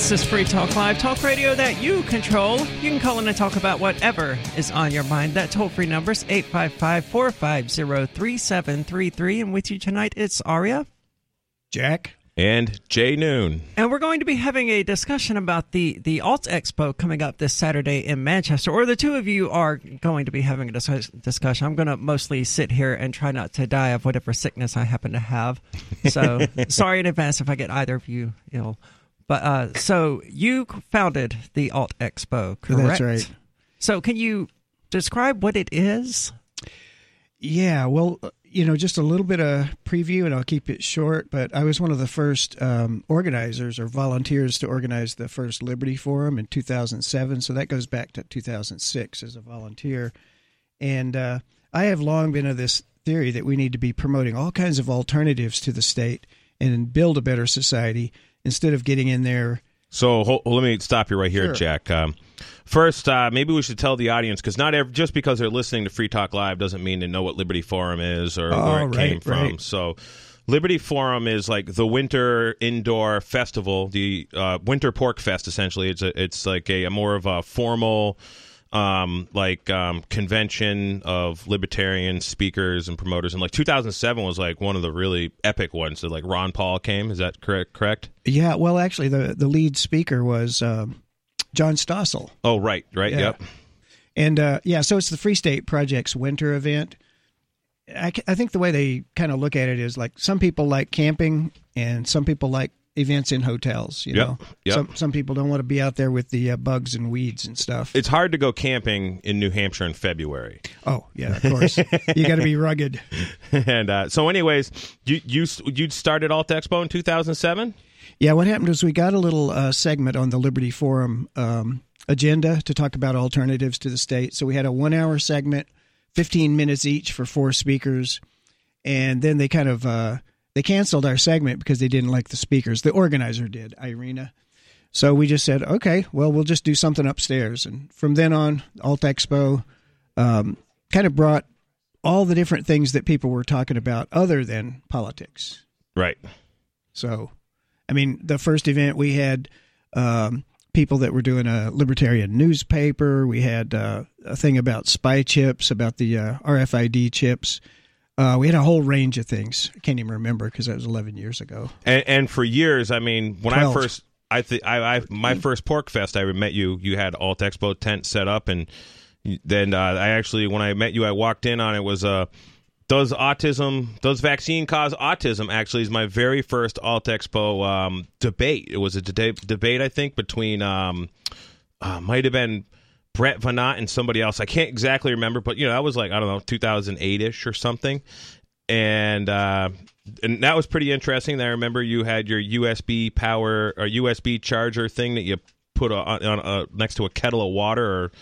This is Free Talk Live, talk radio that you control. You can call in and talk about whatever is on your mind. That toll free number is 855 450 3733. And with you tonight, it's Aria, Jack, and Jay Noon. And we're going to be having a discussion about the, the Alt Expo coming up this Saturday in Manchester, or the two of you are going to be having a dis- discussion. I'm going to mostly sit here and try not to die of whatever sickness I happen to have. So sorry in advance if I get either of you ill. But uh, so you founded the Alt Expo, correct? That's right. So can you describe what it is? Yeah, well, uh, you know, just a little bit of preview, and I'll keep it short. But I was one of the first um, organizers or volunteers to organize the first Liberty Forum in 2007. So that goes back to 2006 as a volunteer. And uh, I have long been of this theory that we need to be promoting all kinds of alternatives to the state and build a better society instead of getting in there. So hold, let me stop you right here, Sure. Jack. Um, first, uh, maybe we should tell the audience because not every, just because they're listening to Free Talk Live doesn't mean they know what Liberty Forum is or Oh, where it right, came from. right. So. Liberty Forum is like the winter indoor festival, the uh, Winter PorcFest. Essentially, it's a, it's like a, a more of a formal, um, like um, convention of libertarian speakers and promoters. And like 2007 was like one of the really epic ones. So like Ron Paul came. Is that correct? Correct? Yeah, well, actually, the the lead speaker was um, John Stossel. Oh, right, right, Yeah. yep. And uh, yeah, so it's the Free State Project's winter event. I, I think the way they kind of look at it is like some people like camping and some people like events in hotels. You Yep, know, yep. some some people don't want to be out there with the uh, bugs and weeds and stuff. It's hard to go camping in New Hampshire in February. oh yeah, of course, you got to be rugged. and uh, so, anyways, you you you started Alt Expo in 2007. Yeah, what happened was we got a little uh, segment on the Liberty Forum um, agenda to talk about alternatives to the state. So we had a one hour segment, 15 minutes each for four speakers. And then they kind of uh, they canceled our segment because they didn't like the speakers. The organizer did, Irina. So we just said, okay, well, we'll just do something upstairs. And from then on, Alt Expo um, kind of brought all the different things that people were talking about other than politics. Right. So, I mean, the first event we had um, people that were doing a libertarian newspaper. We had uh, a thing about spy chips, about the uh, RFID chips. Uh, we had a whole range of things. I can't even remember because that was 11 years ago. And, and for years, I mean, when Twelve. I first, I think I, I my first PorcFest, I met you. You had Alt Expo tent set up, and then uh, I actually, when I met you, I walked in on it was uh, does autism, does vaccine cause autism? Actually, is my very first Alt Expo um, debate. It was a debate, debate I think, between um, uh, might have been. Brett Vanat and somebody else. I can't exactly remember, but you know that was like I don't know 2008 ish or something, and uh, and that was pretty interesting. I remember you had your USB power or USB charger thing that you put on, on uh, next to a kettle of water or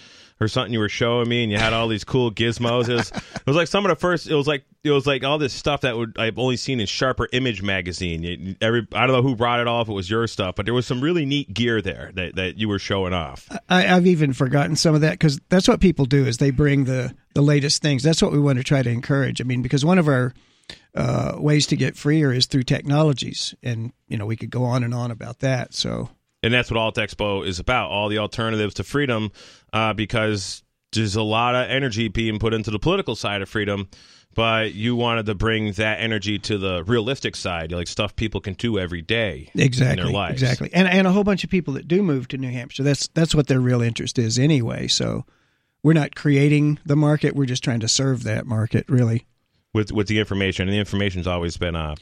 or something you were showing me, and you had all these cool gizmos. It was, it was like some of the first. It was like it was like all this stuff that would I've only seen in Sharper Image magazine. Every I don't know who brought it all it was your stuff, but there was some really neat gear there that, that you were showing off. I, I've even forgotten some of that because that's what people do is they bring the the latest things. That's what we want to try to encourage. I mean, because one of our uh, ways to get freer is through technologies, and you know we could go on and on about that. So and that's what Alt Expo is about. All the alternatives to freedom, uh, because there's a lot of energy being put into the political side of freedom. But you wanted to bring that energy to the realistic side, like stuff people can do every day exactly, in their lives. exactly, and and a whole bunch of people that do move to New Hampshire. That's that's what their real interest is anyway. So we're not creating the market; we're just trying to serve that market. Really, with with the information, and the information's always been uh,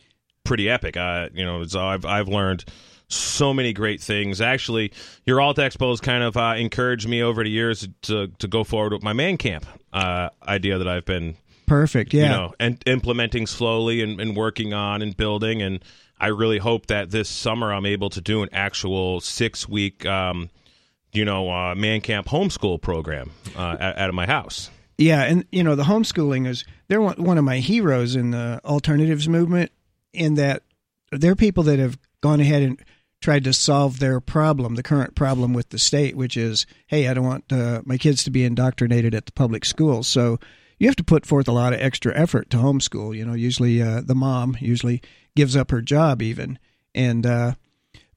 pretty epic. Uh, you know, it's, I've I've learned so many great things. Actually, your Alt Expos kind of uh, encouraged me over the years to to go forward with my man camp uh, idea that I've been perfect. Yeah, you know, and implementing slowly and, and working on and building. And I really hope that this summer I'm able to do an actual six week, um, you know, uh, man camp homeschool program uh, out, out of my house. Yeah, and you know the homeschooling is they're one one of my heroes in the alternatives movement. In that they're people that have gone ahead and tried to solve their problem, the current problem with the state, which is, hey, I don't want uh, my kids to be indoctrinated at the public schools. So you have to put forth a lot of extra effort to homeschool. You know, usually uh, the mom usually gives up her job even, and uh,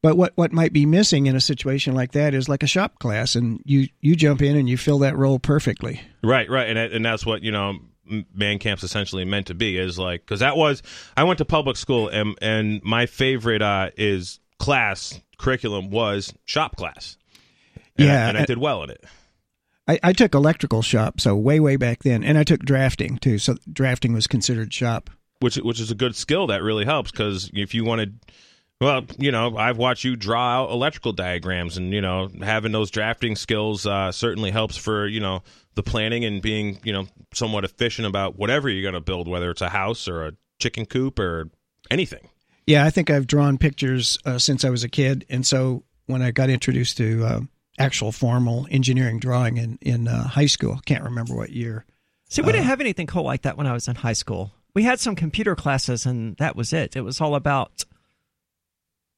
But what, what might be missing in a situation like that is like a shop class, and you, you jump in and you fill that role perfectly. Right, right, and and that's what you know. Man camps essentially meant to be is like because that was I went to public school and and my favorite uh, is class curriculum was shop class. And Yeah, I, and I did well in it. I, I took electrical shop, so way, way back then, and I took drafting too. So drafting was considered shop. which which is a good skill that really helps because if you wanted well you know i've watched you draw out electrical diagrams and you know having those drafting skills uh, certainly helps for you know the planning and being you know somewhat efficient about whatever you're going to build whether it's a house or a chicken coop or anything Yeah, I think I've drawn pictures uh, since I was a kid, and so when I got introduced to uh, actual formal engineering drawing in in uh, high school, I can't remember what year. See, we didn't have anything cool like that when I was in high school. We had some computer classes, and that was it. It was all about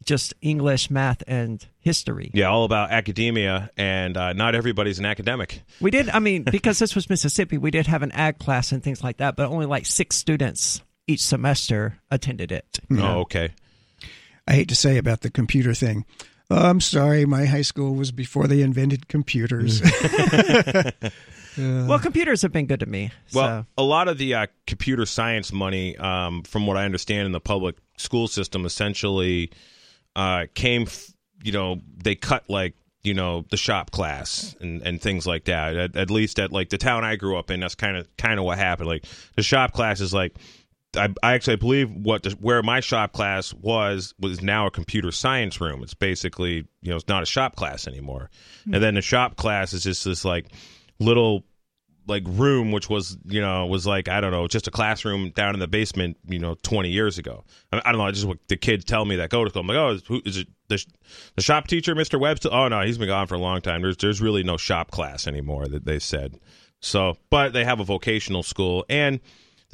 just English, math, and history. yeah all about academia and uh, not everybody's an academic We did, I mean, because this was Mississippi, we did have an ag class and things like that, but only like six students each semester attended it. oh okay I hate to say about the computer thing. Oh, I'm sorry, my high school was before they invented computers. Well, computers have been good to me. Well, so. a lot of the uh, computer science money, um, from what I understand in the public school system, essentially uh, came, f- you know, they cut like, you know, the shop class and, and things like that. At, at least at like the town I grew up in, that's kind of kind of what happened. Like the shop class is like, I, I actually believe what where my shop class was was now a computer science room. It's basically you know it's not a shop class anymore. And hmm. then the shop class is just this like little like room which was you know was like i don't know just a classroom down in the basement you know 20 years ago. I, I don't know I just what the kids tell me that go to school. I'm like oh is, who, is it the, the shop teacher mr webster? Oh no he's been gone for a long time. There's there's really no shop class anymore that they said. So but they have a vocational school and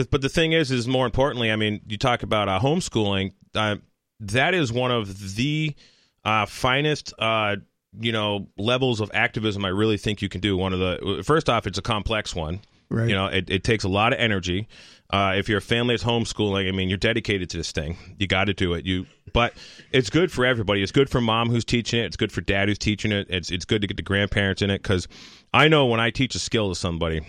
but the thing is is more importantly i mean you talk about uh, homeschooling uh, that is one of the uh, finest uh, you know levels of activism I really think you can do. One of the first off, it's a complex one. Right. You know, it, it takes a lot of energy. Uh, if your family is homeschooling, I mean, you're dedicated to this thing. You got to do it. You, but it's good for everybody. It's good for mom who's teaching it. It's good for dad who's teaching it. It's it's good to get the grandparents in it because I know when I teach a skill to somebody,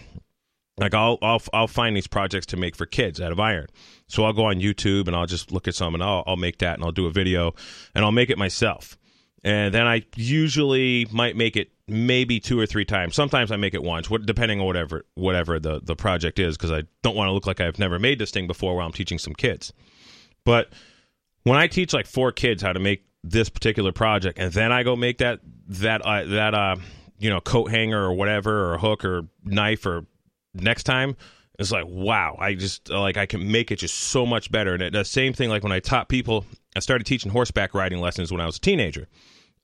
like I'll I'll I'll find these projects to make for kids out of iron. So I'll go on YouTube and I'll just look at some and I'll I'll make that and I'll do a video and I'll make it myself. And then I usually might make it maybe two or three times. Sometimes I make it once, depending on whatever whatever the the project is, because I don't want to look like I've never made this thing before while I'm teaching some kids. But when I teach like four kids how to make this particular project, and then I go make that that uh, that uh you know coat hanger or whatever or hook or knife or next time it's like wow i just uh, like i can make it just so much better. And it, the same thing like when i taught people i started teaching horseback riding lessons when i was a teenager.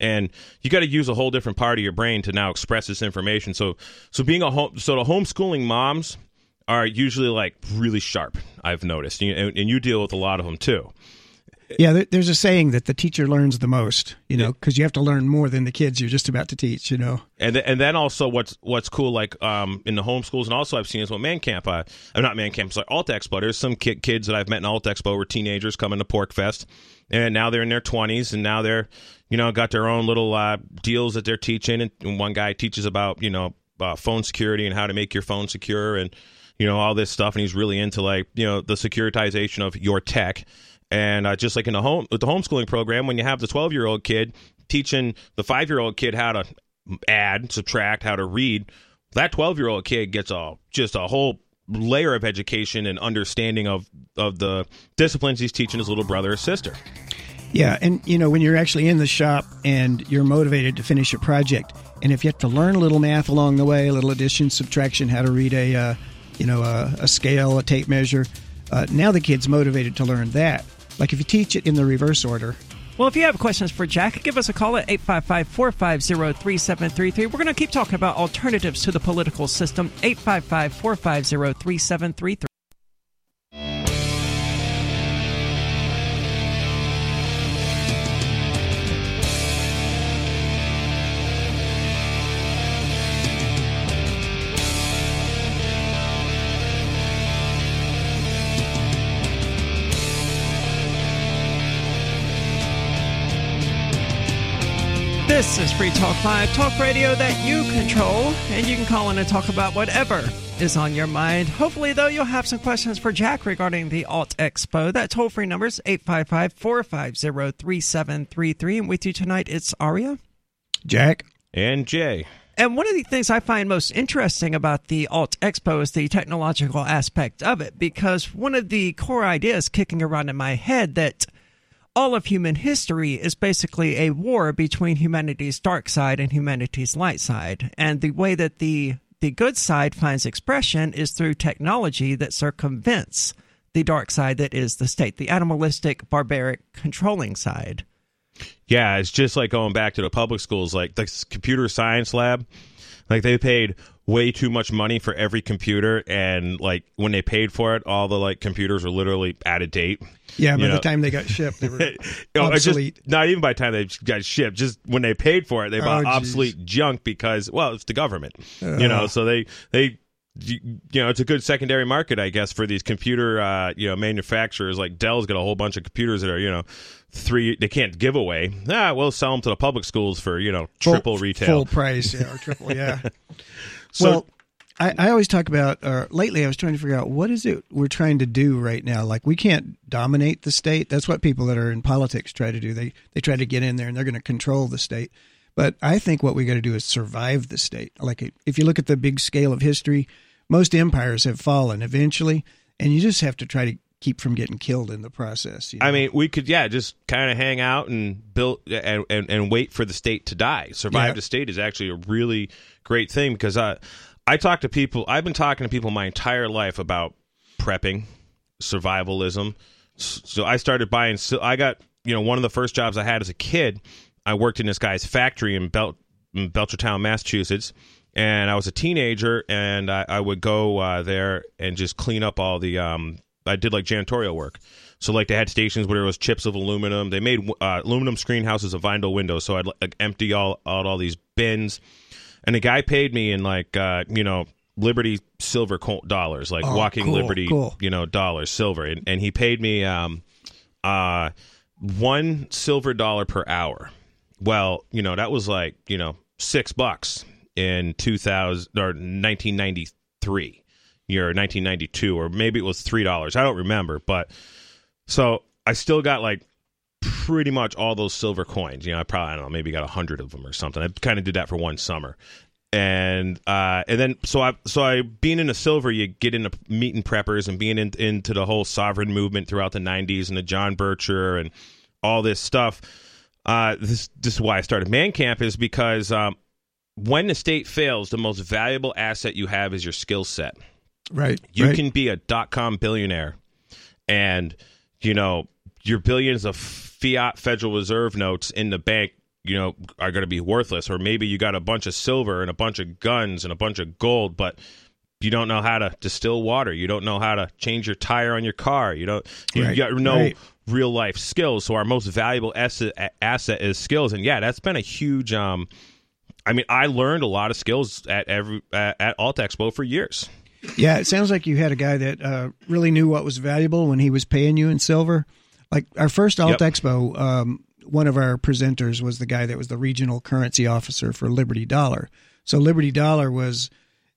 And you got to use a whole different part of your brain to now express this information. So so being a home so the homeschooling moms are usually like really sharp i've noticed. And, and you deal with a lot of them too yeah, there, there's a saying that the teacher learns the most, you know, because you have to learn more than the kids you're just about to teach, you know. And th- and then also what's what's cool like um in the homeschools and also I've seen is what Man Camp uh I'm not Man Camp sorry Alt Expo there's some ki- kids that I've met in Alt Expo were teenagers coming to PorcFest and now they're in their 20s and now they're you know got their own little uh, deals that they're teaching and, and one guy teaches about you know uh, phone security and how to make your phone secure and you know all this stuff and he's really into like you know the securitization of your tech and uh, just like in the home with the homeschooling program, when you have the 12 year old kid teaching the five year old kid how to add, subtract, how to read, that 12 year old kid gets a just a whole layer of education and understanding of of the disciplines he's teaching his little brother or sister. Yeah, and you know when you're actually in the shop and you're motivated to finish a project, and if you have to learn a little math along the way, a little addition, subtraction, how to read a, uh, you know, a, a scale, a tape measure, uh, now the kid's motivated to learn that. Like if you teach it in the reverse order, Well, if you have questions for Jack, give us a call at 855 450 3733. We're going to keep talking about alternatives to the political system. 855 450 3733. Free Talk Live, talk radio that you control, and you can call in and talk about whatever is on your mind. Hopefully, though, you'll have some questions for Jack regarding the Alt Expo. That toll free number is 855 450 3733. And with you tonight, it's Aria, Jack, and Jay. And one of the things I find most interesting about the Alt Expo is the technological aspect of it, because one of the core ideas kicking around in my head that all of human history is basically a war between humanity's dark side and humanity's light side. And the way that the the good side finds expression is through technology that circumvents the dark side that is the state, the animalistic, barbaric, controlling side. Yeah, it's just like going back to the public schools, like the computer science lab. Like they paid way too much money for every computer, and like when they paid for it, all the like computers were literally out of date. Yeah, by the time they got shipped, they were oh, obsolete. Just, not even by the time they got shipped, just when they paid for it, they bought oh, obsolete junk because, well, it's the government, uh, you know. So they they you, know it's a good secondary market i guess for these computer uh, you know manufacturers. Like dell's got a whole bunch of computers that are you know three they can't give away. Ah we'll sell them to the public schools for you know triple full, retail. full price yeah or triple yeah. So, well I, I always talk about or lately i was trying to figure out what is it we're trying to do right now? Like we can't dominate the state. That's what people that are in politics try to do. They they try to get in there and they're going to control the state. But I think what we got to do is survive the state. Like if you look at the big scale of history, most empires have fallen eventually, and you just have to try to keep from getting killed in the process. You know? I mean, we could, yeah, just kind of hang out and build and, and, and, wait for the state to die. Survive yeah. the state is actually a really great thing because I, uh, I talk to people, I've been talking to people my entire life about prepping, survivalism. So I started buying, so I got, you know, one of the first jobs I had as a kid, I worked in this guy's factory in, Bel- in Belchertown, Massachusetts and I was a teenager, and I, I would go uh, there and just clean up all the. Um, I did like janitorial work. So like they had stations where there was chips of aluminum. They made uh, aluminum screen houses of vinyl windows. So I'd like, empty all out all these bins, and the guy paid me in like uh, you know Liberty silver dollars, like oh, walking cool, Liberty, cool. you know, dollars silver, and, and he paid me um, uh, one silver dollar per hour. Well, you know that was like you know six bucks in 2000 or 1993 year 1992 or maybe it was three dollars i don't remember but so i still got like pretty much all those silver coins you know i probably i don't know maybe got a hundred of them or something i kind of did that for one summer and uh, and then so I so I being into silver, you get into meeting preppers and being in, into the whole sovereign movement throughout the '90s and the John Bircher and all this stuff. Uh, this this is why I started Man Camp is because um, when the state fails, the most valuable asset you have is your skill set. Right. You right. can be a dot com billionaire and, you know, your billions of fiat Federal Reserve notes in the bank, you know, are going to be worthless. Or maybe you got a bunch of silver and a bunch of guns and a bunch of gold, but you don't know how to distill water. You don't know how to change your tire on your car. You don't, you right. got no right. real life skills. So our most valuable asset, asset is skills. And yeah, that's been a huge, um, I mean, I learned a lot of skills at every at, at Alt Expo for years. Yeah, it sounds like you had a guy that uh, really knew what was valuable when he was paying you in silver. Like our first Alt yep. Expo, um, one of our presenters was the guy that was the regional currency officer for Liberty Dollar. So Liberty Dollar was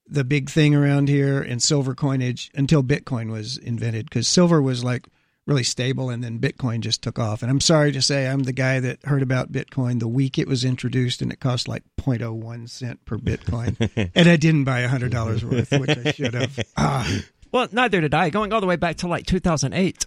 the big thing around here in silver coinage until Bitcoin was invented because silver was like really stable and then bitcoin just took off and i'm sorry to say i'm the guy that heard about bitcoin the week it was introduced and it cost like 0.01 cent per bitcoin and i didn't buy $100 worth which i should have ah. well neither did i going all the way back to like 2008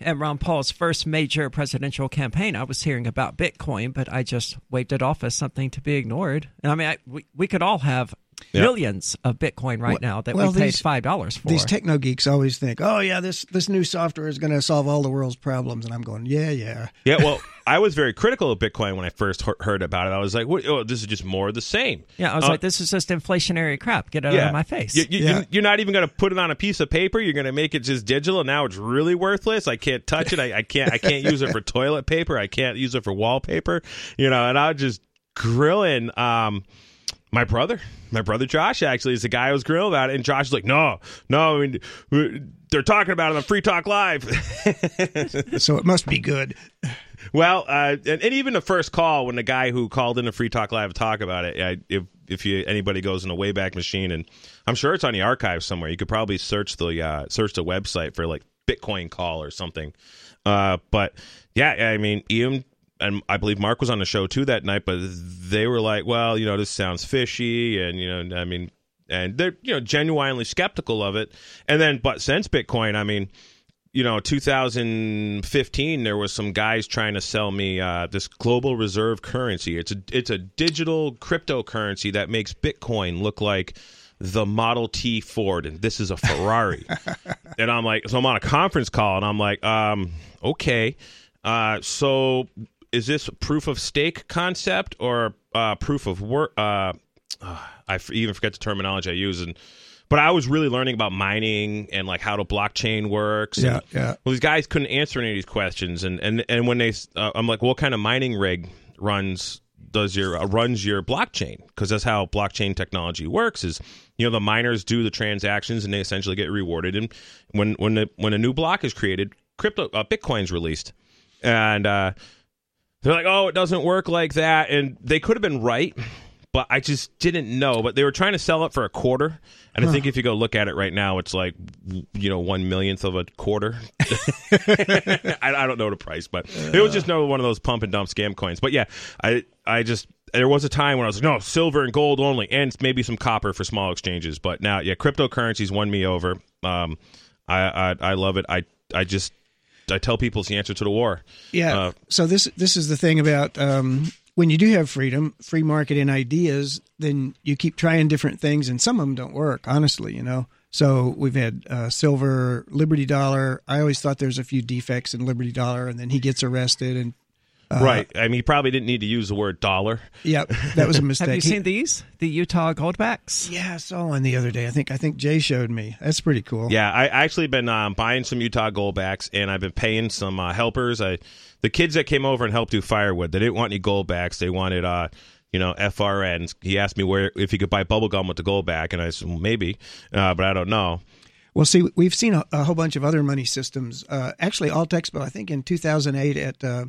and Ron Paul's first major presidential campaign, I was hearing about Bitcoin, but I just waved it off as something to be ignored. And I mean, I, we, we could all have Yep. millions of Bitcoin right now that well, we paid five dollars for. These techno geeks always think, "Oh yeah, this this new software is going to solve all the world's problems," and I'm going, "Yeah, yeah." Yeah, well, I was very critical of Bitcoin when I first heard about it. I was like, "Oh, this is just more of the same." Yeah, I was uh, like, "This is just inflationary crap. Get it yeah. out of my face." You, you, yeah. You're not even going to put it on a piece of paper. You're going to make it just digital. And now it's really worthless. I can't touch it. I, I can't. I can't use it for toilet paper. I can't use it for wallpaper. You know, and I was just grilling. Um, my brother, my brother Josh, actually, is the guy I was grilling about it. And Josh is like, no, no, I mean, they're talking about it on Free Talk Live. so it must be good. Well, uh, and, and even the first call when the guy who called in to Free Talk Live to talk about it, I, if if you anybody goes in a Wayback Machine, and I'm sure it's on the archive somewhere. You could probably search the uh, search the website for like Bitcoin call or something. Uh, but yeah, I mean, Ian and I believe Mark was on the show too that night, but they were like, "Well, you know, this sounds fishy," and you know, I mean, and they're you know genuinely skeptical of it. And then, but since Bitcoin, I mean, you know, 2015, there was some guys trying to sell me uh, this global reserve currency. It's a it's a digital cryptocurrency that makes Bitcoin look like the Model T Ford, and this is a Ferrari. and I'm like, so I'm on a conference call, and I'm like, um, okay, uh, so is this proof of stake concept or uh, proof of work? Uh, uh, I even forget the terminology I use, and but I was really learning about mining and like how the blockchain works. Yeah, and, yeah. Well, these guys couldn't answer any of these questions, and and and when they, uh, I'm like, what kind of mining rig runs does your uh, runs your blockchain? Because that's how blockchain technology works. Is you know the miners do the transactions and they essentially get rewarded. And when when the, when a new block is created, crypto uh, Bitcoin's released, and uh, they're like, oh, it doesn't work like that, and they could have been right but I just didn't know. But they were trying to sell it for a quarter, and I think if you go look at it right now, it's like you know one millionth of a quarter. I, I, don't know the price, but it was just no one of those pump and dump scam coins. But yeah, I I just there was a time when I was like, no, silver and gold only, and maybe some copper for small exchanges. But now, yeah, cryptocurrencies won me over. Um, I, I I love it. I I just I tell people it's the answer to the war. Yeah. Uh, so this this is the thing about um, when you do have freedom, free market in ideas, then you keep trying different things, and some of them don't work. Honestly, you know. So we've had uh, silver, Liberty Dollar. I always thought there's a few defects in Liberty Dollar, and then he gets arrested and right. I mean, he probably didn't need to use the word dollar. Yep, that was a mistake. Have you seen these? The Utah Goldbacks? Yeah, I saw one the other day. I think I think Jay showed me. That's pretty cool. Yeah, I actually been um, buying some Utah Goldbacks, and I've been paying some uh, helpers. I the kids that came over and helped do firewood. They didn't want any Goldbacks. They wanted uh, you know, FRNs. He asked me where if he could buy bubble gum with the Goldback, and I said well, maybe, uh, but I don't know. Well, see, we've seen a, a whole bunch of other money systems. Uh, actually, Alt Expo, I think in 2008 at uh,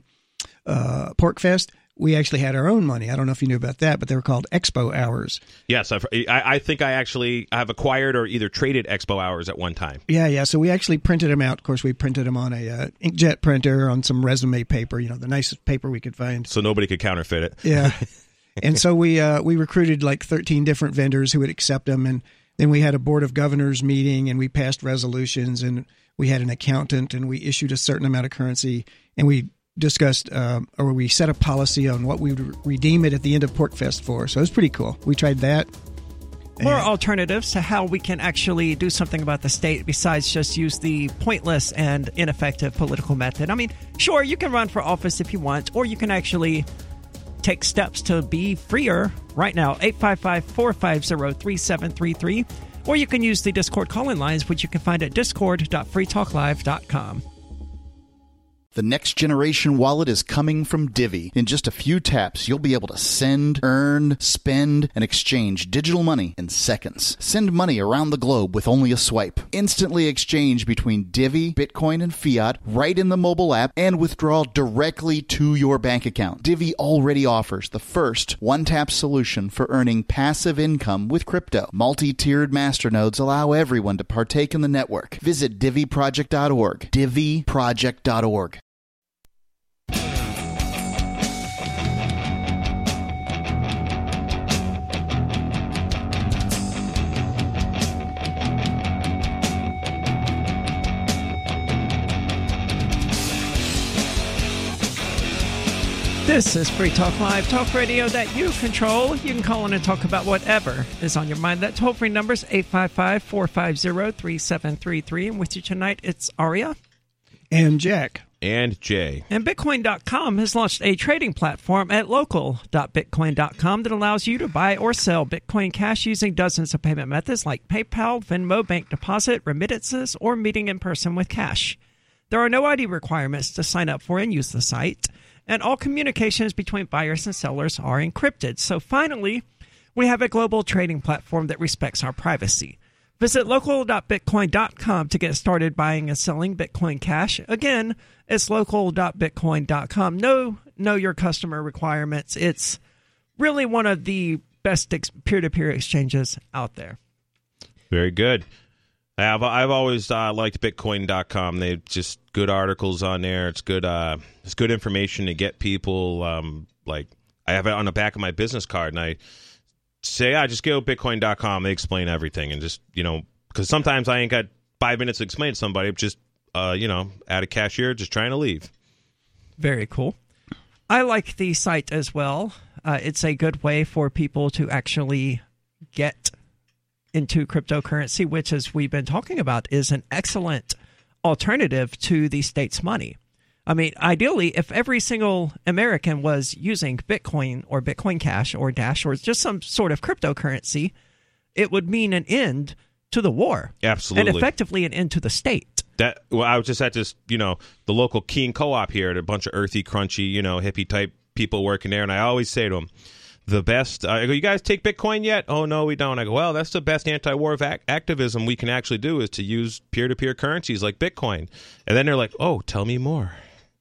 uh, PorcFest, we actually had our own money. I don't know if you knew about that, but they were called Expo Hours. Yes, I've, I, I think I actually have acquired or either traded Expo Hours at one time. Yeah, yeah. So we actually printed them out. Of course, we printed them on a uh, inkjet printer on some resume paper. You know, the nicest paper we could find. So nobody could counterfeit it. Yeah. and so we uh, we recruited like 13 different vendors who would accept them, and then we had a board of governors meeting, and we passed resolutions, and we had an accountant, and we issued a certain amount of currency, and we discussed uh, or we set a policy on what we would redeem it at the end of PorcFest for. So it was pretty cool. We tried that. More alternatives to how we can actually do something about the state besides just use the pointless and ineffective political method. I mean, sure, you can run for office if you want, or you can actually take steps to be freer right now. 855 450 3733. Or you can use the Discord call in lines, which you can find at discord.freetalklive.com. The next generation wallet is coming from Divi. In just a few taps, you'll be able to send, earn, spend, and exchange digital money in seconds. Send money around the globe with only a swipe. Instantly exchange between Divi, Bitcoin, and fiat right in the mobile app and withdraw directly to your bank account. Divi already offers the first one tap solution for earning passive income with crypto. Multi tiered masternodes allow everyone to partake in the network. Visit diviproject.org. diviproject.org. This is Free Talk Live, talk radio that you control. You can call in and talk about whatever is on your mind. That toll free number is 855 450 3733. And with you tonight, it's Aria. And Jack. And Jay. And Bitcoin.com has launched a trading platform at local.bitcoin.com that allows you to buy or sell Bitcoin Cash using dozens of payment methods like PayPal, Venmo, bank deposit, remittances, or meeting in person with cash. There are no ID requirements to sign up for and use the site and all communications between buyers and sellers are encrypted. So finally, we have a global trading platform that respects our privacy. Visit local.bitcoin.com to get started buying and selling Bitcoin Cash. Again, it's local.bitcoin.com. Know know your customer requirements. It's really one of the best peer to peer exchanges out there. Very good. I've I've always uh, liked Bitcoin.com. They just good articles on there. It's good. Uh, it's good information to get people. Um, like I have it on the back of my business card, and I say, "I just go Bitcoin.com." They explain everything, and just you know, because sometimes I ain't got five minutes to explain to somebody. Just uh, you know, at a cashier, just trying to leave. Very cool. I like the site as well. Uh, it's a good way for people to actually get into cryptocurrency, which, as we've been talking about, is an excellent alternative to the state's money. I mean, ideally, if every single American was using Bitcoin or Bitcoin Cash or Dash or just some sort of cryptocurrency, it would mean an end to the war. Absolutely. And effectively an end to the state. That well, I was just at this, you know, the local Keene co-op here, and a bunch of earthy, crunchy, you know, hippie type people working there, and I always say to them, the best. I go, you guys take Bitcoin yet? Oh no, we don't. I go, well, that's the best anti-war vac- activism we can actually do is to use peer-to-peer currencies like Bitcoin. And then they're like, oh, tell me more.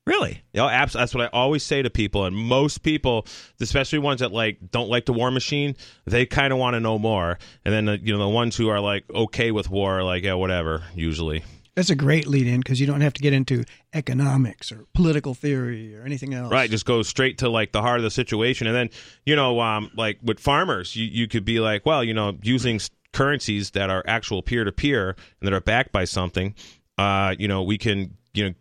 Really? Yeah, oh, you know, that's what I always say to people, and most people, especially ones that like don't like the war machine, they kind of want to know more. And then the, you know the ones who are like okay with war, are like yeah, whatever. Usually, that's a great lead in because you don't have to get into economics or political theory or anything else. Right, just go straight to like the heart of the situation, and then you know, um, like with farmers, you you could be like, well, you know, using currencies that are actual peer to peer and that are backed by something, uh, you know, we can you know,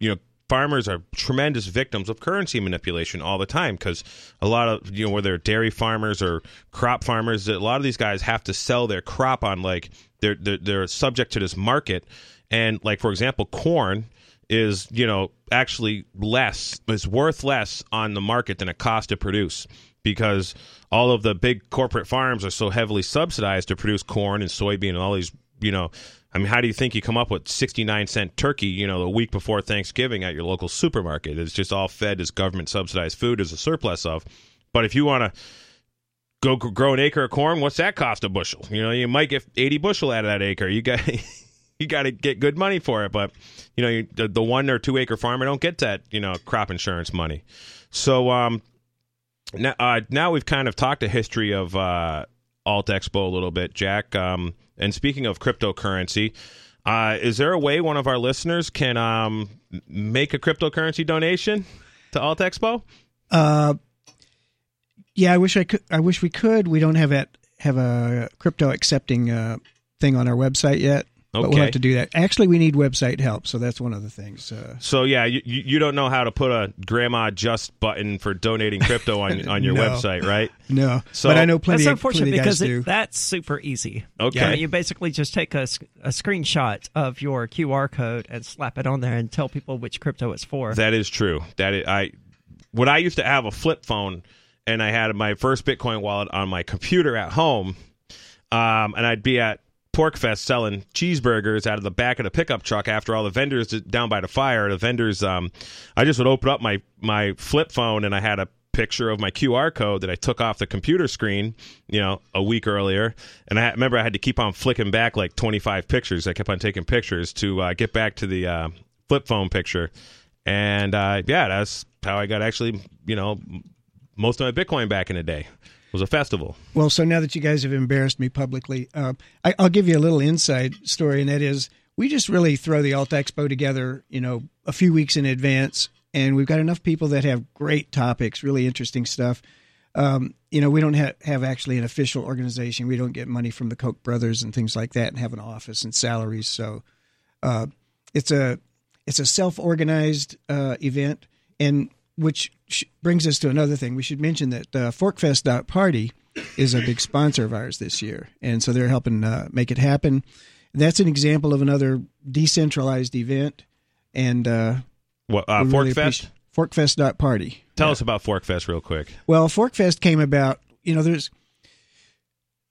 you know farmers are tremendous victims of currency manipulation all the time because a lot of you know whether dairy farmers or crop farmers a lot of these guys have to sell their crop on like they're they're, they're subject to this market and like for example, corn is you know actually less is worth less on the market than it costs to produce because all of the big corporate farms are so heavily subsidized to produce corn and soybean and all these you know I mean, how do you think you come up with 69 cent turkey, you know, the week before Thanksgiving at your local supermarket? It's just all fed as government subsidized food as a surplus of. But if you want to go grow an acre of corn, what's that cost a bushel? You know, you might get 80 bushel out of that acre. You got you got to get good money for it. But you know, you, the, the, one or two acre farmer don't get that you know crop insurance money. So um, now uh, now we've kind of talked the history of uh, Alt Expo a little bit, Jack. Um, and speaking of cryptocurrency. Uh, is there a way one of our listeners can um, make a cryptocurrency donation to Alt Expo? Uh, yeah, I wish I could. I wish we could. We don't have that have a crypto accepting uh, thing on our website yet. Okay. But we'll have to do that. Actually, we need website help, so that's one of the things. Uh, so yeah, you, you don't know how to put a grandma just button for donating crypto on on your no. website, right? No, so but I know plenty. That's unfortunate plenty because it, that's super easy. Okay, yeah, you basically just take a, a screenshot of your QR code and slap it on there and tell people which crypto it's for. That is true. That is, I when I used to have a flip phone and I had my first Bitcoin wallet on my computer at home, um, and I'd be at PorcFest selling cheeseburgers out of the back of the pickup truck after all the vendors down by the fire. The vendors, um, I just would open up my my flip phone and I had a picture of my QR code that I took off the computer screen, you know, a week earlier. And I remember I had to keep on flicking back like 25 pictures. I kept on taking pictures to uh, get back to the uh, flip phone picture. And uh, yeah, that's how I got actually, you know, most of my Bitcoin back in the day was a festival. Well, so now that you guys have embarrassed me publicly, uh, I, will give you a little inside story, and that is we just really throw the Alt Expo together, you know, a few weeks in advance, and we've got enough people that have great topics, really interesting stuff. Um, you know, we don't have, have actually an official organization. We don't get money from the Koch brothers and things like that, and have an office and salaries. So uh, it's a it's a self organized uh, event, and which brings us to another thing. We should mention that uh, ForkFest.party is a big sponsor of ours this year, and so they're helping uh, make it happen. That's an example of another decentralized event, and uh, what uh, ForkFest? Really ForkFest.party. Tell yeah. us about ForkFest real quick. Well, ForkFest came about. You know, there's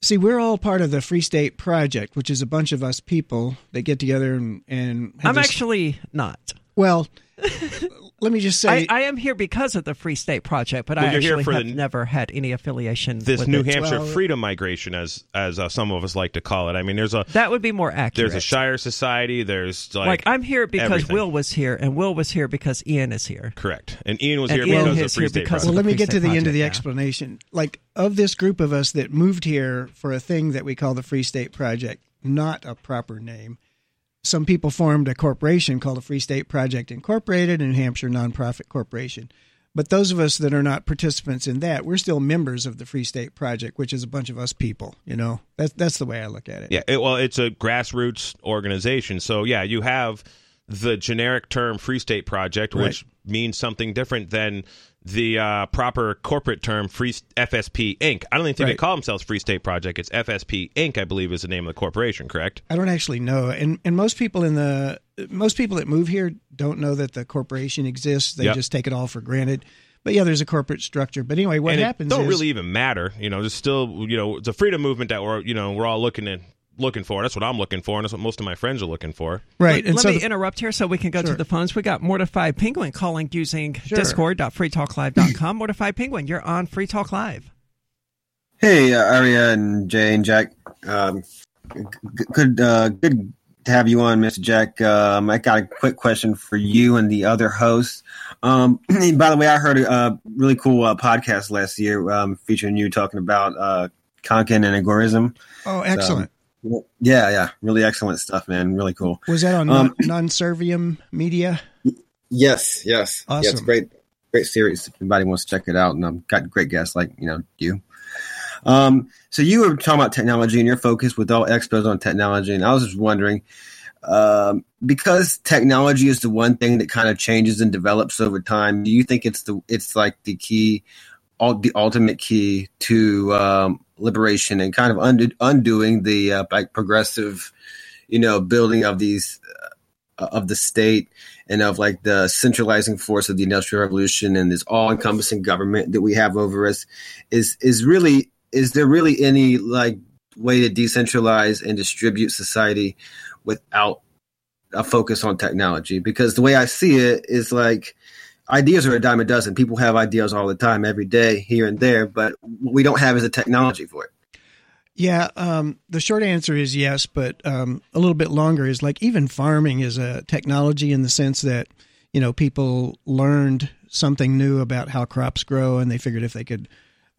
see, we're all part of the Free State Project, which is a bunch of us people that get together and and. I'm this, actually not. Well, let me just say, I, I am here because of the Free State Project, but Well, I you're here actually for have the- never had any affiliation. this with New it. Hampshire Well- freedom migration, as as uh, some of us like to call it. I mean, there's a That would be more accurate. there's a Shire Society. There's like, like I'm here because everything. Will was here, and Will was here because Ian is here. correct, and Ian was And here Ian because is of Free here State because Project. well, let me Free get to State the end of the yeah. explanation. Like of this group of us that moved here for a thing that we call the Free State Project, not a proper name. Some people formed a corporation called the Free State Project Incorporated, a New Hampshire nonprofit corporation. But those of us that are not participants in that, we're still members of the Free State Project, which is a bunch of us people. You know, that's that's the way I look at it. Yeah, it, well, it's a grassroots organization. So yeah, you have the generic term Free State Project, which means something different than the uh, proper corporate term Free FSP Inc. I don't even think they call themselves Free State Project. It's FSP Inc. I believe is the name of the corporation. Correct? I don't actually know, and and most people in the most people that move here don't know that the corporation exists. They Yep. just take it all for granted. But yeah, there's a corporate structure. But anyway, what and happens it don't is really even matter. You know, there's still you know it's a freedom movement that we're you know we're all looking at looking for. That's what I'm looking for, and that's what most of my friends are looking for. right. Let, and let so me the- interrupt here so we can go to the phones. We got Mortified Penguin calling using Sure. discord.freetalklive.com. Mortified Penguin, you're on Free Talk Live. Hey, uh, Aria and Jay and Jack. Um, g- good, uh, good to have you on, Mr. Jack. Um, I got a quick question for you and the other hosts. Um, by the way, I heard a uh, really cool uh, podcast last year um, featuring you talking about uh, Konkin and agorism. oh, excellent. Yeah, yeah, really excellent stuff, man. Really cool. Was that on Um, non Serviam Media? Yes, yes, yeah. It's Awesome. great, great series. If anybody wants to check it out, and I've got great guests like you know you. Um, so you were talking about technology and your focus with Alt Expos on technology, and I was just wondering, um, because technology is the one thing that kind of changes and develops over time. Do you think it's the it's like the key, all the ultimate key to um, liberation and kind of undo, undoing the uh, like progressive, you know, building of these uh, of the state and of like the centralizing force of the industrial revolution and this all-encompassing government that we have over us is is really is there really any like way to decentralize and distribute society without a focus on technology? Because the way i see it is like ideas are a dime a dozen people have ideas all the time every day here and there but we don't have is a technology for it Yeah, um, the short answer is yes, but um, a little bit longer is like even farming is a technology in the sense that you know people learned something new about how crops grow, and they figured if they could,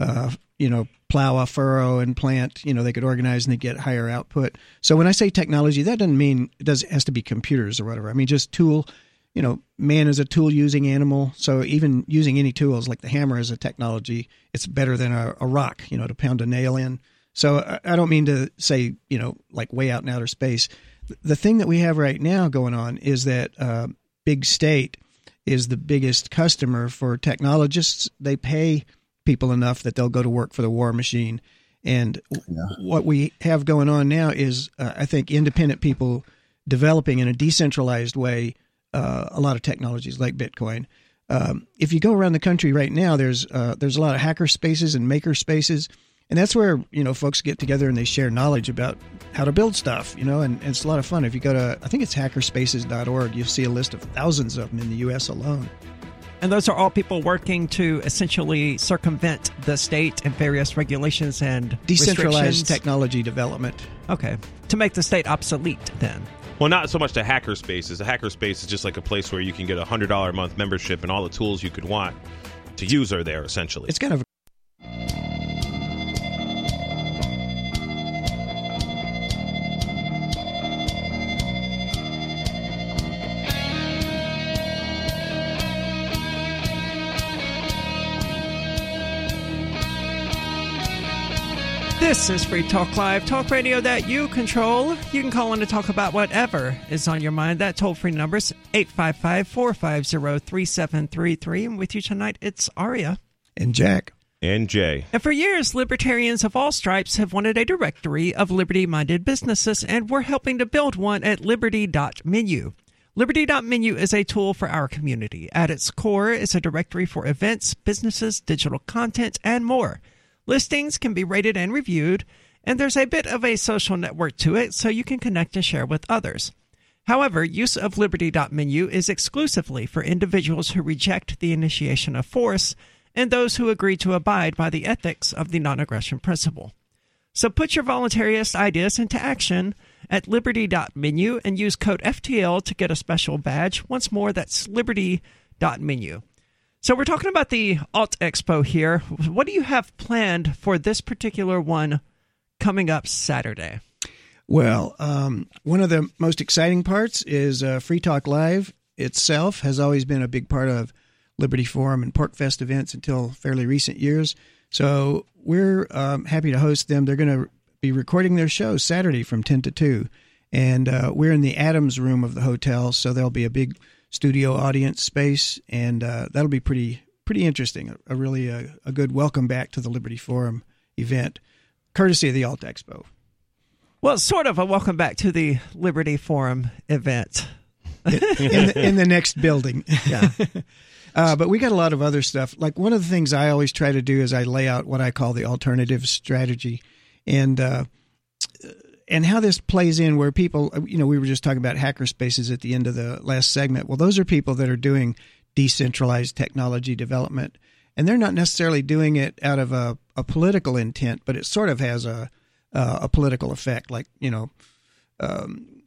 uh, you know, plow a furrow and plant, you know, they could organize and they get higher output. So when I say technology, that doesn't mean it does has to be computers or whatever. I mean just tool. You know, man is a tool using animal. So even using any tools like the hammer as a technology, it's better than a, a rock. You know, to pound a nail in. So I- I don't mean to say, you know, like way out in outer space. The thing that we have right now going on is that uh, big state is the biggest customer for technologists. They pay people enough that they'll go to work for the war machine. And what we have going on now is, uh, I think, independent people developing in a decentralized way uh, a lot of technologies like Bitcoin. Um, if you go around the country right now, there's uh, there's a lot of hacker spaces and maker spaces, and that's where you know folks get together and they share knowledge about how to build stuff. You know, and, and it's a lot of fun. If you go to I think it's hackerspaces.org, you'll see a list of thousands of them in the U.S. alone. And those are all people working to essentially circumvent the state and various regulations and Decentralized technology development. Okay, to make the state obsolete. Then Well, not so much the hacker spaces. The hacker space is just like a place where you can get a hundred dollar a month membership and all the tools you could want to use are there essentially. It's kind of This is Free Talk Live, talk radio that you control. You can call in to talk about whatever is on your mind. That toll free number is 855 450 3733. And with you tonight, it's Aria. and Jack. and Jay. And for years, libertarians of all stripes have wanted a directory of liberty minded businesses, and we're helping to build one at liberty.menu. Liberty.menu is a tool for our community. At its core is a directory for events, businesses, digital content, and more. Listings can be rated and reviewed, and there's a bit of a social network to it so you can connect and share with others. However, use of liberty.menu is exclusively for individuals who reject the initiation of force and those who agree to abide by the ethics of the non aggression principle. So put your voluntarist ideas into action at liberty.menu and use code FTL to get a special badge. Once more, that's liberty.menu. So we're talking about the Alt Expo here. What do you have planned for this particular one coming up Saturday? Well, um, one of the most exciting parts is uh, Free Talk Live itself has always been a big part of Liberty Forum and PorcFest events until fairly recent years. So we're um, happy to host them. They're going to be recording their show Saturday from 10 to 2. And uh, we're in the Adams room of the hotel, so there'll be a big studio audience space, and uh, that'll be pretty pretty interesting. A, a really a, uh, a, good welcome back to the Liberty Forum event, courtesy of the Alt Expo. Well, sort of a welcome back to the Liberty Forum event. in, the, in, the, next building. Yeah. uh, but we got a lot of other stuff. Like one of the things I always try to do is I lay out what I call the alternative strategy, and uh, and how this plays in where people, you know, we were just talking about hacker spaces at the end of the last segment. Well, those are people that are doing decentralized technology development, and they're not necessarily doing it out of a, a political intent, but it sort of has a uh, a political effect. Like you know, um,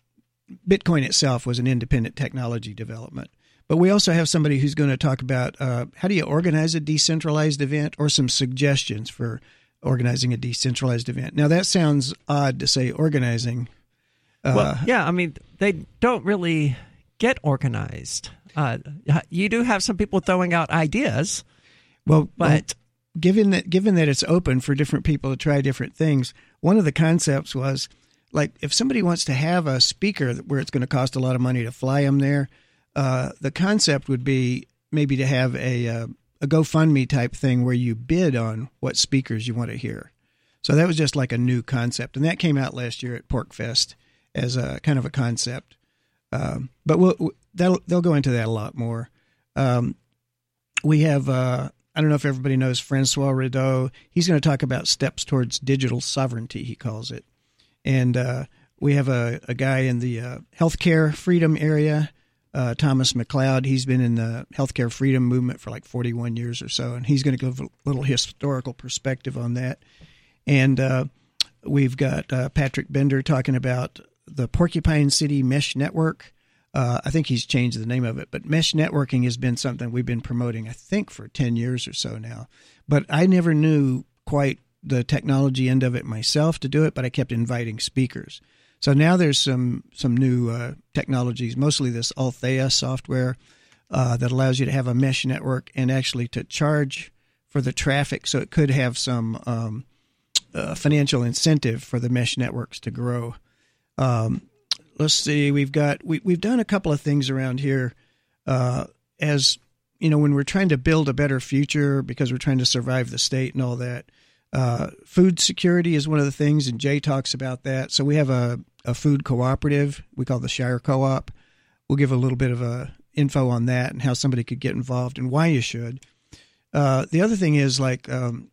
Bitcoin itself was an independent technology development. But we also have somebody who's going to talk about uh, how do you organize a decentralized event or some suggestions for organizing a decentralized event. Now that sounds odd to say organizing. Uh, well, yeah, I mean they don't really get organized. Uh, you do have some people throwing out ideas. Well, but well, given that given that it's open for different people to try different things, one of the concepts was like if somebody wants to have a speaker where it's going to cost a lot of money to fly them there, uh, the concept would be maybe to have a, a GoFundMe type thing where you bid on what speakers you want to hear. So that was just like a new concept, and that came out last year at PorcFest as a kind of a concept. Um, but we'll, they'll go into that a lot more. Um, we have uh, I don't know if everybody knows Francois Rideau. He's going to talk about steps towards digital sovereignty, he calls it. And uh, we have a, a, guy in the uh, healthcare freedom area, uh, Thomas McLeod. He's been in the healthcare freedom movement for like 41 years or so, and he's going to give a little historical perspective on that. And uh, we've got uh, Patrick Bender talking about the Porcupine City Mesh Network uh, I think he's changed the name of it, but mesh networking has been something we've been promoting, I think, for 10 years or so now. But I never knew quite the technology end of it myself to do it, but I kept inviting speakers. So now there's some some new uh, technologies, mostly this Althea software uh, that allows you to have a mesh network and actually to charge for the traffic. So it could have some um, uh, financial incentive for the mesh networks to grow. Um, let's see, we've got we we've done a couple of things around here, uh, as you know, when we're trying to build a better future because we're trying to survive the state and all that. Uh, food security is one of the things, and Jay talks about that. So we have a, a food cooperative we call the Shire Co-op. We'll give a little bit of a info on that and how somebody could get involved and why you should. Uh, the other thing is like, um,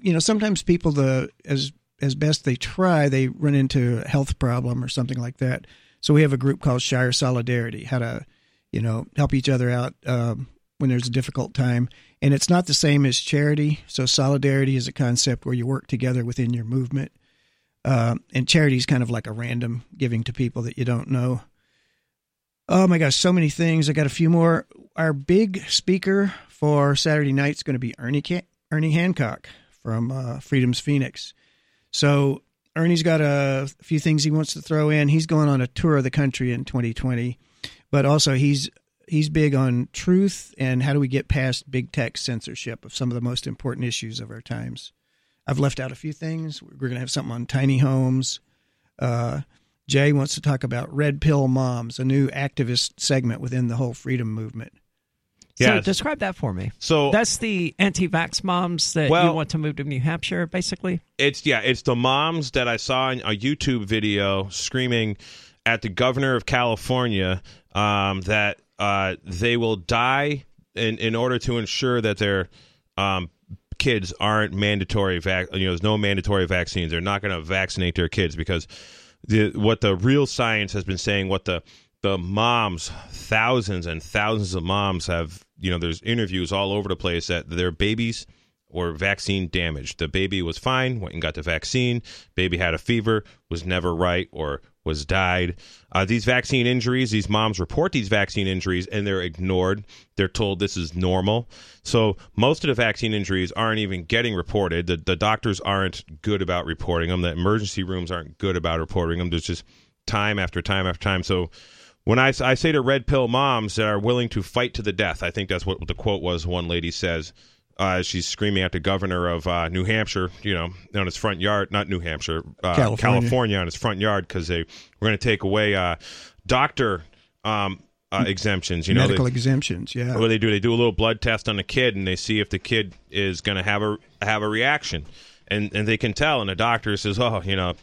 you know, sometimes people the as as best they try, they run into a health problem or something like that. So we have a group called Shire Solidarity, how to, you know, help each other out um, when there's a difficult time. And it's not the same as charity. So solidarity is a concept where you work together within your movement. Uh, and charity is kind of like a random giving to people that you don't know. Oh my gosh, so many things. I got a few more. Our big speaker for Saturday night is going to be Ernie Ernie Hancock from uh, Freedom's Phoenix. So Ernie's got a few things he wants to throw in. He's going on a tour of the country in 2020, but also he's he's big on truth and how do we get past big tech censorship of some of the most important issues of our times. I've left out a few things. We're going to have something on tiny homes. Uh, Jay wants to talk about Red Pill Moms, a new activist segment within the whole freedom movement. Yeah. So describe that for me. So that's the anti-vax moms that well, you want to move to New Hampshire, basically. It's yeah, it's the moms that I saw in a YouTube video screaming at the governor of California um, that uh, they will die in in order to ensure that their um, kids aren't mandatory vac. You know, there's no mandatory vaccines. They're not going to vaccinate their kids because the what the real science has been saying, what the the moms, thousands and thousands of moms have, you know, there's interviews all over the place that their babies were vaccine damaged. The baby was fine, went and got the vaccine. Baby had a fever, was never right, or was died. Uh, these vaccine injuries, these moms report these vaccine injuries and they're ignored. They're told this is normal. So most of the vaccine injuries aren't even getting reported. The, the doctors aren't good about reporting them. The emergency rooms aren't good about reporting them. There's just time after time after time. So when I, I say to red pill moms that are willing to fight to the death, I think that's what the quote was. One lady says, uh, she's screaming at the governor of uh, New Hampshire, you know, on his front yard, not New Hampshire, uh, California. California. on his front yard because they were going to take away uh, doctor um, uh, exemptions. You know, medical they, exemptions. Yeah. What they do, they do a little blood test on the kid and they see if the kid is going to have a have a reaction, and and they can tell. And the doctor says, oh, you know,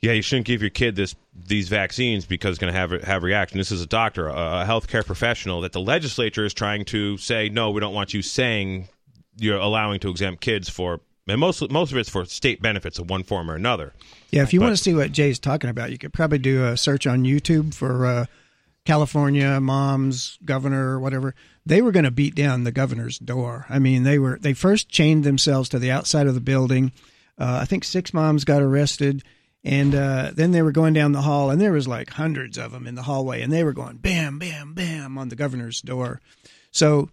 yeah, you shouldn't give your kid this these vaccines because it's going to have have reaction. This is a doctor, a, a healthcare professional that the legislature is trying to say, no, we don't want you saying you're allowing to exempt kids for and most most of it's for state benefits of one form or another. Yeah, if you but, want to see what Jay's talking about, you could probably do a search on YouTube for uh, California moms, governor, or whatever. They were going to beat down the governor's door. I mean, they were they first chained themselves to the outside of the building. Uh, I think six moms got arrested, and uh, then they were going down the hall, and there was like hundreds of them in the hallway, and they were going bam, bam, bam on the governor's door. So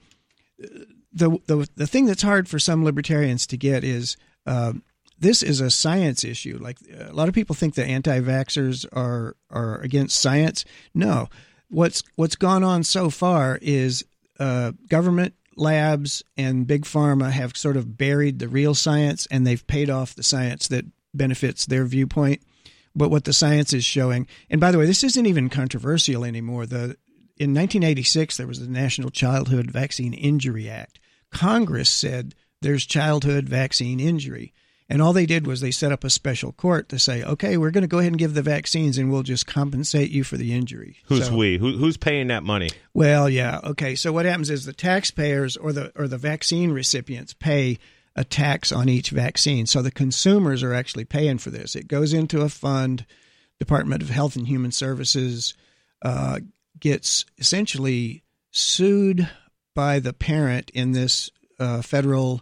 the, the the thing that's hard for some libertarians to get is uh, this is a science issue. Like a lot of people think that anti-vaxxers are are against science. No, what's what's gone on so far is uh, government labs and big pharma have sort of buried the real science, and they've paid off the science that benefits their viewpoint. But what the science is showing, and by the way, this isn't even controversial anymore. The in 1986, there was the National Childhood Vaccine Injury Act, Congress said there's childhood vaccine injury. And all they did was they set up a special court to say, okay, we're going to go ahead and give the vaccines and we'll just compensate you for the injury. Who's so, we? Who, who's paying that money? Well, yeah. Okay. So what happens is the taxpayers or the or the vaccine recipients pay a tax on each vaccine. So the consumers are actually paying for this. It goes into a fund. Department of Health and Human Services uh, gets essentially sued by the parent in this uh, federal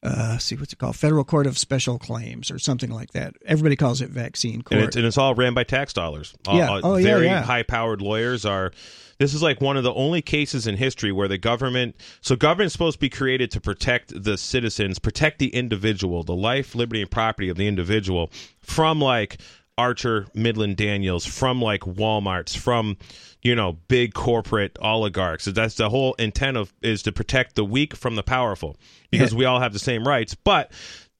uh, see what's it called federal court of special claims or something like that everybody calls it vaccine court and it's, and it's all ran by tax dollars yeah. Uh, oh, very yeah, yeah. high powered lawyers are this is like one of the only cases in history where the government so government's supposed to be created to protect the citizens protect the individual the life liberty and property of the individual from like Archer, Midland Daniels, from like Walmart's, from you know big corporate oligarchs. That's the whole intent of is to protect the weak from the powerful because yeah. we all have the same rights. But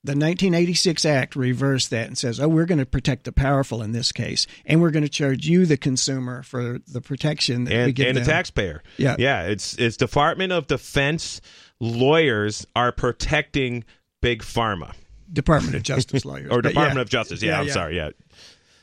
the 1986 Act reversed that and says, "Oh, we're going to protect the powerful in this case, and we're going to charge you, the consumer, for the protection that and, we give and them. the taxpayer." Yeah, yeah. It's it's Department of Defense lawyers are protecting big pharma. Department of Justice lawyers or Department yeah. of Justice. Yeah, yeah I'm yeah. sorry. Yeah,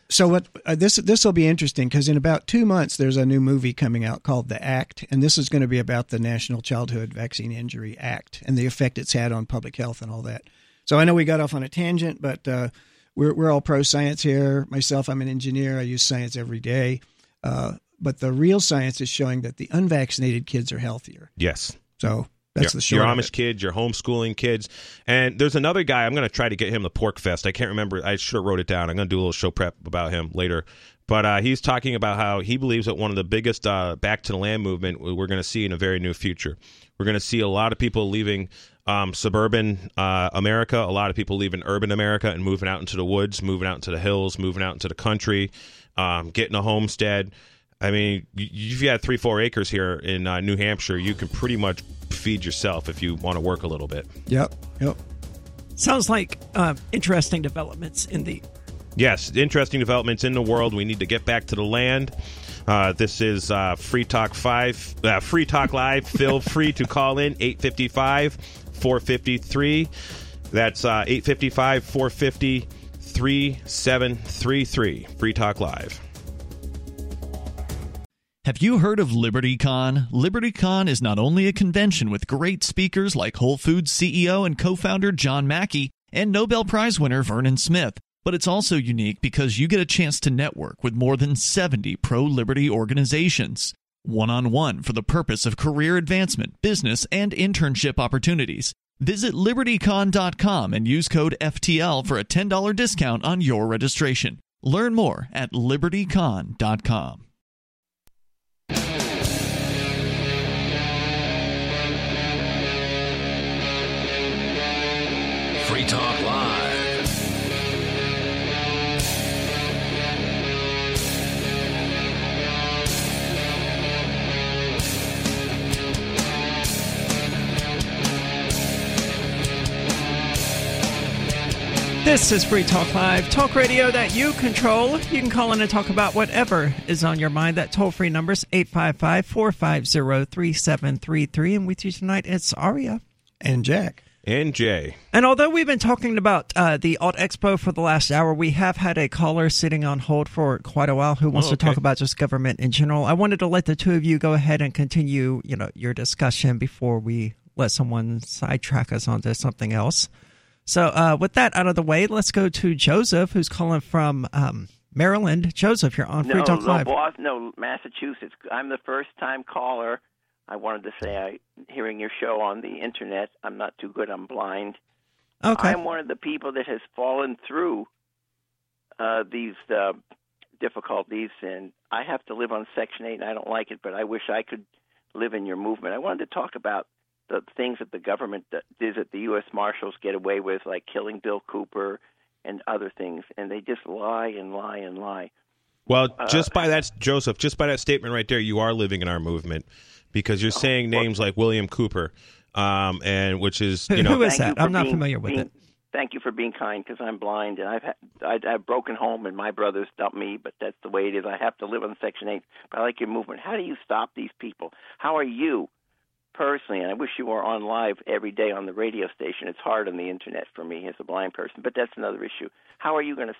so what uh, this this will be interesting because in about two months there's a new movie coming out called The Act, and this is going to be about the National Childhood Vaccine Injury Act and the effect it's had on public health and all that. So I know we got off on a tangent, but uh, we're we're all pro science here. Myself, I'm an engineer. I use science every day, uh, but the real science is showing that the unvaccinated kids are healthier. Yes. So that's your, the short. Your Amish kids, your homeschooling kids, and there's another guy. I'm going to try to get him the PorcFest. I can't remember. I should have wrote it down. I'm going to do a little show prep about him later. But uh, he's talking about how he believes that one of the biggest uh, back to the land movement we're going to see in a very new future. We're going to see a lot of people leaving um, suburban uh, America, a lot of people leaving urban America and moving out into the woods, moving out into the hills, moving out into the country, um, getting a homestead. I mean, if you had three, four acres here in uh, New Hampshire, you can pretty much feed yourself if you want to work a little bit. Yep. Yep. Sounds like uh, interesting developments in the. Yes, interesting developments in the world. We need to get back to the land. Uh, this is uh, Free Talk Five, uh, Free Talk Live. Feel free to call in 855 453. That's uh, 855 450 3733. Free Talk Live. Have you heard of LibertyCon? LibertyCon is not only a convention with great speakers like Whole Foods CEO and co founder John Mackey and Nobel Prize winner Vernon Smith, But it's also unique because you get a chance to network with more than 70 pro liberty organizations, one on one for the purpose of career advancement, business, and internship opportunities. Visit libertycon.com and use code FTL for a $10 discount on your registration. Learn more at libertycon.com. Free Talk Live. This is Free Talk Live, talk radio that you control. You can call in and talk about whatever is on your mind. That toll free number is 855 450 3733. And with you tonight, it's Aria. And Jack. And Jay. And although we've been talking about uh, the Alt Expo for the last hour, we have had a caller sitting on hold for quite a while who wants Oh, to talk about just government in general. I wanted to let the two of you go ahead and continue, you know, your discussion before we let someone sidetrack us onto something else. So, uh, with that out of the way, let's go to Joseph, who's calling from um, Maryland. Joseph, you're on Free No, Talk no, Live. Boston, no, Massachusetts. I'm the first time caller. I wanted to say, I hearing your show on the internet. I'm not too good. I'm blind. Okay. I'm one of the people that has fallen through uh, these uh, difficulties, and I have to live on Section 8, and I don't like it, but I wish I could live in your movement. I wanted to talk about the things that the government does that the U.S. Marshals get away with, like killing Bill Cooper and other things, and they just lie and lie and lie. Well, Uh, just by that, Joseph, just by that statement right there, you are living in our movement because you're saying names like William Cooper, um, and which is you know who is Thank you that? I'm not being- familiar with being- it. Thank you for being kind because I'm blind and I've had, I, I've broken home and my brothers dumped me, but that's the way it is. I have to live on Section 8. But I like your movement. How do you stop these people? How are you personally? And I wish you were on live every day on the radio station. It's hard on the internet for me as a blind person, but that's another issue. How are you going to,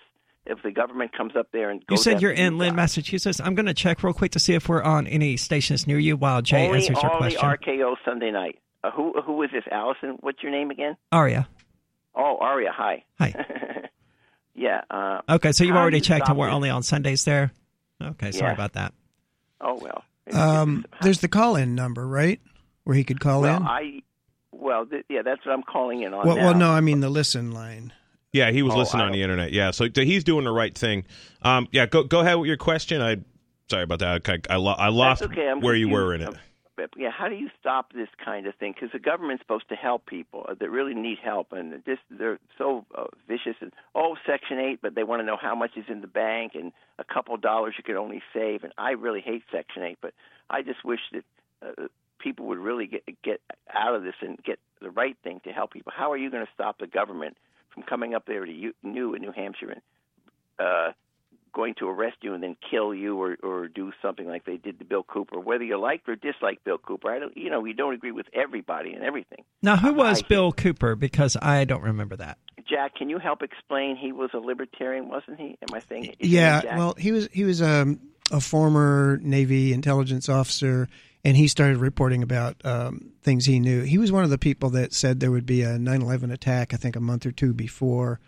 if the government comes up there and You said you're in Lynn, guys? Massachusetts. I'm going to check real quick to see if we're on any stations near you while Jay only, answers your only question. RKO Sunday night. Uh, who who is this? Allison? What's your name again? Aria. Oh, Aria. Hi. Hi. yeah. Uh, Okay, so you've already checked and we're only on Sundays there? Okay, sorry Yeah. about that. oh well. Um, there's the call in number, right? Where he could call well, in? I well, th- yeah, that's what I'm calling in on well, now. well, no, I mean the listen line. Yeah, he was Oh, listening on the internet. Yeah, so he's doing the right thing. Um, yeah, go go ahead with your question. I sorry about that. I I, I lost okay. Where you were in it. But, yeah, how do you stop this kind of thing? Because the government's supposed to help people uh, that really need help, and this they're so uh, vicious. And oh, Section Eight, but they want to know how much is in the bank and a couple dollars you could only save. And I really hate Section Eight, but I just wish that uh, people would really get get out of this and get the right thing to help people. How are you going to stop the government from coming up there to you, new in New Hampshire and uh, going to arrest you and then kill you or or do something like they did to Bill Cooper. Whether you like or dislike Bill Cooper, I don't. You know, we don't agree with everybody and everything. Now, who was I- Bill Cooper? Because I don't remember that. Jack, can you help explain? He was a libertarian, wasn't he? Am I saying? Yeah, well, he was he was um, a former Navy intelligence officer, and he started reporting about um, things he knew. He was one of the people that said there would be a 9/11 attack. I think a month or two before,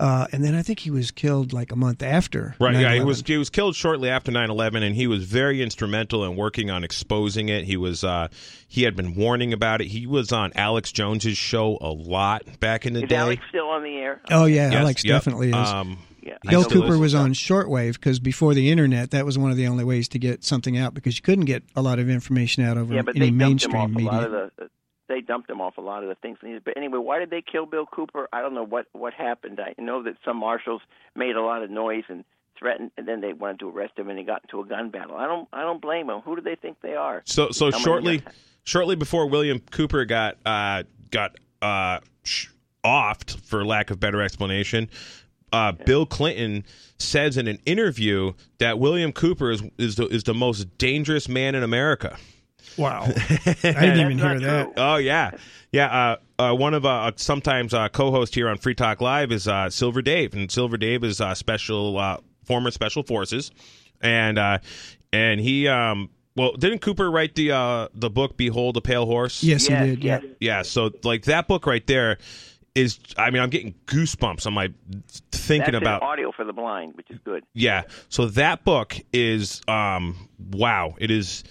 uh, and then I think he was killed like a month after. Right, yeah, he was he was killed shortly after 9/11 and he was very instrumental in working on exposing it. He was uh he had been warning about it. He was on Alex Jones's show a lot back in the is day. Alex still on the air? Oh yeah, Yes, Alex yep. definitely is. Um, Yeah, I Bill Cooper was on shortwave because before the internet, that was one of the only ways to get something out because you couldn't get a lot of information out over Yeah, but any they dumped him off mainstream a lot media. of the. They dumped him off a lot of the things. But anyway, why did they kill Bill Cooper? I don't know what what happened. I know that some marshals made a lot of noise and threatened, and then they wanted to arrest him, and he got into a gun battle. I don't I don't blame them. Who do they think they are? So so How shortly guys- shortly before William Cooper got uh, got uh, sh- offed, for lack of better explanation, uh, Bill Clinton says in an interview that William Cooper is is the, is the most dangerous man in America. Wow, I didn't even hear that. true. Oh yeah, yeah. Uh, uh, one of uh, sometimes uh, co-host here on Free Talk Live is uh, Silver Dave, and Silver Dave is uh, special uh, former special forces, and uh, and he um well didn't Cooper write the uh, the book Behold a Pale Horse? Yes, Yes, he did. Yeah. yeah. So like that book right there is I mean I'm getting goosebumps on my thinking That's about audio for the blind, which is good. yeah. So that book is um wow. It is.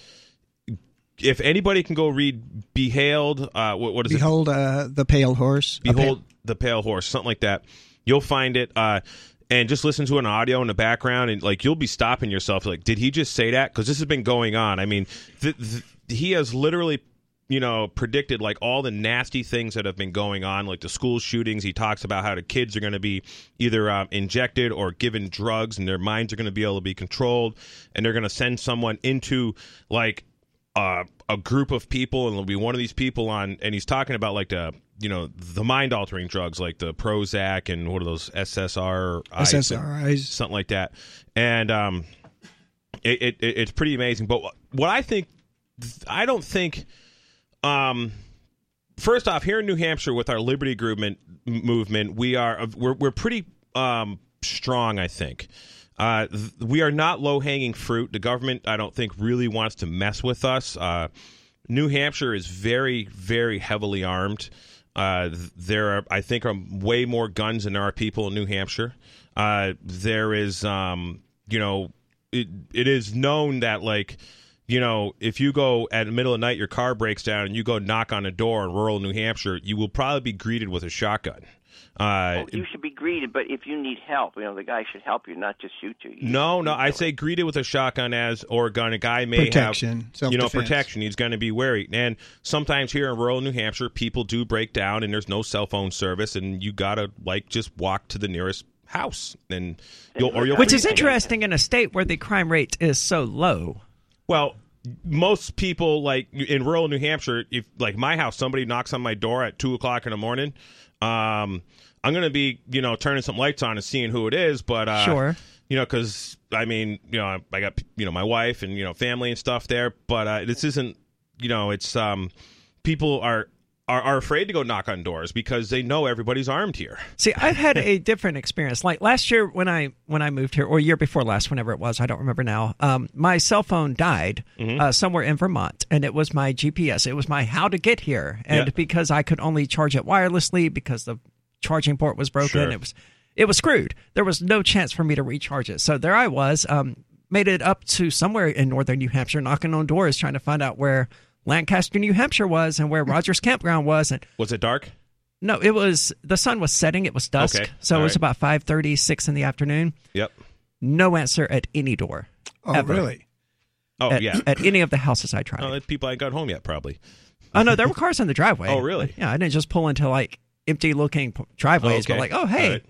If anybody can go read "Behailed," uh, what, what is it? Behold uh, the pale horse. Behold pale- the Pale Horse, something like that. You'll find it, uh, and just listen to an audio in the background, and like you'll be stopping yourself, like, did he just say that? Because this has been going on. I mean, th- th- he has literally. You know, predicted like all the nasty things that have been going on, like the school shootings. He talks about how the kids are going to be either um, injected or given drugs, and their minds are going to be able to be controlled, and they're going to send someone into like uh, a group of people, and it'll be one of these people on, and he's talking about like the you know the mind altering drugs like the Prozac and what are those SSR SSRIs. something like that, and um, it, it, it it's pretty amazing. But what I think, I don't think, um, first off, here in New Hampshire with our Liberty movement, movement, we are we're we're pretty um strong. I think. Uh, th- we are not low hanging fruit. The government, I don't think, really wants to mess with us. Uh, New Hampshire is very, very heavily armed. Uh, th- there are, I think, are way more guns than there are people in New Hampshire. Uh, there is, um, you know, it, it is known that like, you know, if you go at the middle of the night, your car breaks down, and you go knock on a door in rural New Hampshire, you will probably be greeted with a shotgun. Uh, Oh, you should be greeted, but if you need help, you know the guy should help you, not just shoot you. You No, no. I say greeted with a shotgun as or a gun. A guy may Protection, have, you know, protection. He's going to be wary. And sometimes here in rural New Hampshire, people do break down, and there's no cell phone service, and you gotta like just walk to the nearest house, and you'll or you'll. Which is interesting in a state where the crime rate is so low. Well, most people like in rural New Hampshire, if like my house, somebody knocks on my door at two o'clock in the morning, um, I'm gonna be you know turning some lights on and seeing who it is, but uh, Sure. you know, because I mean, you know, I got you know my wife and you know family and stuff there, but uh, this isn't, you know, it's um, people are. Are, are afraid to go knock on doors because they know everybody's armed here. See, I've had a different experience. Like last year when I when I moved here, or year before last, whenever it was, I don't remember now. Um, my cell phone died Mm-hmm. uh, somewhere in Vermont, and it was my GPS. It was my how to get here, and Yeah. because I could only charge it wirelessly because the charging port was broken, Sure. it was it was screwed. There was no chance for me to recharge it. So there I was, um, made it up to somewhere in northern New Hampshire, knocking on doors trying to find out where Lancaster, New Hampshire was, and where Rogers Campground was, and Was it dark? no, it was the sun was setting. It was dusk, Okay. so All it was right. about five thirty, six in the afternoon. Yep. No answer at any door. Oh, ever. really? Oh at, yeah. at any of the houses I tried. Oh, that's people I got home yet, probably. oh no, there were cars in the driveway. Oh, really? Yeah, I didn't just pull into like empty looking p- driveways, but like, oh hey, All right.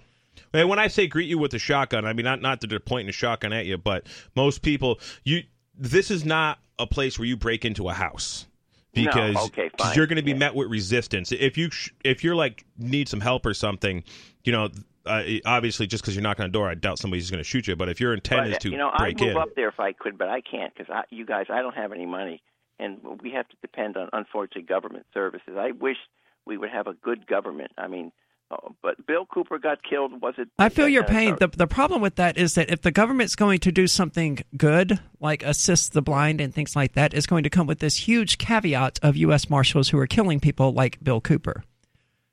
And when I say greet you with a shotgun, I mean not not that they're pointing a shotgun at you, but most people you this is not a place where you break into a house No, because okay, fine. you're going to be Yeah. met with resistance. If you sh- if you're like need some help or something, you know, uh, obviously just because you're knocking on a door, I doubt somebody's going to shoot you. But if your intent But, is to you know, I'd move in, up there if I could, but I can't because I, you guys, I don't have any money, and we have to depend on unfortunately government services. I wish we would have a good government. I mean, oh, but Bill Cooper got killed. Was it? I feel your uh, pain. The, the problem with that is that if the government's going to do something good, like assist the blind and things like that, is going to come with this huge caveat of U.S. Marshals who are killing people like Bill Cooper.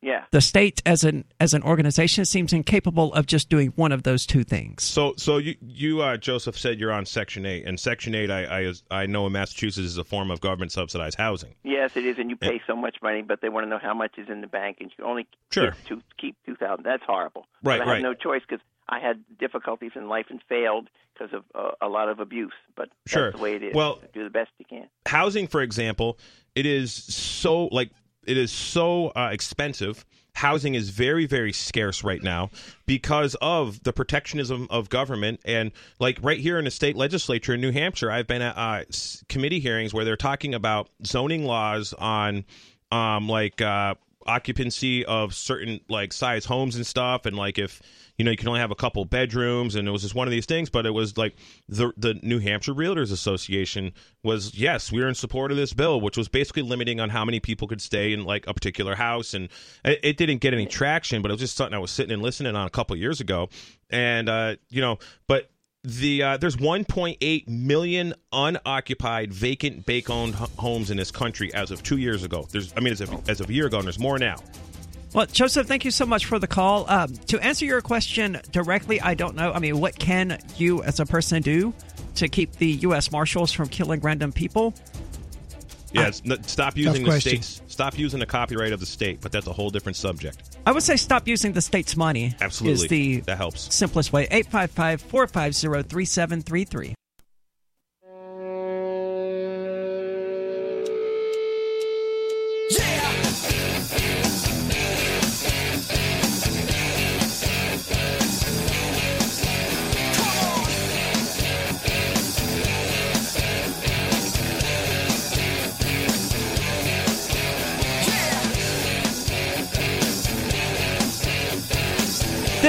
Yeah. The state, as an as an organization, seems incapable of just doing one of those two things. So, so you, you, uh, Joseph said you're on Section Eight, and Section Eight, I, I, I know in Massachusetts is a form of government subsidized housing. Yes, it is, and you pay so much money, but they want to know how much is in the bank, and you only Sure. keep two, keep two thousand. That's horrible. Right, but I right. had no choice because I had difficulties in life and failed because of uh, a lot of abuse. But Sure. that's the way it is. Well- do the best you can. housing, for example, it is so like it is so uh, expensive. Housing is very, very scarce right now because of the protectionism of government. And like right here in the state legislature in New Hampshire, I've been at uh, committee hearings where they're talking about zoning laws on, um, like uh, occupancy of certain like size homes and stuff, and like if you know you can only have a couple bedrooms, and it was just one of these things. But it was like the the New Hampshire Realtors Association was yes, we are in support of this bill, which was basically limiting on how many people could stay in like a particular house, and it, it didn't get any traction. But it was just something I was sitting and listening on a couple years ago, and uh, you know, but the uh, there's 1.8 million unoccupied vacant bank owned homes in this country as of two years ago. There's I mean as of as of a year ago, and there's more now. Well, Joseph, thank you so much for the call. Um, to answer your question directly, I don't know. I mean, what can you as a person do to keep the U.S. Marshals from killing random people? Yeah, it's stop using the question. states. Stop using the copyright of the state, but that's a whole different subject. I would say stop using the state's money. Absolutely, Is the that helps. simplest way. 855 450 3733.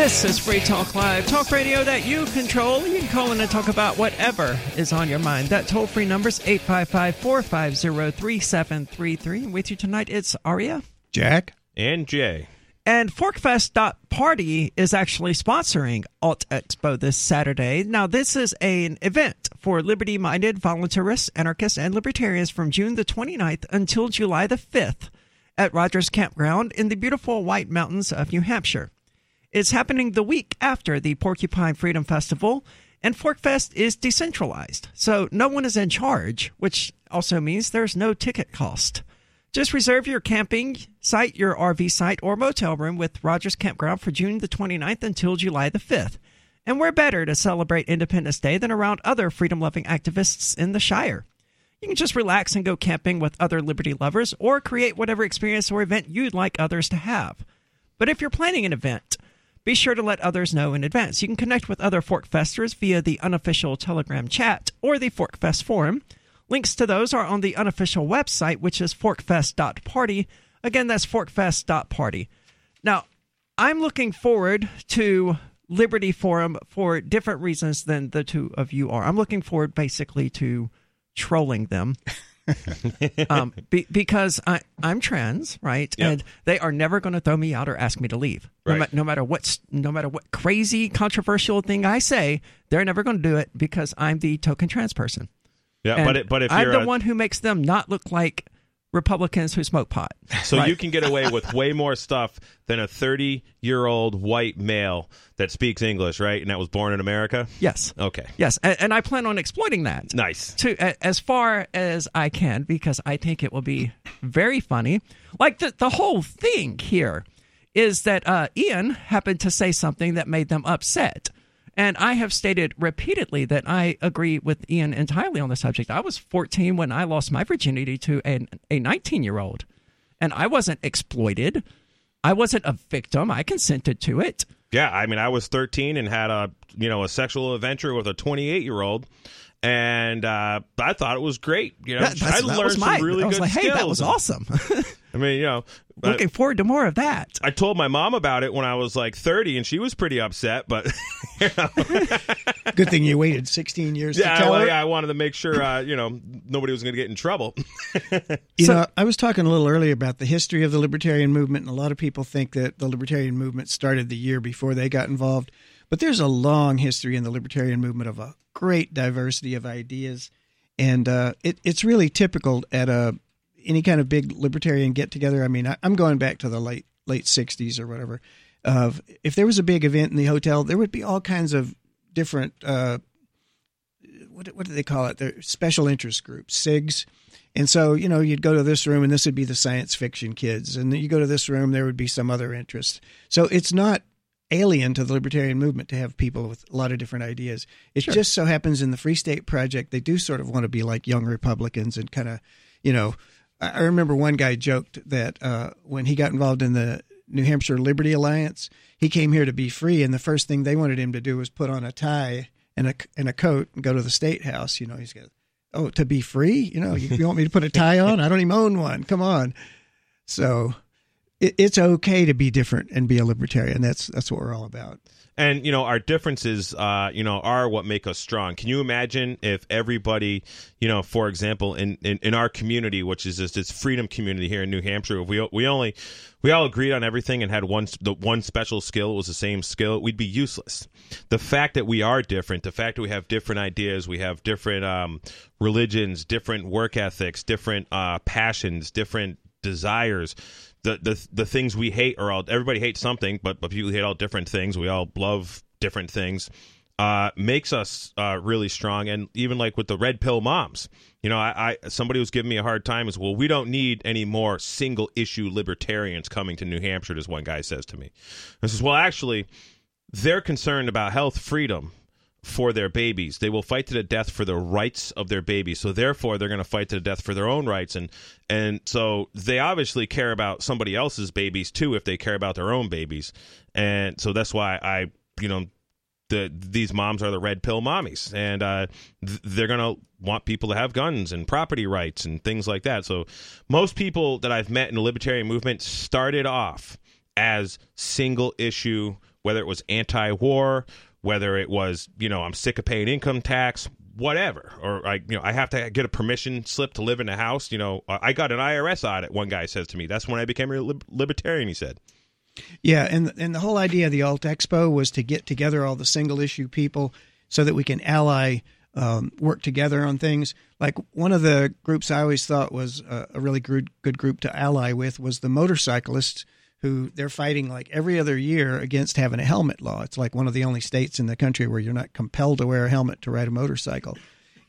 This is Free Talk Live, talk radio that you control. You can call in and talk about whatever is on your mind. That toll free number is 855 450 3733. With you tonight, it's Aria. Jack? And Jay, And ForkFest.party is actually sponsoring Alt Expo this Saturday. Now, this is an event for liberty minded voluntarists, anarchists, and libertarians from June the 29th until July the 5th at Rogers Campground in the beautiful White Mountains of New Hampshire. It's happening the week after the Porcupine Freedom Festival, and ForkFest is decentralized, so no one is in charge, which also means there's no ticket cost. Just reserve your camping site, your RV site, or motel room with Rogers Campground for June the 29th until July the 5th. And where better to celebrate Independence Day than around other freedom loving activists in the Shire? You can just relax and go camping with other liberty lovers or create whatever experience or event you'd like others to have. But if you're planning an event, be sure to let others know in advance. You can connect with other Forkfesters via the unofficial Telegram chat or the Forkfest forum. Links to those are on the unofficial website, which is forkfest.party. Again, that's forkfest.party. Now, I'm looking forward to Liberty Forum for different reasons than the two of you are. I'm looking forward basically to trolling them. um, be, because I, I'm trans, right? Yep. And they are never going to throw me out or ask me to leave. No, Right. ma- no matter what's, no matter what crazy controversial thing I say, they're never going to do it because I'm the token trans person. yeah, And but it, but if I'm the a- one who makes them not look like Republicans who smoke pot. So Right. you can get away with way more stuff than a 30 year old white male that speaks English, right? And that was born in America? Yes. Okay. Yes, and, and I plan on exploiting that. Nice. To a, as far as I can because I think it will be very funny. Like the the whole thing here is that uh, Ian happened to say something that made them upset. And I have stated repeatedly that I agree with Ian entirely on the subject. I was 14 when I lost my virginity to an, a 19 year old, and I wasn't exploited. I wasn't a victim. I consented to it. Yeah, I mean, I was 13 and had a you know a sexual adventure with a 28 year old, and uh, I thought it was great. You know, That, I that learned was my. some really I was good like, hey, that was awesome. I mean, you know, Looking forward to more of that. I told my mom about it when I was like 30, and she was pretty upset. But you know, Good thing you waited 16 years to yeah, tell well, her. yeah, I wanted to make sure uh, you know nobody was going to get in trouble. You So- know, I was talking a little earlier about the history of the libertarian movement, and a lot of people think that the libertarian movement started the year before they got involved. But there's a long history in the libertarian movement of a great diversity of ideas, and uh, it, it's really typical at a any kind of big libertarian get together. I mean, I, I'm going back to the late late '60s or whatever. Of if there was a big event in the hotel, there would be all kinds of different uh, what what do they call it? They're special interest groups, SIGs. And so, you know, you'd go to this room and this would be the science fiction kids. And you go to this room, there would be some other interest. So it's not alien to the libertarian movement to have people with a lot of different ideas. It just so happens in the Free State Project, they do sort of want to be like young Republicans and kind of, you know, I I remember one guy joked that uh, when he got involved in the New Hampshire Liberty Alliance, he came here to be free. And the first thing they wanted him to do was put on a tie and a, and a coat and go to the state house. You know, he's got, oh, to be free? You know, you, you want me to put a tie on? I don't even own one. Come on. So it, it's okay to be different and be a libertarian. That's that's what we're all about. and you know our differences uh you know are what make us strong can you imagine if everybody you know for example in in, in our community which is this, this freedom community here in new hampshire if we we only we all agreed on everything and had one the one special skill was the same skill we'd be useless the fact that we are different the fact that we have different ideas we have different um religions different work ethics different uh passions different desires, the the the things we hate are all everybody hates something, but but people hate all different things. We all love different things. Uh, makes us uh, really strong, and even like with the red pill moms, you know, I, I somebody was giving me a hard time as well. We don't need any more single issue libertarians coming to New Hampshire. As one guy says to me, I says, well, actually, they're concerned about health freedom for their babies. They will fight to the death for the rights of their babies. So therefore, they're going to fight to the death for their own rights. And and so they obviously care about somebody else's babies too if they care about their own babies. And so that's why I, you know, the these moms are the red pill mommies, and uh, th- they're going to want people to have guns and property rights and things like that. So most people that I've met in the libertarian movement started off as single issue, whether it was anti-war whether it was you know I'm sick of paying income tax, whatever, or I you know I have to get a permission slip to live in a house. You know I got an IRS audit. One guy says to me, "That's when I became a libertarian." He said. Yeah, and and the whole idea of the Alt Expo was to get together all the single issue people so that we can ally, um, work together on things. Like one of the groups I always thought was a, a really good good group to ally with was the motorcyclists who they're fighting like every other year against having a helmet law. It's like one of the only states in the country where you're not compelled to wear a helmet to ride a motorcycle.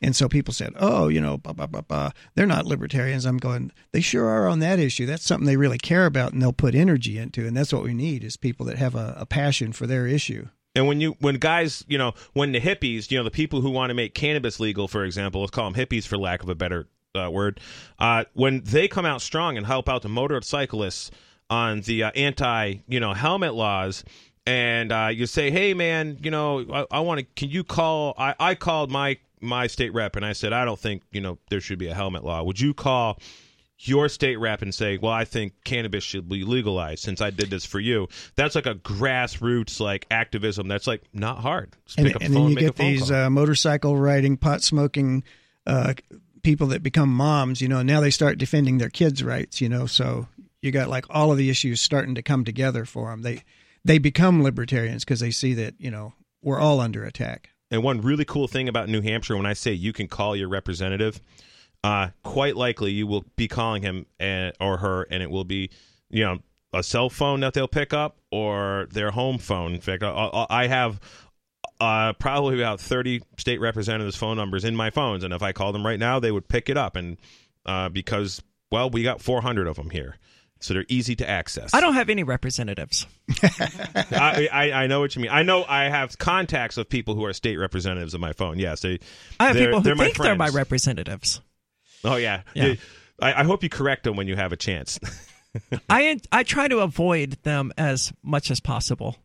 And so people said, "Oh, you know, bah, bah, bah, bah. they're not libertarians." I'm going, "They sure are on that issue. That's something they really care about, and they'll put energy into. And that's what we need is people that have a, a passion for their issue." And when you when guys, you know, when the hippies, you know, the people who want to make cannabis legal, for example, let's call them hippies for lack of a better uh, word, uh, when they come out strong and help out the motorcyclists on the uh, anti, you know, helmet laws, and uh, you say, "Hey, man, you know, I, I want to. Can you call? I, I called my my state rep, and I said, I don't think you know there should be a helmet law. Would you call?" your state rep and say, "Well, I think cannabis should be legalized since I did this for you." That's like a grassroots like activism. That's like not hard. Just and, and then you get these uh, motorcycle riding, pot smoking uh, people that become moms. You know, now they start defending their kids' rights. You know, so you got like all of the issues starting to come together for them. They they become libertarians because they see that you know we're all under attack. And one really cool thing about New Hampshire, when I say you can call your representative, uh, quite likely you will be calling him and, or her, and it will be you know a cell phone that they'll pick up or their home phone. In fact, I, I have uh, probably about 30 state representatives' phone numbers in my phones. And if I call them right now, they would pick it up. And uh, because, well, we got 400 of them here so they're easy to access. I don't have any representatives. I, I, I know what you mean. I know I have contacts of people who are state representatives on my phone. Yes, they. I have people who think they're my representatives. Oh yeah, yeah. I, I hope you correct them when you have a chance. I I try to avoid them as much as possible.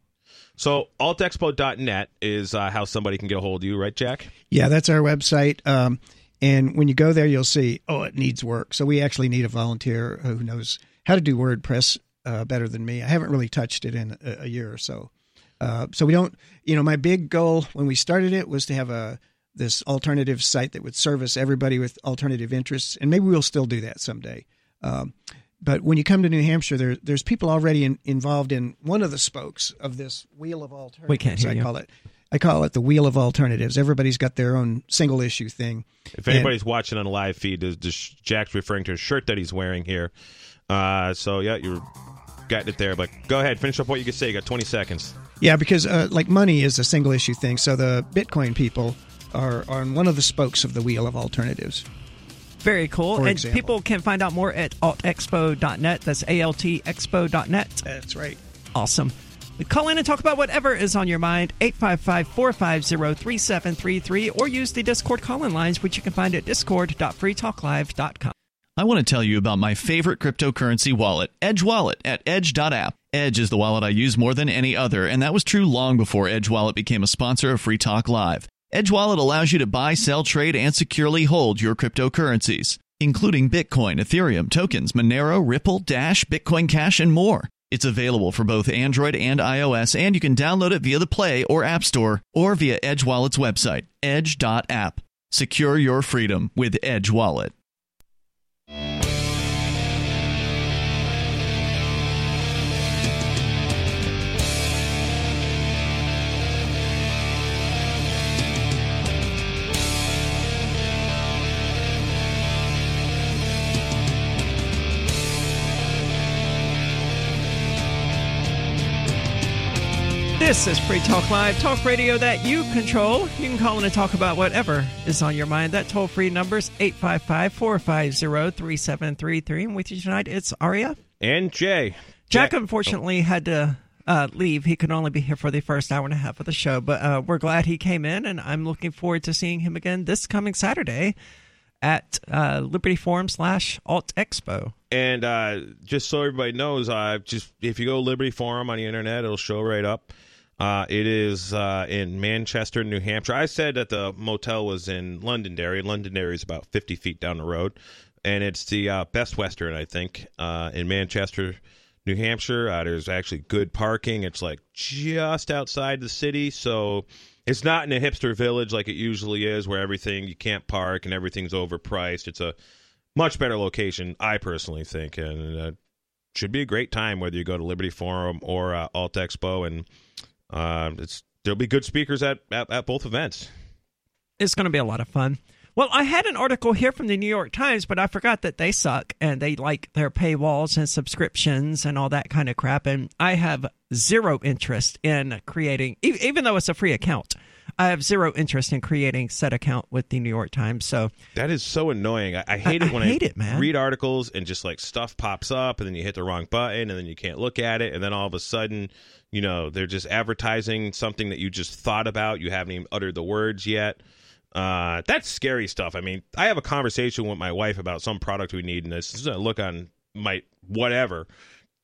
So altexpo.net is uh, how somebody can get a hold of you, right, Jack? Yeah, that's our website. Um, and when you go there, you'll see, oh, it needs work. So we actually need a volunteer who knows how to do WordPress uh, better than me. I haven't really touched it in a, a year or so. Uh, so we don't, you know, my big goal when we started it was to have a this alternative site that would service everybody with alternative interests, and maybe we'll still do that someday. Um, but when you come to New Hampshire, there, there's people already in, involved in one of the spokes of this wheel of alternatives. We can't hear I you. call it. I call it the wheel of alternatives. Everybody's got their own single issue thing. If anybody's and, watching on a live feed, Jack's referring to a shirt that he's wearing here. Uh, so yeah, you're getting it there. But go ahead, finish up what you can say. You got 20 seconds. Yeah, because uh, like money is a single issue thing. So the Bitcoin people are, are on one of the spokes of the wheel of alternatives. Very cool. For and example. people can find out more at altexpo.net. That's altexpo.net. That's right. Awesome. Call in and talk about whatever is on your mind. 855 450 3733 or use the Discord call in lines, which you can find at discord.freetalklive.com. I want to tell you about my favorite cryptocurrency wallet, Edge Wallet, at edge.app. Edge is the wallet I use more than any other, and that was true long before Edge Wallet became a sponsor of Free Talk Live. Edge Wallet allows you to buy, sell, trade, and securely hold your cryptocurrencies, including Bitcoin, Ethereum, tokens, Monero, Ripple, Dash, Bitcoin Cash, and more. It's available for both Android and iOS, and you can download it via the Play or App Store or via Edge Wallet's website, edge.app. Secure your freedom with Edge Wallet. This is Free Talk Live, talk radio that you control. You can call in and talk about whatever is on your mind. That toll free number is 855 450 3733. And with you tonight, it's Aria. And Jay. Jack, unfortunately, had to uh, leave. He could only be here for the first hour and a half of the show, but uh, we're glad he came in, and I'm looking forward to seeing him again this coming Saturday at uh, Liberty Forum slash Alt Expo. And uh, just so everybody knows, uh, just if you go Liberty Forum on the internet, it'll show right up. Uh, it is uh, in Manchester, New Hampshire. I said that the motel was in Londonderry. Londonderry is about 50 feet down the road. And it's the uh, Best Western, I think, uh, in Manchester, New Hampshire. Uh, there's actually good parking. It's like just outside the city. So it's not in a hipster village like it usually is, where everything you can't park and everything's overpriced. It's a much better location, I personally think. And uh, should be a great time whether you go to Liberty Forum or Alt Expo. And uh, it's there'll be good speakers at, at, at both events. It's going to be a lot of fun. Well, I had an article here from the New York Times, but I forgot that they suck and they like their paywalls and subscriptions and all that kind of crap. And I have zero interest in creating, even though it's a free account. I have zero interest in creating said account with the New York Times. So That is so annoying. I, I hate I- it when I hate it, man. read articles and just like stuff pops up and then you hit the wrong button and then you can't look at it and then all of a sudden, you know, they're just advertising something that you just thought about. You haven't even uttered the words yet. Uh, that's scary stuff. I mean, I have a conversation with my wife about some product we need, and this is a look on my whatever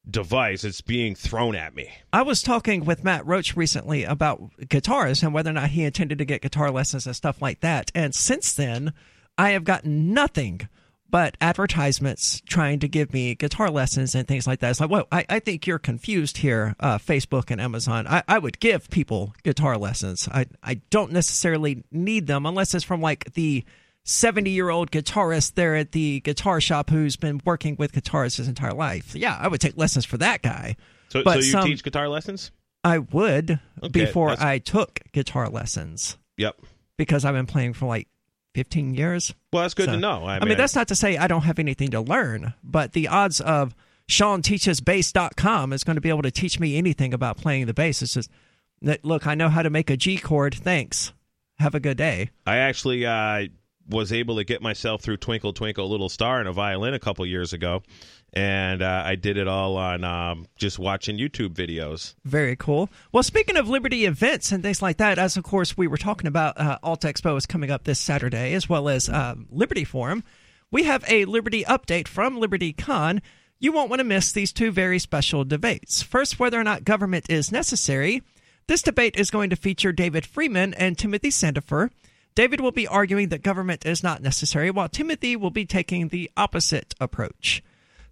device. It's being thrown at me. I was talking with Matt Roach recently about guitars and whether or not he intended to get guitar lessons and stuff like that. And since then, I have gotten nothing but advertisements trying to give me guitar lessons and things like that. It's like, whoa, I, I think you're confused here, uh, Facebook and Amazon. I, I would give people guitar lessons. I, I don't necessarily need them unless it's from like the 70 year old guitarist there at the guitar shop who's been working with guitars his entire life. Yeah, I would take lessons for that guy. So, But so you some- teach guitar lessons? I would Okay, before that's- I took guitar lessons Yep. because I've been playing for like 15 years. Well, that's good So- to know. I, I mean, that's not to say I don't have anything to learn, but the odds of Sean teaches bass.com is going to be able to teach me anything about playing the bass. It's just that, look, I know how to make a G chord. Thanks. Have a good day. I actually uh, was able to get myself through Twinkle Twinkle Little Star in a violin a couple years ago, and uh, I did it all on um, just watching YouTube videos. Very cool. Well, speaking of Liberty events and things like that, as of course we were talking about, uh, Alt Expo is coming up this Saturday, as well as uh, Liberty Forum. We have a Liberty update from Liberty Con. You won't want to miss these two very special debates. First, whether or not government is necessary. This debate is going to feature David Friedman and Timothy Sandefur. David will be arguing that government is not necessary, while Timothy will be taking the opposite approach.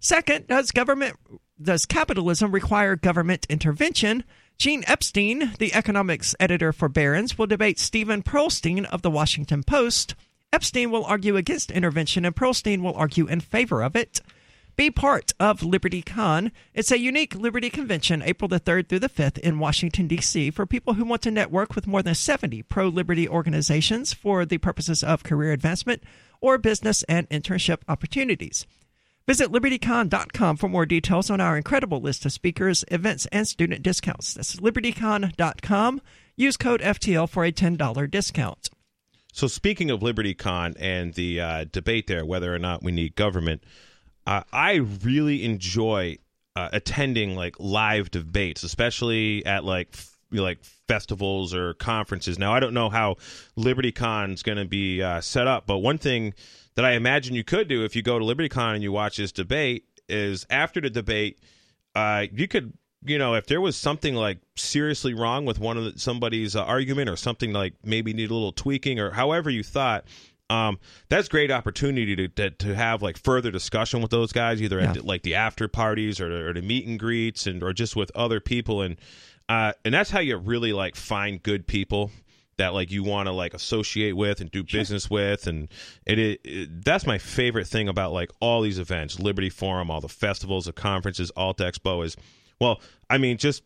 Second, does government does capitalism require government intervention? Gene Epstein, the economics editor for Barron's, will debate Stephen Pearlstein of the Washington Post. Epstein will argue against intervention, and Pearlstein will argue in favor of it. Be part of Liberty Con. It's a unique Liberty convention, April the 3rd through the 5th in Washington, D.C., for people who want to network with more than 70 pro liberty organizations for the purposes of career advancement or business and internship opportunities. Visit libertycon.com for more details on our incredible list of speakers, events, and student discounts. That's libertycon.com. Use code FTL for a $10 discount. So, speaking of LibertyCon and the uh, debate there, whether or not we need government, uh, I really enjoy uh, attending like live debates, especially at like f- like festivals or conferences. Now, I don't know how LibertyCon is going to be uh, set up, but one thing that I imagine you could do if you go to LibertyCon and you watch this debate is after the debate, uh, you could you know, if there was something like seriously wrong with one of the, somebody's uh, argument or something like maybe need a little tweaking or however you thought, um, that's great opportunity to, to to have like further discussion with those guys, either at Yeah. the, like the after parties or, or the meet and greets, and or just with other people, and uh, and that's how you really like find good people that like you want to like associate with and do business with. And it, it, it that's my favorite thing about like all these events liberty forum all the festivals the conferences alt expo is well i mean just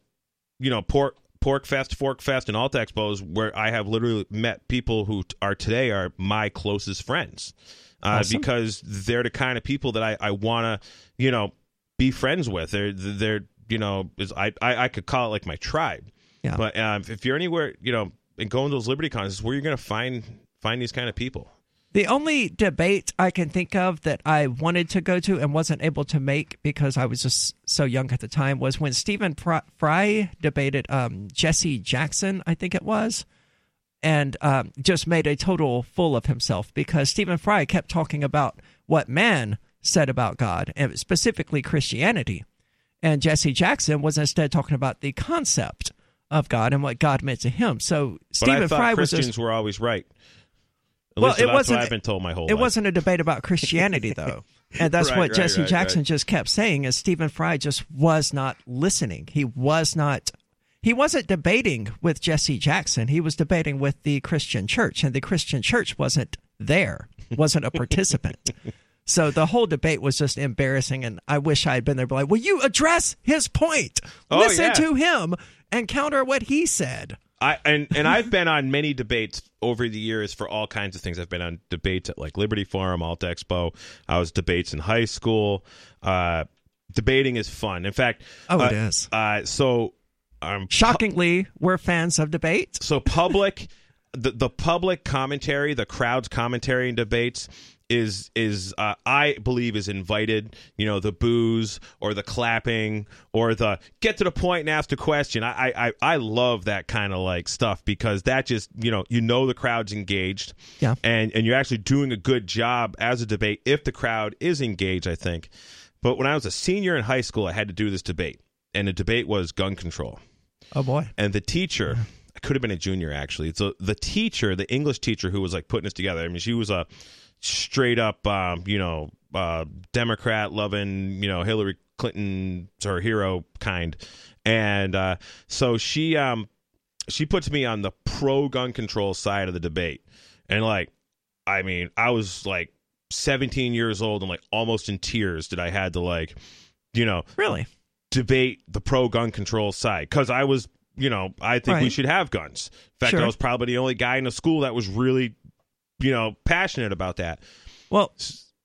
you know pork PorcFest fork fest and alt expos where i have literally met people who are today are my closest friends uh, Awesome. because they're the kind of people that i, I want to you know be friends with they're they're you know is I, I i could call it like my tribe Yeah. But um, if you're anywhere, you know, and going to those Liberty cons, is where you're going to find find these kind of people. The only debate I can think of that I wanted to go to and wasn't able to make because I was just so young at the time was when Stephen Fry- debated um, Jesse Jackson, I think it was, and um, just made a total fool of himself because Stephen Fry kept talking about what man said about God and specifically Christianity. And Jesse Jackson was instead talking about the concept of God and what God meant to him. So Stephen Fry was Christians were always right. At Well, it that's wasn't- what I've been told my whole it life. wasn't a debate about Christianity, though. And that's Right, what right, Jesse right, Jackson just kept saying is Stephen Fry just was not listening. He was not he wasn't debating with Jesse Jackson. He was debating with the Christian church, and the Christian church wasn't there, wasn't a participant. So the whole debate was just embarrassing, and I wish I had been there. But like, will you address his point? Oh, Listen yeah. to him and counter what he said. I and and I've been on many debates over the years for all kinds of things. I've been on debates at like Liberty Forum, Alt Expo. I was debates in high school. Uh, debating is fun. In fact, Oh, uh, it is. Uh, so, um, Shockingly, we're fans of debate. so public, the the public commentary, the crowd's commentary in debates is is uh, I believe is invited. You know, the booze or the clapping or the get to the point and ask a question. I I I- I love that kind of like stuff because that just you know you know the crowd's engaged. Yeah. and and you're actually doing a good job as a debate if the crowd is engaged. I think. But when I was a senior in high school, I had to do this debate, and the debate was gun control Oh boy. and the teacher I could have been a junior actually so the teacher the english teacher who was like putting this together i mean she was a straight up um, you know uh, democrat loving you know hillary clinton's her hero kind and uh, so she um she puts me on the pro gun control side of the debate and like i mean i was like 17 years old and like almost in tears that i had to like you know Really? debate the pro gun control side because I was, you know, I think we should have guns. In fact, Sure. I was probably the only guy in the school that was really, you know, passionate about that. Well,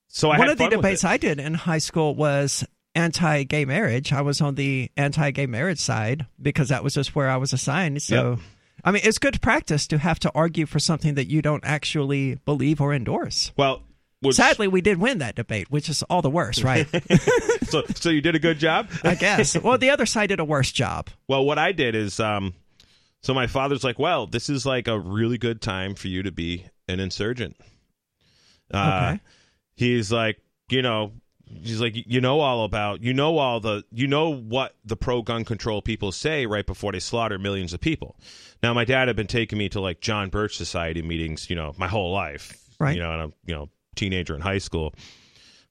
So I one had of the debates. I did in high school was anti-gay marriage. I was on the anti-gay marriage side because that was just where I was assigned. So, Yep. I mean, it's good practice to have to argue for something that you don't actually believe or endorse. well, which, Sadly, we did win that debate, which is all the worse, right? so so you did a good job. I guess. Well, the other side did a worse job. Well, what I did is, um, so my father's like, well, this is like a really good time for you to be an insurgent. Uh, Okay. He's like, you know, he's like, you know all about, you know all the, you know what the pro gun control people say right before they slaughter millions of people. Now, my dad had been taking me to like John Birch Society meetings, you know, my whole life, Right. You know, and I'm, you know, teenager in high school.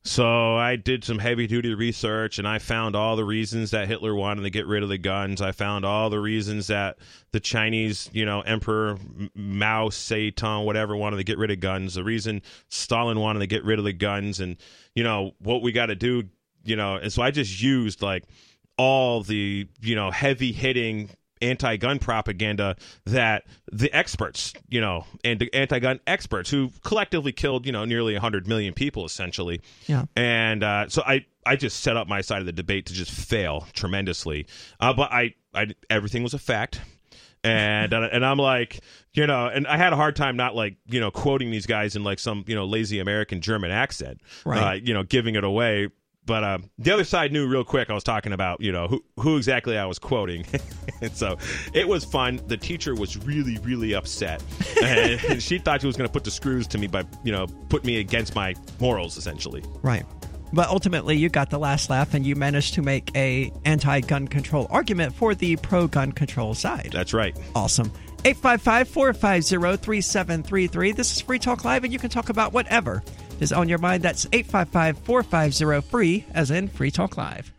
So I did some heavy duty research and I found all the reasons that Hitler wanted to get rid of the guns. I found all the reasons that the Chinese, you know, Emperor Mao Zedong, whatever, wanted to get rid of guns. The reason Stalin wanted to get rid of the guns and, you know, what we got to do, you know. And so I just used like all the, you know, heavy hitting anti-gun propaganda that the experts, you know, and the anti-gun experts who collectively killed, you know, nearly 100 million people essentially. Yeah. And uh, so I I just set up my side of the debate to just fail tremendously. Uh, but I I everything was a fact. And uh, and I'm like, you know, and I had a hard time not like, you know, quoting these guys in like some, you know, lazy American German accent. Right. Uh, you know, giving it away. But uh, the other side knew real quick I was talking about, you know, who, who exactly I was quoting. and so it was fun. The teacher was really, really upset. and she thought she was going to put the screws to me by, you know, put me against my morals, essentially. Right. But ultimately, you got the last laugh, and you managed to make a anti-gun control argument for the pro-gun control side. That's right. Awesome. 855-450-3733. This is Free Talk Live, and you can talk about whatever is on your mind. That's 855-450-FREE, as in Free Talk Live.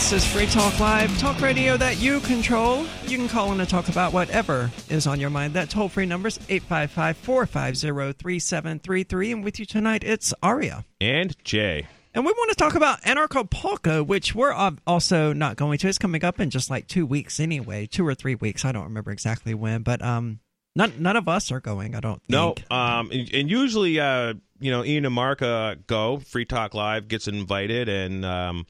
This is Free Talk Live, talk radio that you control. You can call in and talk about whatever is on your mind. That toll free number is 855 450 3733. And with you tonight, it's Aria. And Jay. And we want to talk about Anarchapulco, which we're also not going to. It's coming up in just like two weeks anyway, two or three weeks. I don't remember exactly when, but um, none none of us are going. I don't. No, um, and, and usually, uh, you know, Ian and Mark uh, go. Free Talk Live gets invited, and um,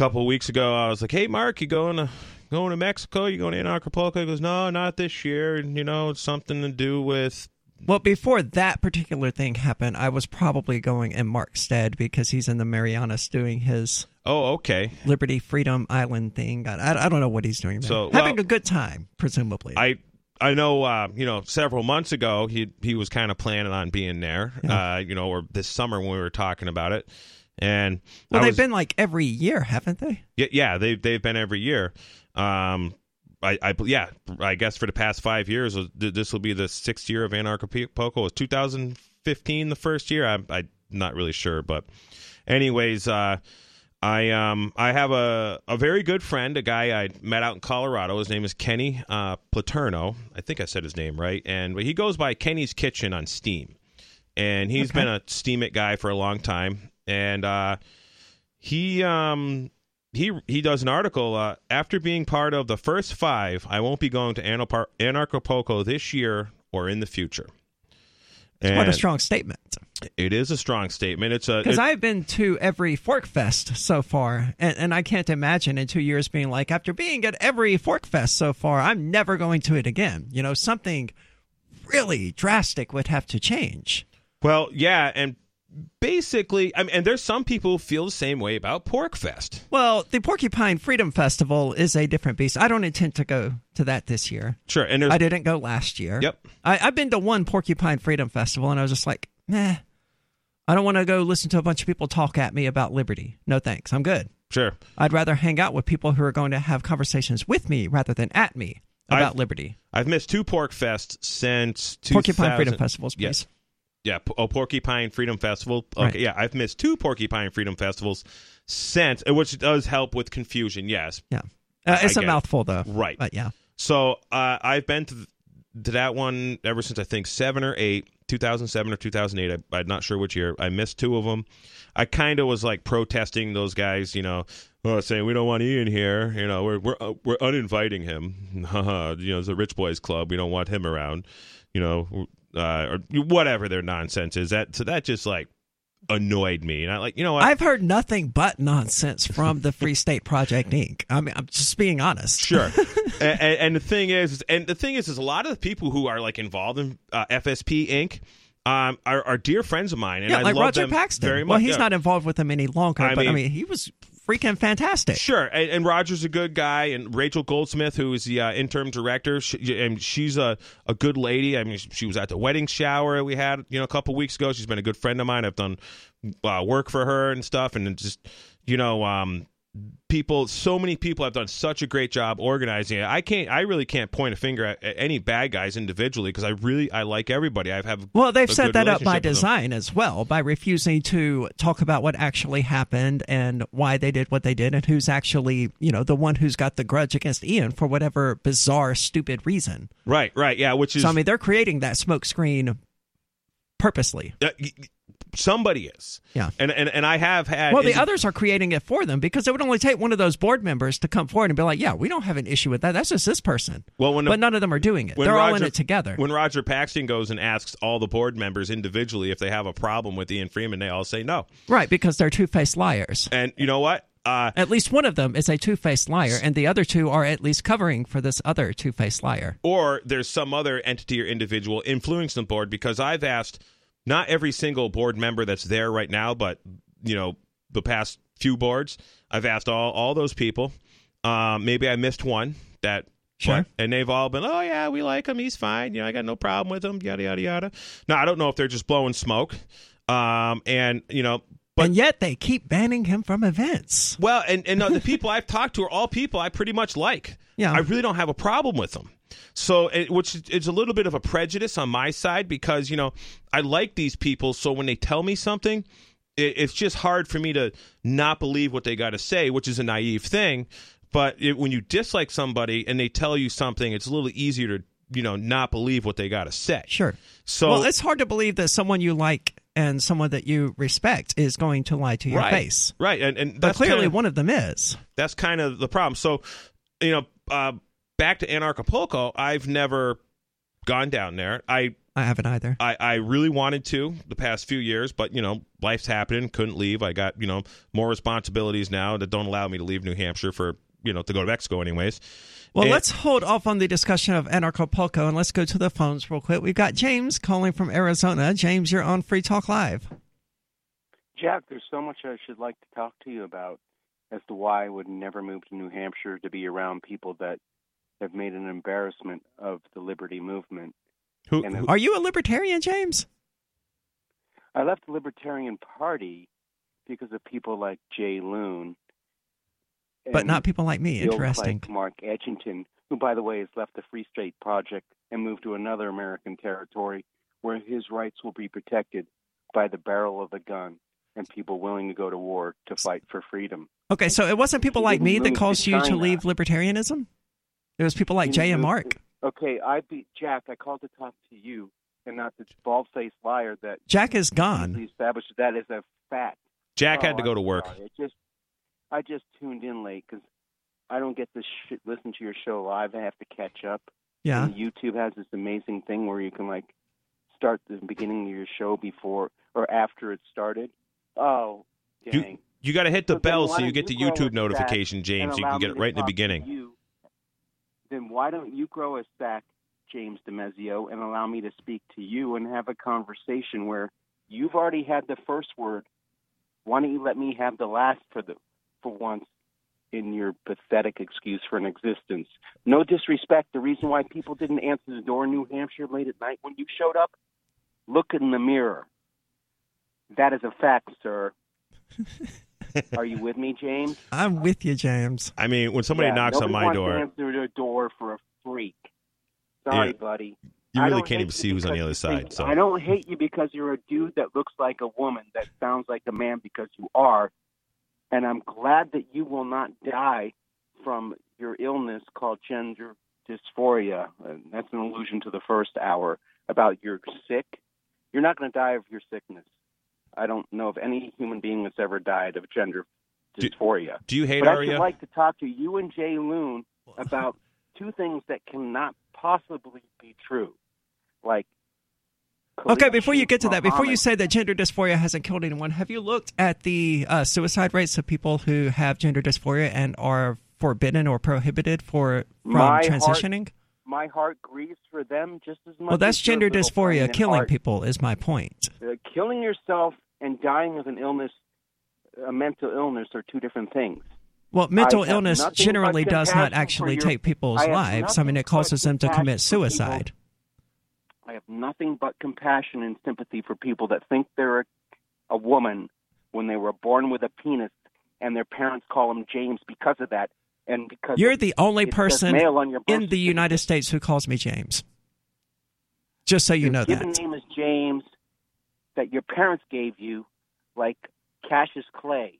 couple of weeks ago, I was like, "Hey, Mark, you going to going to Mexico? You going to Anarchapulco?" He goes, "No, not this year. And you know, it's something to do with." Well, before that particular thing happened, I was probably going in Mark's stead because he's in the Marianas doing his Oh, okay. Liberty Freedom Island thing. I, I, don't know what he's doing there. So, Having well, a good time, presumably. I I know uh, you know several months ago he he was kind of planning on being there. Uh, you know, or this summer when we were talking about it, and well, I they've was- been like every year, haven't they? Yeah, yeah, they've they've been every year. Um, I, I yeah, I guess for the past five years, uh, this will be the sixth year of Anarchapulco. Was 2015 the first year? I'm I'm not really sure, but anyways, uh, I um I have a a very good friend, a guy I met out in Colorado. His name is Kenny uh, Platerno. I think I said his name right, and he goes by Kenny's Kitchen on Steam, and he's been a Steemit guy for a long time, and uh, he um he he does an article uh, after being part of the first five. I won't be going to Anarch- Anarchapulco this year or in the future. What a strong statement. It is a strong statement. It's a Because it- I've been to every PorcFest so far, and, and I can't imagine in two years being like, after being at every PorcFest so far, I'm never going to it again. You know, something really drastic would have to change. well, yeah, and basically, I mean, and there's some people who feel the same way about PorcFest. Well, the Porcupine Freedom Festival is a different beast. I don't intend to go to that this year. Sure, and I didn't go last year. Yep. I, I've been to one Porcupine Freedom Festival, and I was just like, nah, I don't want to go listen to a bunch of people talk at me about liberty. No thanks. I'm good. sure. I'd rather hang out with people who are going to have conversations with me rather than at me about I've- liberty. I've missed two PorcFests since 2000. Porcupine Freedom Festivals, please. Yes. Yeah, oh, Porcupine Freedom Festival. Okay, Right. yeah, I've missed two Porcupine Freedom Festivals since, uh, which does help with confusion. Yes, Yeah. Uh, it's a get it. mouthful, though. Right. But yeah. So uh, I've been to, th- to that one ever since I think seven or eight, 2007 or 2008. I, I'm not sure which year. I missed two of them. I kind of was like protesting those guys, you know, oh, saying we don't want Ian here. You know, we're we're uh, we're uninviting him. You know, it's a rich boys club. We don't want him around. You know, uh, or whatever their nonsense is. That so that just like annoyed me, and I like you know what. I've heard nothing but nonsense from the Free State Project Inc. I mean, I'm just being honest. Sure. and, and, the thing is, and the thing is, is a lot of the people who are like involved in uh, FSP Inc. Um, are, are dear friends of mine, and yeah, I like love Roger them Paxton. very well, he's yeah. not involved with them any longer, I but I mean- mean, he was freaking fantastic. Sure, and, and Roger's a good guy, and Rachel Goldsmith, who is the uh, interim director, she, and she's a, a good lady. I mean, she was at the wedding shower we had, you know, a couple weeks ago. She's been a good friend of mine. I've done uh, work for her and stuff, and just you know, um, people, so many people have done such a great job organizing it. I can't, I really can't point a finger at, at any bad guys individually because I really, I like everybody. I have Well, they've set that up by relationship with them. design as well, by refusing to talk about what actually happened and why they did what they did, and who's actually, you know, the one who's got the grudge against Ian for whatever bizarre, stupid reason. Right, right, yeah. Which is So, I mean, they're creating that smokescreen purposely. uh, somebody is. Yeah. and and and I have had. Well, the others are creating it for them because it would only take one of those board members to come forward and be like, "Yeah, we don't have an issue with that. That's just this person." Well, when but none of them are doing it. They're all in it together. When Roger Paxton goes and asks all the board members individually if they have a problem with Ian Freeman, they all say no. right, because they're two-faced liars. And you know what? Uh, At least one of them is a two-faced liar, and the other two are at least covering for this other two-faced liar. or there's some other entity or individual influencing the board because I've asked not every single board member that's there right now, but you know the past few boards. I've asked all all those people. Um, maybe I missed one that. Sure. but- and they've all been, oh yeah, we like him. He's fine. You know, I got no problem with him. Yada yada yada. Now I don't know if they're just blowing smoke. Um, and you know, but and yet they keep banning him from events. Well, and and uh, the people I've talked to are all people I pretty much like. Yeah. I really don't have a problem with them. So, it, which is a little bit of a prejudice on my side because you know I like these people. So when they tell me something, it, it's just hard for me to not believe what they got to say, which is a naive thing. But it, when you dislike somebody and they tell you something, it's a little easier to you know not believe what they got to say. Sure. So well, it's hard to believe that someone you like and someone that you respect is going to lie to your right. face. Right, and and But clearly, kinda, one of them is. that's kind of the problem. So, you know, uh, back to Anarchapulco, I've never gone down there. I I haven't either. I, I really wanted to the past few years, but you know, life's happening. Couldn't leave. I got you know more responsibilities now that don't allow me to leave New Hampshire for you know to go to Mexico anyways. Well, And- let's hold off on the discussion of Anarchapulco and let's go to the phones real quick. We've got James calling from Arizona. James, you're on Free Talk Live. Jack, there's so much I should like to talk to you about as to why I would never move to New Hampshire to be around people that have made an embarrassment of the liberty movement. Who, who- Are you a libertarian, James? I left the Libertarian Party because of people like Jay Loon. But not people like me. Interesting. Like Mark Edgington, who, by the way, has left the Free State Project and moved to another American territory where his rights will be protected by the barrel of a gun and people willing to go to war to fight for freedom. Okay, so it wasn't people like me that caused you to leave libertarianism? It was people like He Jay and Mark. Okay, I beat Jack. I called to talk to you and not the bald-faced liar that Jack is gone. easily established that as a fact. Jack had Oh, to go I'm to work. sorry. It just, I just tuned in late because I don't get to sh- listen to your show live. I have to catch up. Yeah. And YouTube has this amazing thing where you can like start the beginning of your show before or after it started. Oh, You- dang! You got to hit the So bell so you get the you grow YouTube notification, James. and You can get it right in the talk to beginning. you? Then why don't you grow a sack, James DeMezio, and allow me to speak to you and have a conversation where you've already had the first word. Why don't you let me have the last for the for once in your pathetic excuse for an existence? No disrespect. The reason why people didn't answer the door in New Hampshire late at night when you showed up, look in the mirror. That is a fact, sir. Are you with me, James? I'm with you, James. I mean, when somebody Yeah, knocks on my wants door, to answer the door for a freak. Sorry, Yeah. buddy. you really can't even see who's on the other side. So I don't hate you because you're a dude that looks like a woman that sounds like a man because you are, and I'm glad that you will not die from your illness called gender dysphoria. And that's an allusion to the first hour about you're sick. You're not going to die of your sickness. I don't know if any human being that's ever died of gender dysphoria. do you hate But I'd like to talk to you and Jay Loon about two things that cannot possibly be true, like. Okay, before you get to that, before you say that gender dysphoria hasn't killed anyone, have you looked at the uh, suicide rates of people who have gender dysphoria and are forbidden or prohibited for from My heart- transitioning? My heart grieves for them just as much. Well, that's gender dysphoria. Killing people is my point. Uh, killing yourself and dying of an illness, a mental illness, are two different things. Well, mental illness generally does not actually your- take people's I lives. I mean, it causes them to commit suicide. I have nothing but compassion and sympathy for people that think they're a, a woman when they were born with a penis, and their parents call them James because of that, and because You're of- the only person male on your in the United States who calls me James. Just so you Your know given that. name is James that your parents gave you, like Cassius Clay.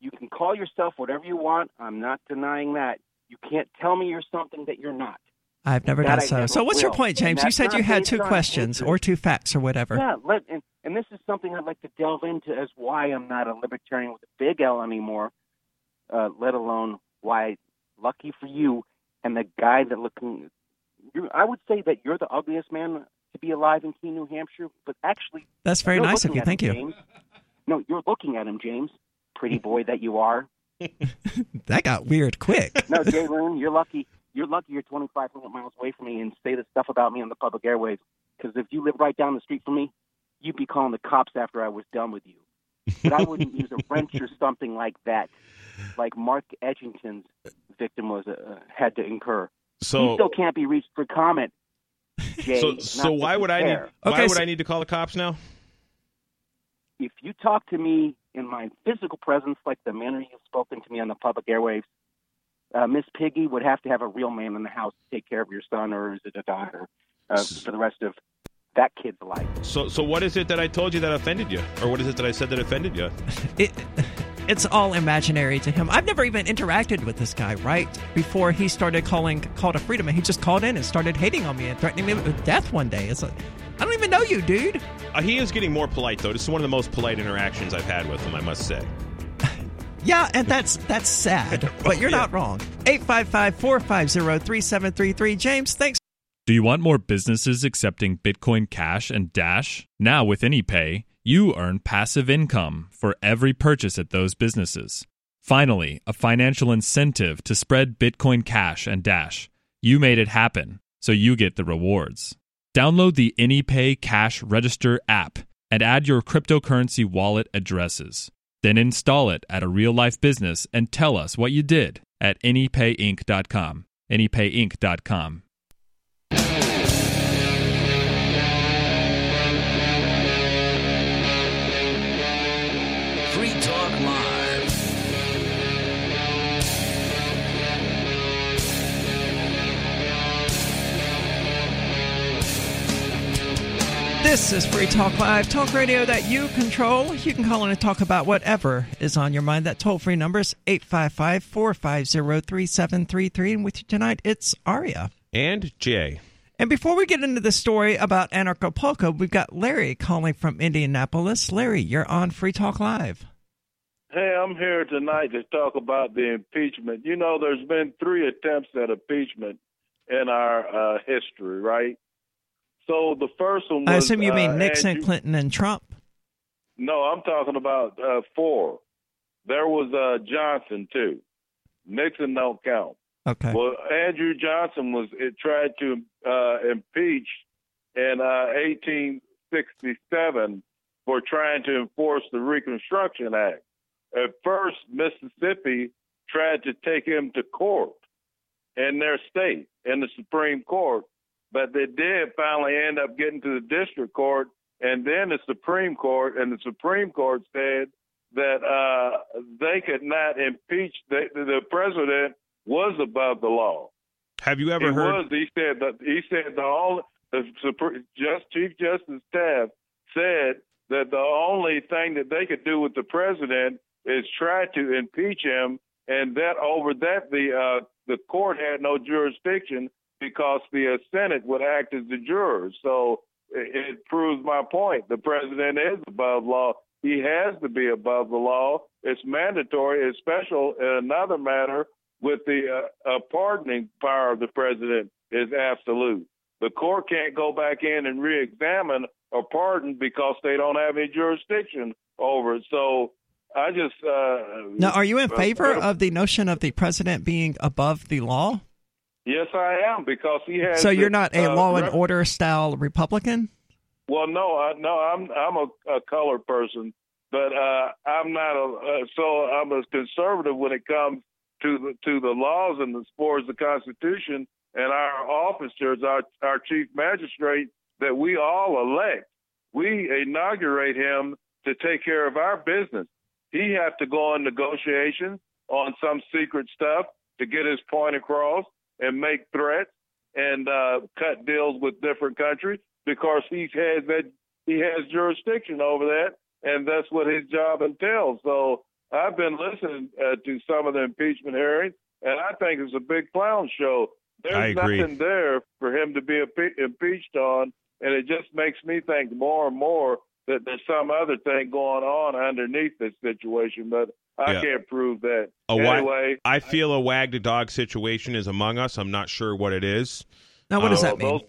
You can call yourself whatever you want. I'm not denying that. You can't tell me you're something that you're not. I've never That done so. never So, what's your point, James? You said you had two questions or two facts or whatever. Yeah, let, and, and this is something I'd like to delve into as why I'm not a libertarian with a big L anymore, uh, let alone why, lucky for you, and the guy that looking, you I would say that you're the ugliest man to be alive in Keene, New Hampshire, but actually, That's very nice of you. Thank him, you. James. No, you're looking at him, James. Pretty boy that you are. That got weird quick. No, Jay Loon, you're lucky. You're lucky you're 2,500 miles away from me and say this stuff about me on the public airwaves. Because if you lived right down the street from me, you'd be calling the cops after I was done with you. But I wouldn't use a wrench or something like that, like Mark Edgington's victim was uh, had to incur. So he so still can't be reached for comment. Jay, so so why would I need compare. why Okay, would so- I need to call the cops now? if you talk to me in my physical presence, like the manner you've spoken to me on the public airwaves, uh, Miss Piggy would have to have a real man in the house to take care of your son, or is it a daughter, uh, for the rest of that kid's life. So so what is it that I told you that offended you, or what is it that I said that offended you? it, it's all imaginary to him. I've never even interacted with this guy, right? Before he started calling Call to Freedom, and he just called in and started hating on me and threatening me with death one day. It's like, I don't even know you, dude. Uh, he is getting more polite, though. This is one of the most polite interactions I've had with him, I must say. Yeah, and that's that's sad, but you're not wrong. 855-450-3733. James, thanks. Do you want more businesses accepting Bitcoin Cash and Dash? Now with AnyPay, you earn passive income for every purchase at those businesses. Finally, a financial incentive to spread Bitcoin Cash and Dash. You made it happen, so you get the rewards. Download the AnyPay Cash Register app and add your cryptocurrency wallet addresses. Then install it at a real life business and tell us what you did at anypayinc.com. Anypayinc.com. This is Free Talk Live, talk radio that you control. You can call in and talk about whatever is on your mind. That toll free number is 855 450 3733. And with you tonight, it's Aria. And Jay. And before we get into the story about Anarchapulco, we've got Larry calling from Indianapolis. Larry, you're on Free Talk Live. Hey, I'm here tonight to talk about the impeachment. You know, there's been three attempts at impeachment in our uh, history, right? So the first one was. I assume you mean uh, Nixon, Andrew- Clinton, and Trump. No, I'm talking about uh, four. There was uh, Johnson too. Nixon don't count. Okay. Well, Andrew Johnson was it tried to uh, impeach in uh, 1867 for trying to enforce the Reconstruction Act. At first, Mississippi tried to take him to court in their state, in the Supreme Court, but they did finally end up getting to the district court and then the Supreme Court, and the Supreme Court said that uh, they could not impeach the, the president was above the law. Have you ever he heard? Was, he said that he said the all the Supreme, just Chief Justice Taft said that the only thing that they could do with the president is try to impeach him, and that over that the uh, the court had no jurisdiction because the Senate would act as the jurors. So it, it proves my point. The president is above law. He has to be above the law. It's mandatory. It's special. In another matter, with the uh, uh, pardoning power of the president is absolute. The court can't go back in and re-examine a pardon because they don't have any jurisdiction over it. So I just uh, Now, are you in uh, favor of the notion of the president being above the law? Yes, I am because he has. So you're not a uh, law and order style Republican? Well, no, I, no, I'm I'm a, a colored person, but uh, I'm not a. Uh, so I'm a conservative when it comes to the to the laws and as far as the Constitution and our officers, our our chief magistrate that we all elect. We inaugurate him to take care of our business. He has to go on negotiations on some secret stuff to get his point across and make threats and uh, cut deals with different countries because he has that he has jurisdiction over that, and that's what his job entails. So I've been listening uh, to some of the impeachment hearings, and I think it's a big clown show. There's nothing there for him to be impe- impeached on, and it just makes me think more and more that there's some other thing going on underneath this situation, but I Yeah. can't prove that. A wa- anyway, I feel a wag the dog situation is among us. I'm not sure what it is. Now, what does Uh, that mean? those-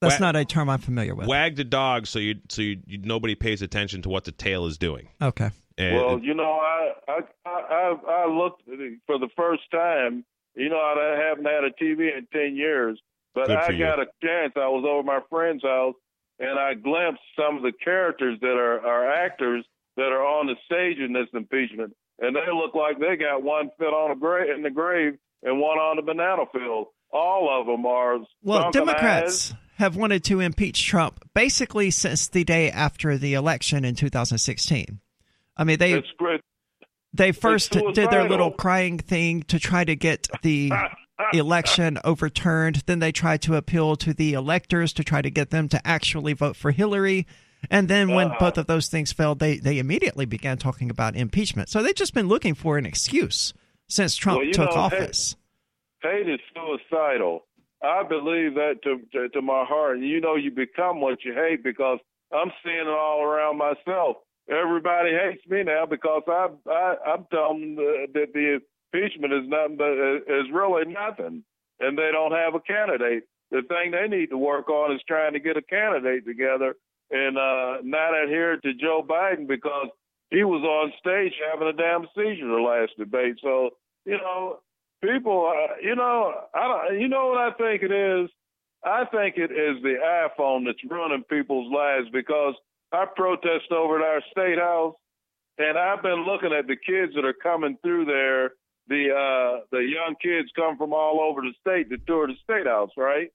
That's not a term I'm familiar with. Wag the dog, so you so you, you nobody pays attention to what the tail is doing. Okay. And Well, you know, I I I I looked for the first time. You know, I haven't had a TV in ten years, but I for you. got a chance. I was over my friend's house, and I glimpsed some of the characters that are are actors that are on the stage in this impeachment, and they look like they got one fit on a grave in the grave and one on the banana field. All of them are Well, Democrats have wanted to impeach Trump basically since the day after the election in 2016. I mean, they they first did their little crying thing to try to get the election overturned. Then they tried to appeal to the electors to try to get them to actually vote for Hillary. And then when Uh-huh. both of those things failed, they, they immediately began talking about impeachment. So they've just been looking for an excuse since Trump Well, took know, office. hate is suicidal. I believe that to, to to my heart. And you know, you become what you hate because I'm seeing it all around myself. Everybody hates me now because I, I I'm telling them that the impeachment is nothing but is really nothing, and they don't have a candidate. The thing they need to work on is trying to get a candidate together and uh, not adhere to Joe Biden because he was on stage having a damn seizure the last debate. So you know, people, uh, you know, I don't, you know what I think it is. I think it is the iPhone that's ruining people's lives because I protest over at our state house, and I've been looking at the kids that are coming through there. The uh, the young kids come from all over the state to tour the state house, right?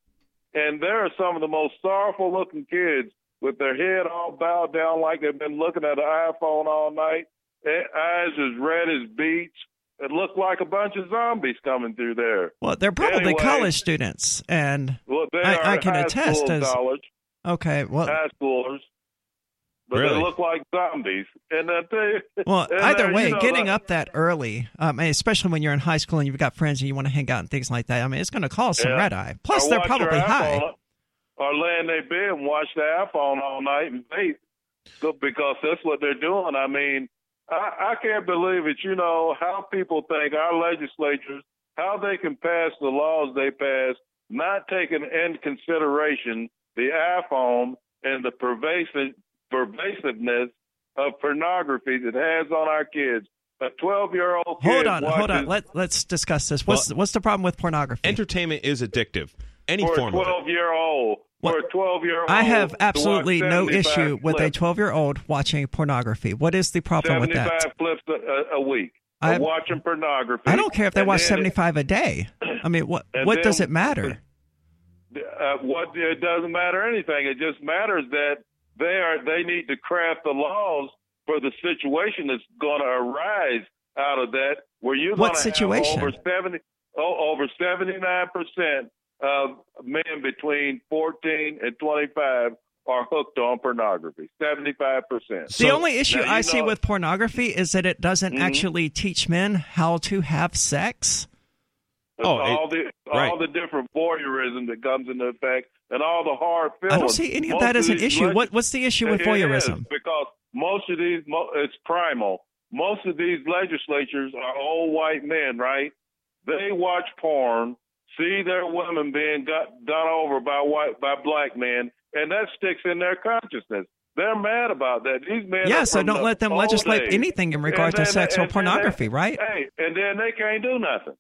And there are some of the most sorrowful looking kids with their head all bowed down like they've been looking at an iPhone all night, eyes as red as beets. It looked like a bunch of zombies coming through there. Well, they're probably Anyway, college students, and Well, they I, I can attest as college, okay. Well, high schoolers, but Really? they look like zombies. And I you, Well, either way, you know, getting like- up that early, um, especially when you're in high school and you've got friends and you want to hang out and things like that, I mean, it's going to cause some Yeah. red eye. Plus, or they're probably high. Or laying their bed and watch their iPhone all night and vape because that's what they're doing. I mean, I, I can't believe it. You know how people think our legislatures, how they can pass the laws they pass, not taking into consideration the iPhone and the pervasive pervasiveness of pornography that has on our kids. A twelve-year-old kid Hold on, hold on. Let Let's discuss this. What's what's the problem with pornography? Entertainment is addictive. Any for a form of it. 12 year old. For a 12 year old. I have absolutely no issue with a 12 year old watching pornography. What is the problem with that? 75 that? flips a, a, a week. I- of watching pornography. I don't care if they watch then- 75 a day. I mean, what And what does it matter? Uh, what it doesn't matter anything. It just matters that they are they need to craft the laws for the situation that's going to arise out of that. Where you're What going to situation? have over 70 oh, over 79 percent of men between 14 and 25 are hooked on pornography. 75 percent. the only issue I see with pornography is that it doesn't Mhm. actually teach men how to have sex. Oh, all the right. all the different voyeurism that comes into effect, and all the hard feelings. I don't see any of Most that as an issue. leg- What what's the issue with It is, voyeurism? because most of these, it's primal. Most of these legislatures are old white men, right? They watch porn, see their women being got done over by white by black men, and that sticks in their consciousness. They're mad about that. These men. Yeah, so don't let them legislate days. anything in regard to then- sex or and then they- pornography, right? Hey, and then they can't do nothing.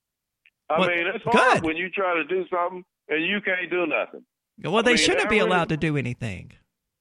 I Well, mean, it's hard good. when you try to do something and you can't do nothing. Well, I they mean, shouldn't be allowed to do anything.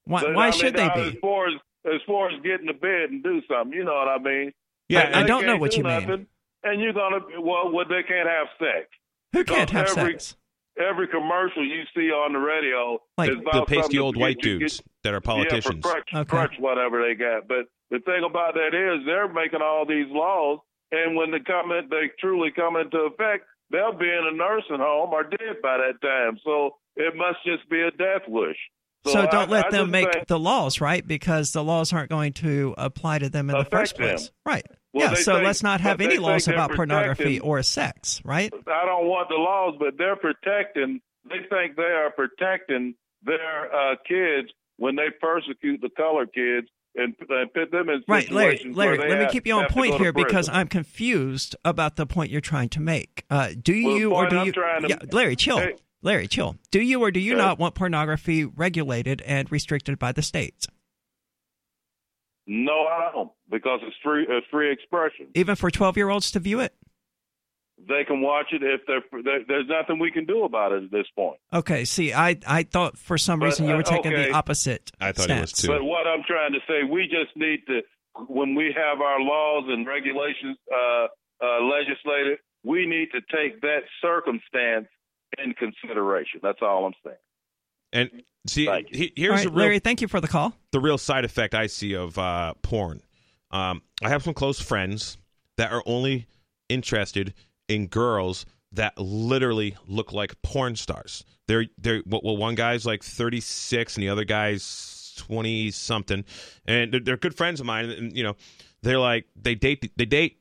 Why, But, why I should mean, they As be? far as as far as getting to bed and do something, you know what I mean? Yeah, They- I don't know what do you mean. And you're gonna well, well, they can't have sex. Who can't have every, sex? Every commercial you see on the radio Like the pasty old white dudes get- that are Yeah, politicians. for crutch, Okay. crutch, whatever they got. But the thing about that is they're making all these laws, and when they come in, they truly come into effect, they'll be in a nursing home or dead by that time. So it must just be a death wish. So, I- don't let I them make think- the laws, right? Because the laws aren't going to apply to them in the first them. place. Right. Well, yeah, so think- let's not have any laws about pornography or sex, right? I don't want the laws, but they're protecting. They think they are protecting their uh, kids when they persecute the colored kids and, and put them in Right, Larry. Larry, let me keep you on point here because. I'm confused about the point you're trying to make. Uh, do Well, you or do I'm you? trying to- yeah, Larry, chill. Hey. Larry, chill. Do you or do you Okay. not want pornography regulated and restricted by the states, No, I don't, because it's free. It's free expression. even for 12 year olds to view it? They can watch it if they're. there- There's nothing we can do about it at this point. Okay. See, I I thought for some But, reason you uh, were taking okay. the opposite. I thought it was stance. too. But what I'm trying to say, we just need to, when we have our laws and regulations uh, uh, legislated, we need to take that circumstance in consideration. That's all I'm saying. And see, he- here's right, the real, Larry, thank you for the call. the real side effect I see of uh, porn. Um, I have some close friends that are only interested in girls that literally look like porn stars. They're they're well, well one guy's like 36 and the other guy's 20 something, and they're, they're good friends of mine. And you know, they're like they date they date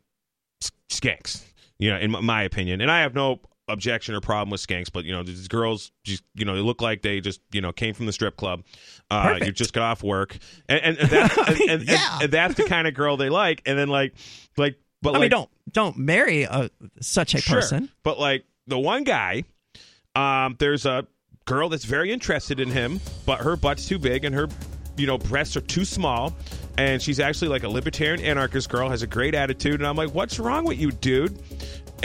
skanks. You know, in my- my opinion, and I have no objection or problem with skanks, but you know these girls just you know they look like they just you know came from the strip club. Uh, you just got off work, and and, and, that's, and, and, and- Yeah. and that's the kind of girl they like. And then like like but I like mean, don't don't marry a, such a Sure. person. But like the one guy, um, there's a girl that's very interested in him, but her butt's too big and her, you know, breasts are too small. And she's actually like a libertarian anarchist girl, has a great attitude. And I'm like, what's wrong with you, dude?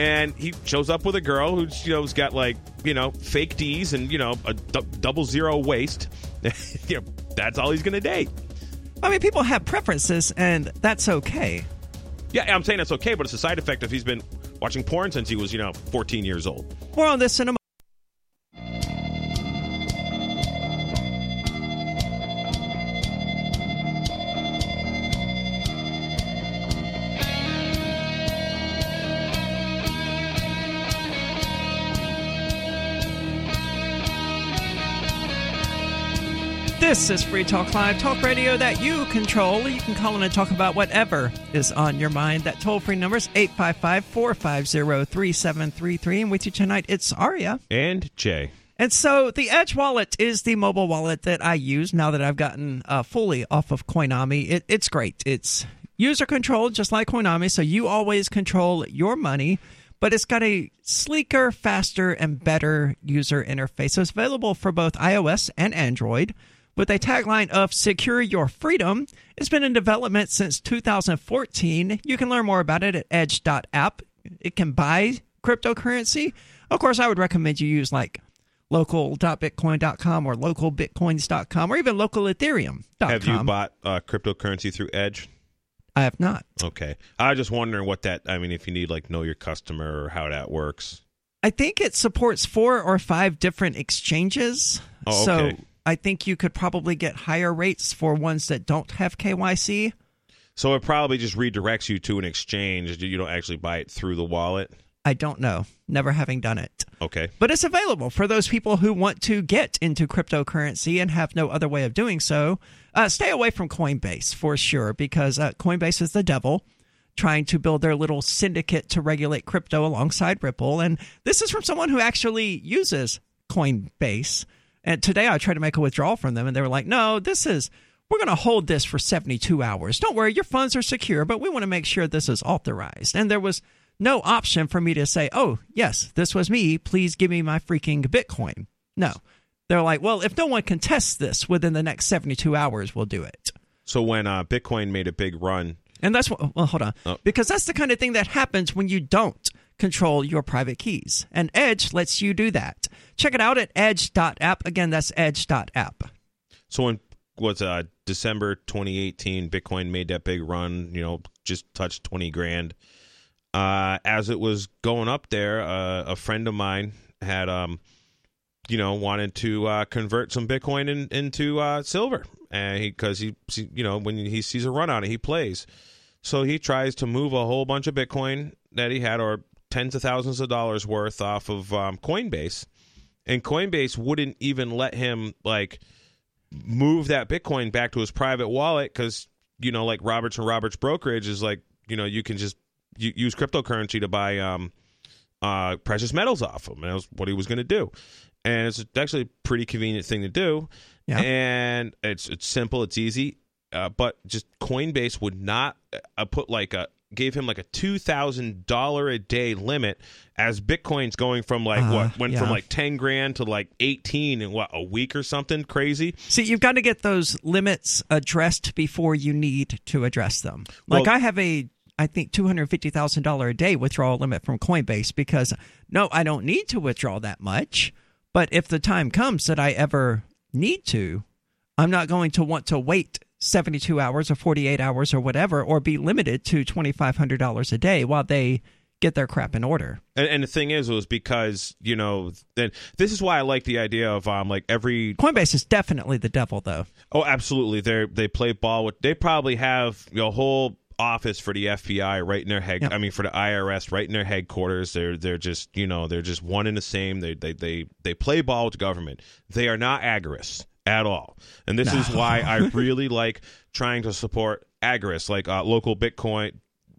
And he shows up with a girl who's, you know, has got like, you know, fake D's and, you know, a double zero waist. you know, that's all he's going to date. I mean, people have preferences, and that's okay. Yeah, I'm saying that's okay, but it's a side effect if he's been watching porn since he was, you know, 14 years old. More on this in a This is Free Talk Live, talk radio that you control. You can call in and talk about whatever is on your mind. That toll free number is 855 450 3733. And with you tonight, it's Aria. And Jay. And so the Edge wallet is the mobile wallet that I use now that I've gotten uh, fully off of Coinomi. It, it's great. It's user controlled, just like Coinomi, so you always control your money. But it's got a sleeker, faster, and better user interface. So it's available for both iOS and Android with a tagline of Secure Your Freedom. It's been in development since 2014. You can learn more about it at edge.app. It can buy cryptocurrency. Of course, I would recommend you use like local.bitcoin.com or localbitcoins.com or even localethereum.com. Have you bought uh, cryptocurrency through Edge? I have not. Okay. I was just wondering what that, I mean, if you need like know your customer or how that works. I think it supports four or five different exchanges. Oh, So okay. I think you could probably get higher rates for ones that don't have KYC. So it probably just redirects you to an exchange. You don't actually buy it through the wallet. I don't know, never having done it. Okay. But it's available for those people who want to get into cryptocurrency and have no other way of doing so. Uh, stay away from Coinbase for sure, because uh, Coinbase is the devil trying to build their little syndicate to regulate crypto alongside Ripple. And this is from someone who actually uses Coinbase. And today I tried to make a withdrawal from them, and they were like, no, this is. We're going to hold this for 72 hours. Don't worry, your funds are secure, but we want to make sure this is authorized. And there was no option for me to say, oh, yes, this was me. Please give me my freaking Bitcoin. No. They're like, well, if no one contests this within the next 72 hours, we'll do it. So when uh, Bitcoin made a big run, And that's what, well, hold on. Oh. Because that's the kind of thing that happens when you don't control your private keys. And Edge lets you do that. Check it out at edge.app. Again, that's edge.app. so when was uh, December 2018, Bitcoin made that big run. You know, just touched 20 grand. Uh, as it was going up there, uh, a friend of mine had, um, you know, wanted to uh, convert some Bitcoin in, into uh, silver, and because he, you know, when he sees a run on it, he plays. So he tries to move a whole bunch of Bitcoin that he had, or tens of thousands of dollars worth, off of um, Coinbase, and Coinbase wouldn't even let him like move that Bitcoin back to his private wallet because you know, like Roberts and Roberts brokerage is like you know you can just u- use cryptocurrency to buy um uh precious metals off him, and that was what he was going to do. And it's actually a pretty convenient thing to do, Yeah. and it's it's simple, it's easy, uh, but just Coinbase would not uh, put like a gave him like a two thousand dollar a day limit as Bitcoin's going from like Uh, what went from like ten grand to like eighteen in what a week or something crazy. See, you've got to get those limits addressed before you need to address them. Like Well- I have a I think two hundred fifty thousand dollar a day withdrawal limit from Coinbase because no, I don't need to withdraw that much. But if the time comes that I ever need to, I'm not going to want to wait seventy two hours or forty eight hours or whatever, or be limited to twenty five hundred dollars a day while they get their crap in order. And, and the thing is, it was because you know, then this is why I like the idea of um like every Coinbase is definitely the devil, though. oh absolutely they they play ball with they probably have you know, a whole office for the FBI right in their head Yep. I mean for the IRS right in their headquarters they're they're just you know they're just one and the same they they they they play ball with the government they are not agorists at all and this is why I really like trying to support agorists like uh, local Bitcoin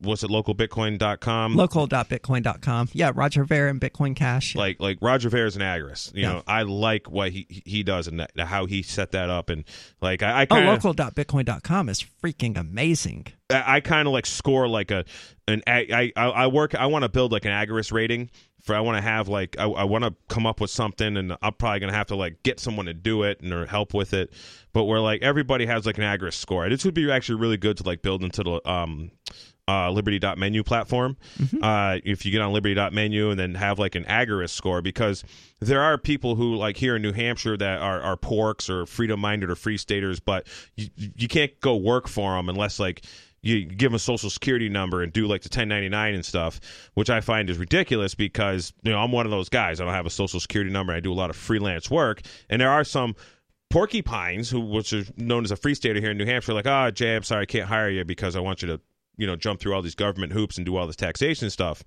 was it localbitcoin.com? Local.bitcoin.com. Yeah, Roger Ver and Bitcoin Cash. like like Roger Ver is an agorist. You Yeah. know, I like what he he does and that, how he set that up. And like I, I Oh, kind of local.bitcoin.com is freaking amazing. I, I kind of like score like a an I I, I work I want to build like an agorist rating for I want to have like I, I want to come up with something and I'm probably gonna have to like get someone to do it and or help with it. But where like everybody has like an agorist score, this would be actually really good to like build into the um uh, Liberty.menu platform. Uh, if you get on Liberty.menu and then have like an agorist score, because there are people who like here in New Hampshire that are, are porks or freedom minded or free staters, but you, you can't go work for them unless like you give them a social security number and do like the 1099 and stuff, which I find is ridiculous because you know I'm one of those guys. I don't have a social security number. I do a lot of freelance work, and there are some porcupines who which are known as a free stater here in New Hampshire, like, oh Jay, I'm sorry, I can't hire you because I want you to you know jump through all these government hoops and do all this taxation stuff.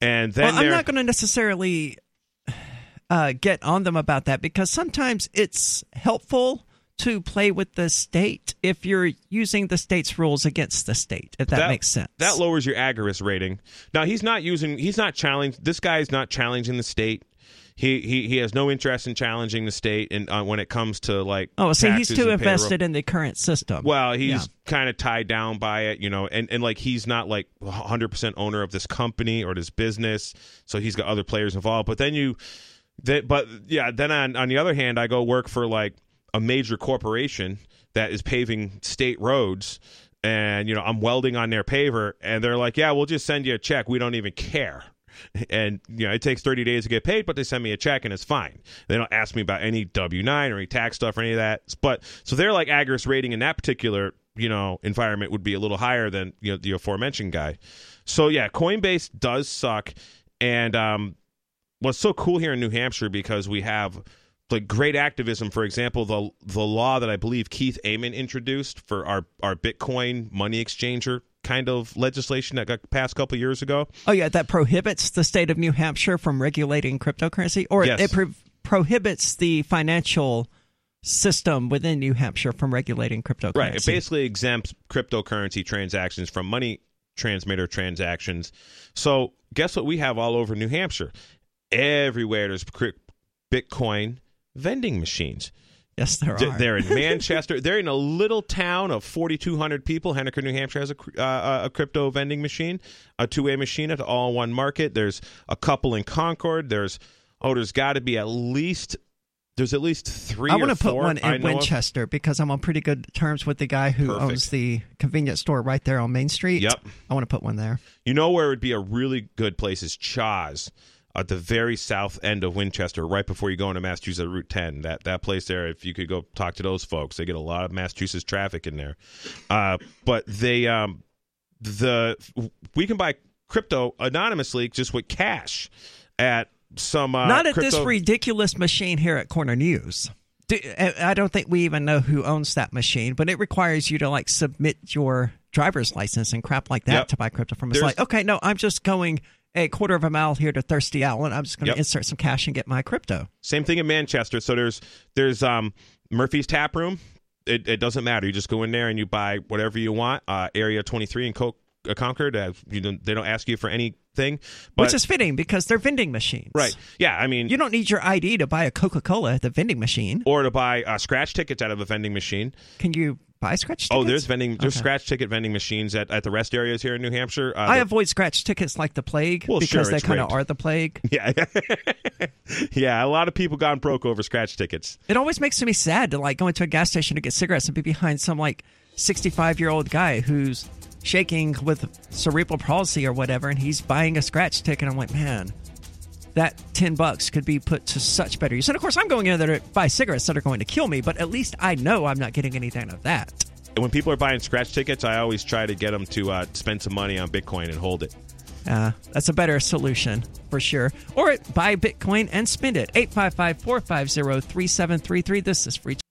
And then well, I'm not going to necessarily uh, get on them about that because sometimes it's helpful to play with the state if you're using the state's rules against the state, if that, makes sense. That lowers your agorist rating. Now he's not using. He's not challenging. This guy is not challenging the state. He he he has no interest in challenging the state, and uh, when it comes to like oh, so he's too invested in the current system. Well, he's Yeah. kind of tied down by it, you know, and, and like he's not like 100% owner of this company or this business, so he's got other players involved. But then you, that, but yeah, then on on the other hand, I go work for like a major corporation that is paving state roads, and you know I'm welding on their paver, and they're like, yeah, we'll just send you a check. We don't even care. And you know it takes 30 days to get paid, but they send me a check and it's fine. They don't ask me about any W nine or any tax stuff or any of that. But so they're like agorist rating in that particular you know environment would be a little higher than you know the aforementioned guy. So yeah, Coinbase does suck. And um, what's so cool here in New Hampshire because we have like great activism. For example, the the law that I believe Keith Ammon introduced for our our Bitcoin money exchanger kind of legislation that got passed a couple years ago. Oh yeah, that prohibits the state of New Hampshire from regulating cryptocurrency, or Yes. it pro- prohibits the financial system within New Hampshire from regulating cryptocurrency. Right. It basically exempts cryptocurrency transactions from money transmitter transactions. So, guess what we have all over New Hampshire? Everywhere there's Bitcoin vending machines. Yes, there are. They're in Manchester. They're in a little town of 4,200 people. Henniker, New Hampshire has a, uh, a crypto vending machine, a two-way machine at all one market. There's a couple in Concord. There's oh, there's got to be at least there's at least three. I want to put one in know of. Winchester because I'm on pretty good terms with the guy who Perfect. owns the convenience store right there on Main Street. Yep. I want to put one there. You know where it would be a really good place is Chaz at the very south end of Winchester, right before you go into Massachusetts Route 10. That that place there, if you could go talk to those folks, they get a lot of Massachusetts traffic in there. Uh, but they um, the we can buy crypto anonymously just with cash at some uh, Not at crypto- this ridiculous machine here at Corner News. I I don't think we even know who owns that machine, but it requires you to like submit your driver's license and crap like that Yep. to buy crypto from. It's There's- like, okay, no, I'm just going a quarter of a mile here to Thirsty Owl, and I'm just going to Yep. insert some cash and get my crypto. Same thing in Manchester. So there's there's um Murphy's Tap Room. It, it doesn't matter. You just go in there and you buy whatever you want. Uh, Area 23 in Co- uh, Concord. Uh, you don't, they don't ask you for anything. But, Which is fitting because they're vending machines. right. Yeah. I mean, You don't need your ID to buy a Coca Cola at the vending machine. or to buy uh, scratch tickets out of a vending machine. Can you buy scratch tickets? Oh, there's vending. There's Okay. scratch ticket vending machines at, at the rest areas here in New Hampshire. Uh, I avoid scratch tickets like the plague Well, because sure, they kind of are the plague. Yeah, yeah. A lot of people gone broke over scratch tickets. It always makes me sad to like go into a gas station to get cigarettes and be behind some like 65 year old guy who's shaking with cerebral palsy or whatever, and he's buying a scratch ticket. I'm like, man, that 10 bucks could be put to such better use. And of course, I'm going in there to buy cigarettes that are going to kill me, but at least I know I'm not getting anything of that. And when people are buying scratch tickets, I always try to get them to uh, spend some money on Bitcoin and hold it. Uh, that's a better solution for sure. Or buy Bitcoin and spend it. 855 450 3733. This is free.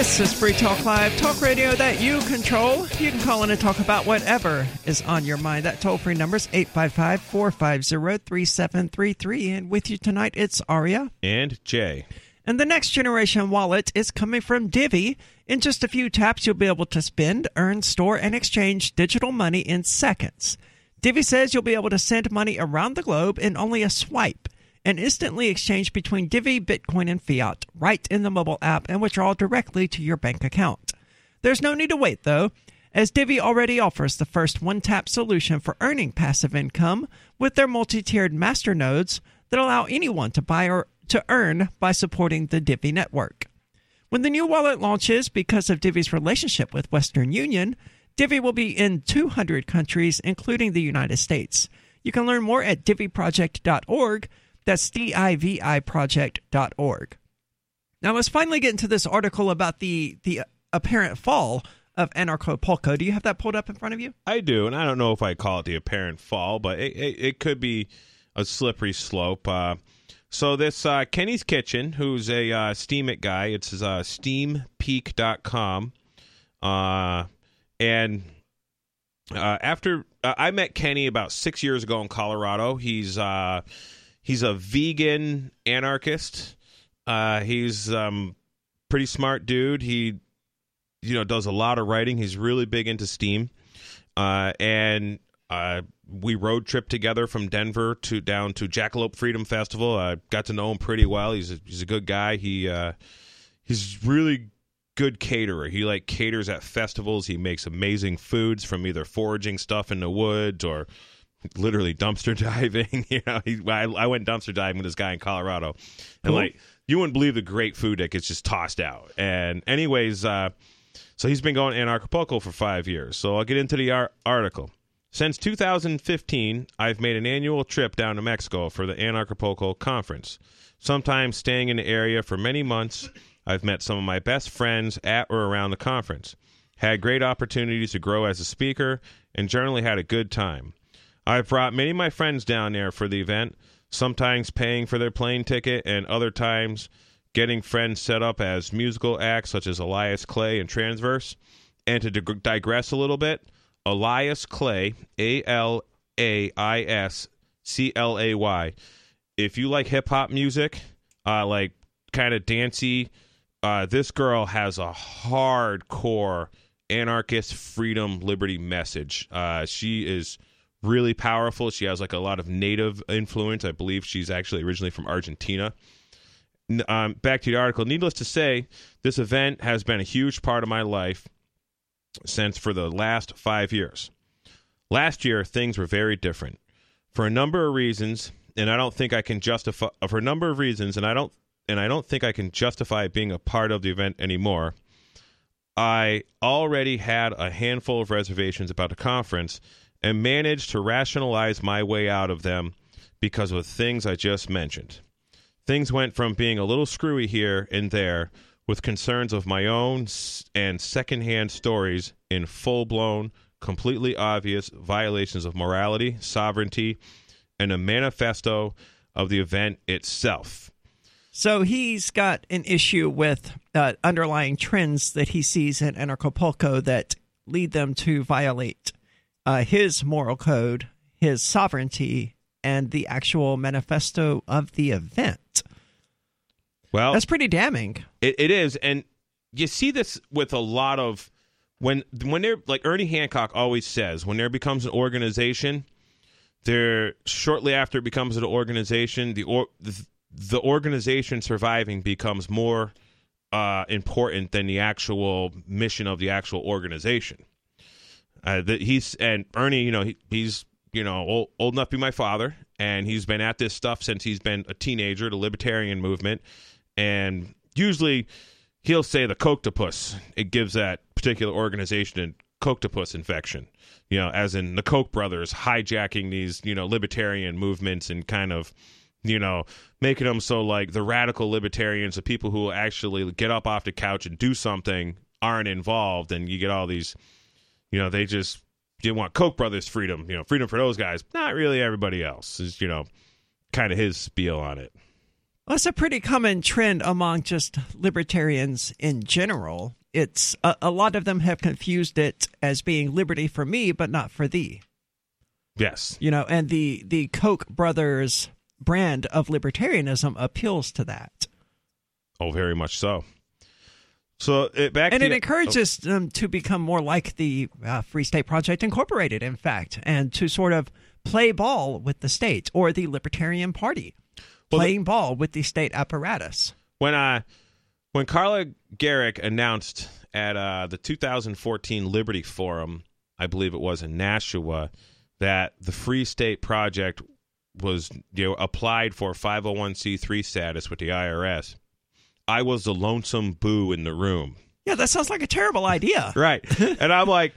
This is Free Talk Live, talk radio that you control. You can call in and talk about whatever is on your mind. That toll free number is 855 450 3733. And with you tonight, it's Aria. And Jay. And the next generation wallet is coming from Divi. In just a few taps, you'll be able to spend, earn, store, and exchange digital money in seconds. Divi says you'll be able to send money around the globe in only a swipe and instantly exchange between Divi, Bitcoin, and fiat right in the mobile app and withdraw directly to your bank account. There's no need to wait, though, as Divi already offers the first one tap solution for earning passive income with their multi tiered master nodes that allow anyone to buy or to earn by supporting the Divi network. When the new wallet launches, because of Divi's relationship with Western Union, Divi will be in 200 countries, including the United States. You can learn more at diviproject.org that's diviproject.org. Now let's finally get into this article about the the apparent fall of Anarchapulco. Do you have that pulled up in front of you? I do, and I don't know if I call it the apparent fall, but it, it, it could be a slippery slope. Uh, so this uh, Kenny's Kitchen, who's a uh, Steemit guy, it's uh, steempeak.com. Uh, and uh, after uh, I met Kenny about six years ago in Colorado, he's uh, he's a vegan anarchist. Uh, he's um, pretty smart dude. He you know does a lot of writing. He's really big into Steem, uh, and uh, we road trip together from Denver to down to Jackalope Freedom Festival. I got to know him pretty well. He's a, he's a good guy. He uh, he's really good caterer. He like caters at festivals. He makes amazing foods from either foraging stuff in the woods or literally dumpster diving. you know, he, I, I went dumpster diving with this guy in Colorado, and Cool. like you wouldn't believe the great food that gets just tossed out. And anyways, uh, so he's been going to Anarchapulco for five years. So I'll get into the ar- article. Since 2015, I've made an annual trip down to Mexico for the Anarchapulco conference. Sometimes staying in the area for many months, I've met some of my best friends at or around the conference. Had great opportunities to grow as a speaker and generally had a good time. I've brought many of my friends down there for the event, sometimes paying for their plane ticket, and other times getting friends set up as musical acts such as Alais Clay and Transverse. And to dig- digress a little bit, Alais Clay, A L A I S C L A Y. If you like hip hop music, uh, like kind of dancey, uh, this girl has a hardcore anarchist freedom liberty message. Uh, she is really powerful. She has like a lot of native influence. I believe she's actually originally from Argentina. Um, back to the article. Needless to say, this event has been a huge part of my life since for the last five years. Last year, things were very different for a number of reasons, and I don't think I can justify for a number of reasons, and I don't and I don't think I can justify being a part of the event anymore. I already had a handful of reservations about the conference and managed to rationalize my way out of them because of things I just mentioned. Things went from being a little screwy here and there with concerns of my own and secondhand stories in full blown, completely obvious violations of morality, sovereignty, and a manifesto of the event itself. So he's got an issue with uh, underlying trends that he sees in Anarchapulco that lead them to violate uh, his moral code, his sovereignty, and the actual manifesto of the event. Well, That's pretty damning. It, it is, and you see this with a lot of when when they're like Ernie Hancock always says when there becomes an organization, there shortly after it becomes an organization, the or, the, the organization surviving becomes more uh, important than the actual mission of the actual organization. Uh, he's and Ernie, you know, he, he's you know old, old enough to be my father, and he's been at this stuff since he's been a teenager, the libertarian movement, and usually he'll say the Kochtopus. It gives that particular organization a Kochtopus infection. You know, as in the Koch brothers hijacking these, you know, libertarian movements and kind of, you know, making them so like the radical libertarians, the people who actually get up off the couch and do something, aren't involved, and you get all these, you know, they just didn't want Koch brothers freedom, you know, freedom for those guys, not really everybody else. Is you know, kind of his spiel on it. Well, it's a pretty common trend among just libertarians in general. It's a, a lot of them have confused it as being liberty for me, but not for thee. Yes. You know, and the the Koch brothers brand of libertarianism appeals to that. Oh, very much so. So it back and it the- encourages them to become more like the uh, Free State Project Incorporated, in fact, and to sort of play ball with the state or the Libertarian Party, playing ball with the state apparatus. when uh when Carla Gericke announced at uh, the 2014 Liberty Forum, I believe it was in Nashua, that the Free State Project was you know applied for 501c3 status with the IRS. I was the lonesome boo in the room. Yeah, that sounds like a terrible idea. Right. and I'm like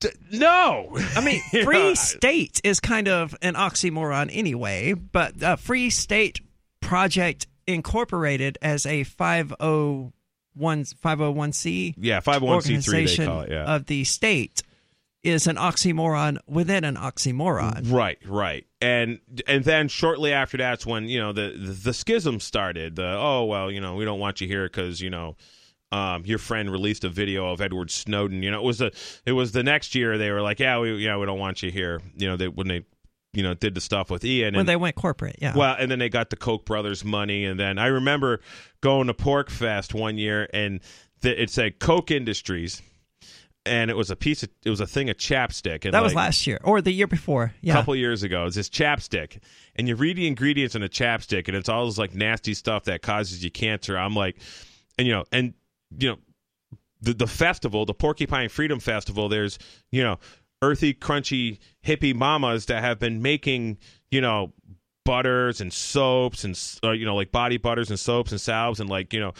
"D- no. I mean, free know, state is kind of an oxymoron anyway, but uh, Free State Project Incorporated as a 501 501c Yeah, 501c3 they call it, yeah. of the state is an oxymoron within an oxymoron. Right, right. And and then shortly after that's when, you know, the the, the schism started. The oh, well, you know, we don't want you here cuz, you know, um, your friend released a video of Edward Snowden. You know, it was the it was the next year they were like, yeah, we yeah, we don't want you here. You know, they when they you know did the stuff with Ian When and they went corporate, yeah. well, and then they got the Koch brothers money, and then I remember going to PorcFest one year, and it said Koch Industries, and it was a piece of it was a thing of chapstick, and that was last year or the year before. a Yeah. couple years ago. It's this chapstick, and you read the ingredients in a chapstick, and it's all this like nasty stuff that causes you cancer. I'm like, and you know, and you know, the the festival, the Porcupine Freedom Festival. There's you know, earthy, crunchy, hippie mamas that have been making you know butters and soaps and uh, you know like body butters and soaps and salves and like you know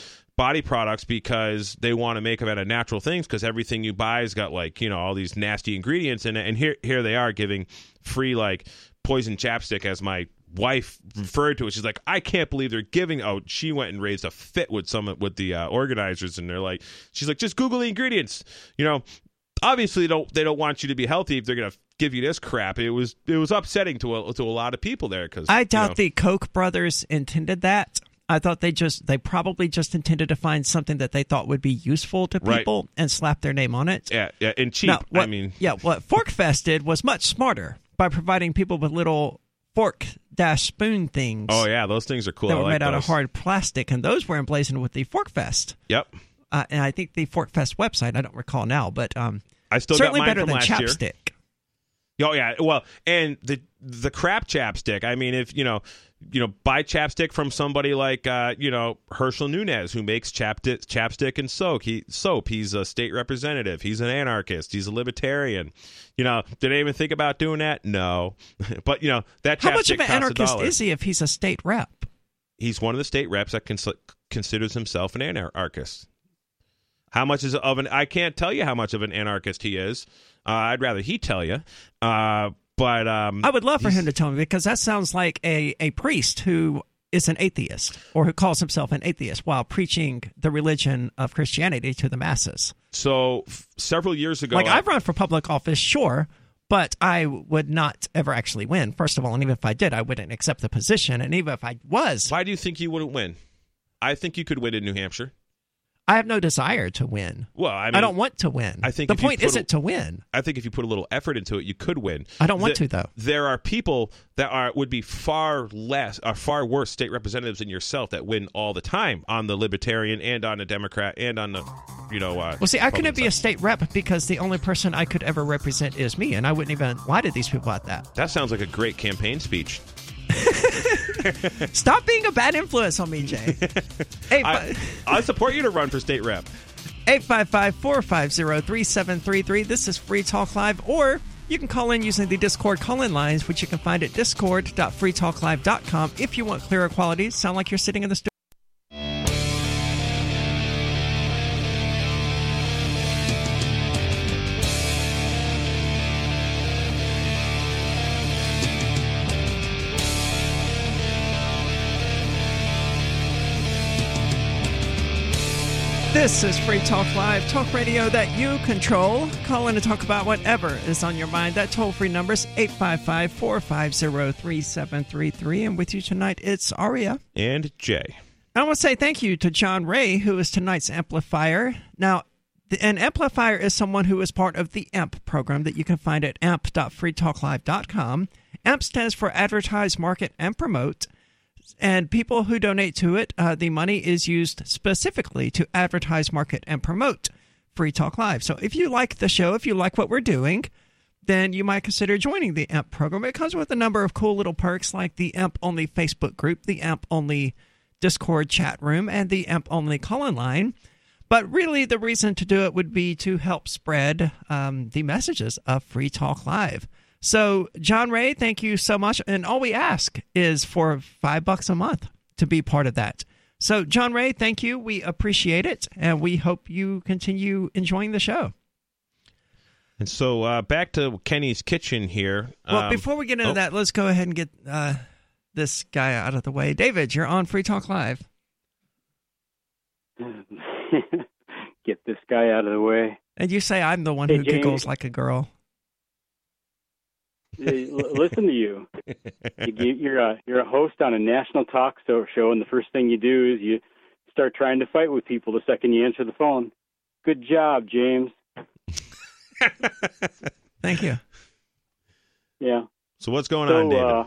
body products because they want to make them out of natural things because everything you buy has got like you know all these nasty ingredients in it. And here here they are giving free like poison chapstick as my wife referred to it. She's like i can't believe they're giving oh she went and raised a fit with some with the uh, organizers and they're like she's like just google the ingredients. You know obviously they don't they don't want you to be healthy if they're gonna give you this crap. It was it was upsetting to a, to a lot of people there because I doubt the Koch brothers intended that. I thought they just they probably just intended to find something that they thought would be useful to Right. people and slap their name on it. yeah yeah and cheap Now, what, i mean yeah, what Forkfest did was much smarter by providing people with little fork dash spoon things oh yeah those things are cool that I were like made out of hard plastic, and those were emblazoned with the Forkfest. yep Uh, and I think the Forkfest website, I don't recall now, but um, I still certainly better than last year. chapstick. Oh yeah, well, and the the crap chapstick. I mean, if you know, you know, buy chapstick from somebody like uh, you know Hershel Nunez, who makes chapstick, chapstick and soap. He soap. He's a state representative. He's an anarchist. He's a libertarian. You know, did they even think about doing that? No, but you know that. How much of an anarchist is he if he's a state rep? He's one of the state reps that cons- considers himself an anarchist. How much is of an? I can't tell you how much of an anarchist he is. Uh, I'd rather he tell you. Uh, but um, I would love for him to tell me because that sounds like a, a priest who is an atheist or who calls himself an atheist while preaching the religion of Christianity to the masses. So f- several years ago, like I've run for public office, sure, but I would not ever actually win. First of all, and even if I did, I wouldn't accept the position. And even if I was, why do you think you wouldn't win? I think you could win in New Hampshire. I have no desire to win. Well, I mean, I don't want to win. I think the point isn't to win. I think if you put a little effort into it, you could win. I don't want The- to, though. There are people that are would be far less, are far worse state representatives than yourself that win all the time on the Libertarian and on the Democrat and on the you know. Uh, Well, see, I couldn't Republican be a state rep because the only person I could ever represent is me, and I wouldn't even lie to these people about that. That sounds like a great campaign speech. Stop being a bad influence on me, Jay. hey, I, I support you to run for state rep. 855 450 3733. This is Free Talk Live, or you can call in using the Discord call in lines, which you can find at discord.freetalklive.com if you want clearer quality. Sound like you're sitting in the studio. This is Free Talk Live, talk radio that you control. Call in to talk about whatever is on your mind. That toll free number is 855 450 3733. And with you tonight, it's Aria. And Jay. I want to say thank you to John Ray, who is tonight's amplifier. Now, an amplifier is someone who is part of the AMP program that you can find at amp.freetalklive.com. AMP stands for Advertise, Market, and Promote. And people who donate to it, uh, the money is used specifically to advertise, market, and promote Free Talk Live. So if you like the show, if you like what we're doing, then you might consider joining the AMP program. It comes with a number of cool little perks like the AMP only Facebook group, the AMP only Discord chat room, and the AMP only call in line. But really, the reason to do it would be to help spread um, the messages of Free Talk Live. So, John Ray, thank you so much. And all we ask is for five bucks a month to be part of that. So, John Ray, thank you. We appreciate it. And we hope you continue enjoying the show. And so uh, back to Kenny's kitchen here. Well, Um, before we get into oh, that, let's go ahead and get uh, this guy out of the way. David, you're on Free Talk Live. Get this guy out of the way. And you say I'm the one Hey, who James. giggles like a girl. Hey, l- Listen to you. You- you- You're a you're a host on a national talk show show, and the first thing you do is you start trying to fight with people the second you answer the phone. Good job, James. Thank you. Yeah. So what's going so, on, David? Uh,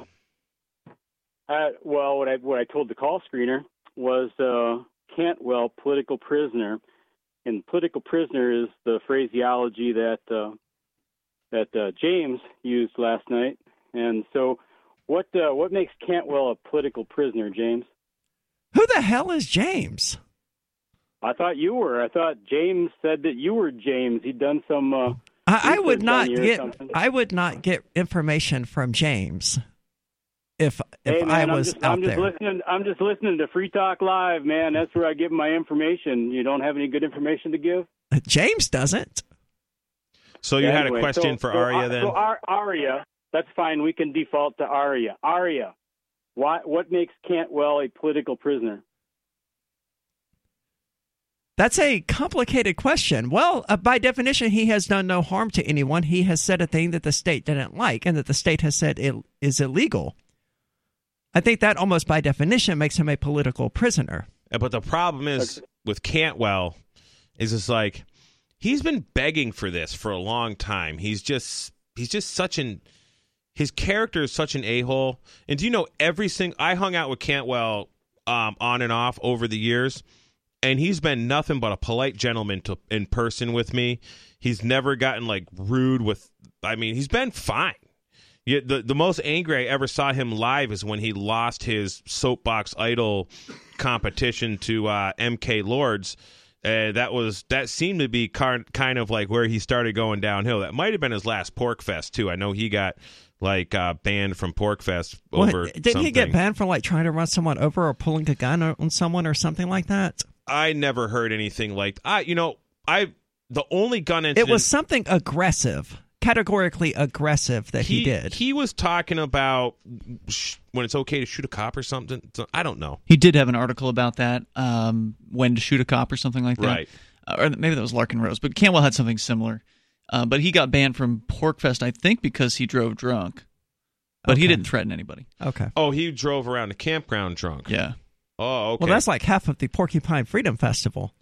uh, well, what I what I told the call screener was uh, Cantwell political prisoner, and political prisoner is the phraseology that uh, that uh, James used last night. And so, what uh, what makes Cantwell a political prisoner, James? Who the hell is James? I thought you were. I thought James said that you were James. He'd done some. Uh, I, I would not on you or get. I would not get information from James if if hey man, I was just, out I'm just there. listening. I'm just listening to Free Talk Live, man. That's where I get my information. You don't have any good information to give. James doesn't. So you Yeah, had anyway, a question so- for so, Arya uh, then? So Ar- Arya, that's fine. We can default to Aria. Aria, why, what makes Cantwell a political prisoner? That's a complicated question. Well, uh, by definition, he has done no harm to anyone. He has said a thing that the state didn't like, and that the state has said it is illegal. I think that almost by definition makes him a political prisoner. But the problem is with Cantwell is it's like he's been begging for this for a long time. He's just he's just such an his character is such an a hole. And do you know every single I hung out with Cantwell um, on and off over the years, and he's been nothing but a polite gentleman to in person with me. He's never gotten like rude with. I mean, he's been fine. Yeah, the the most angry I ever saw him live is when he lost his soapbox idol competition to uh, MK Lords. Uh, that was that seemed to be car- kind of like where he started going downhill. That might have been his last PorcFest too. I know he got like uh, banned from PorcFest What- over. didn't he get banned for like trying to run someone over or pulling a gun on someone or something like that? I never heard anything like I. You know, I the only gun incident It was something aggressive, categorically aggressive that he, did. He was talking about sh- when it's okay to shoot a cop or something. So, I don't know. He did have an article about that, um, when to shoot a cop or something like that. Right. Uh, or maybe that was Larken Rose, but Cantwell had something similar. Uh, but he got banned from PorcFest, I think, because he drove drunk. But he didn't threaten anybody. Okay. Oh, he drove around the campground drunk. Yeah. Oh, okay. Well, that's like half of the Porcupine Freedom Festival.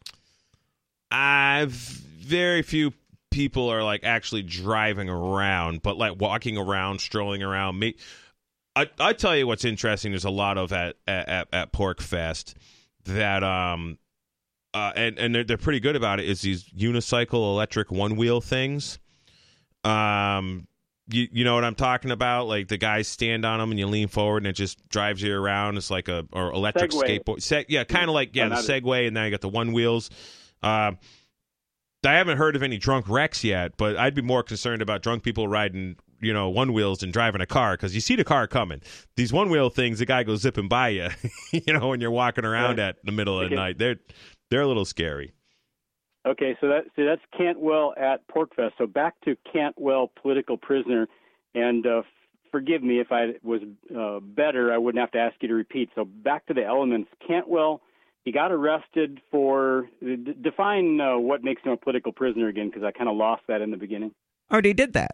I've very few people are like actually driving around, but like walking around, strolling around. Me, I I tell you what's interesting. There's a lot of at at at PorcFest that um uh, and and they're, they're pretty good about it. Is these unicycle electric one wheel things? Um, you you know what I'm talking about? Like the guys stand on them and you lean forward and it just drives you around. It's like a or electric Segway. skateboard. Se- yeah, kind of like yeah, the Segway, and now you got the one wheels. Uh, I haven't heard of any drunk wrecks yet, but I'd be more concerned about drunk people riding, you know, one wheels and driving a car because you see the car coming. These one wheel things, the guy goes zipping by you, you know, when you're walking around Right. at the middle of the night. They're they're a little scary. Okay, so that so that's Cantwell at PorcFest. So back to Cantwell, political prisoner, and uh, forgive me if I was uh, better. I wouldn't have to ask you to repeat. So back to the elements. Cantwell, he got arrested for d- define uh, what makes him a political prisoner again, because I kind of lost that in the beginning. Already did that.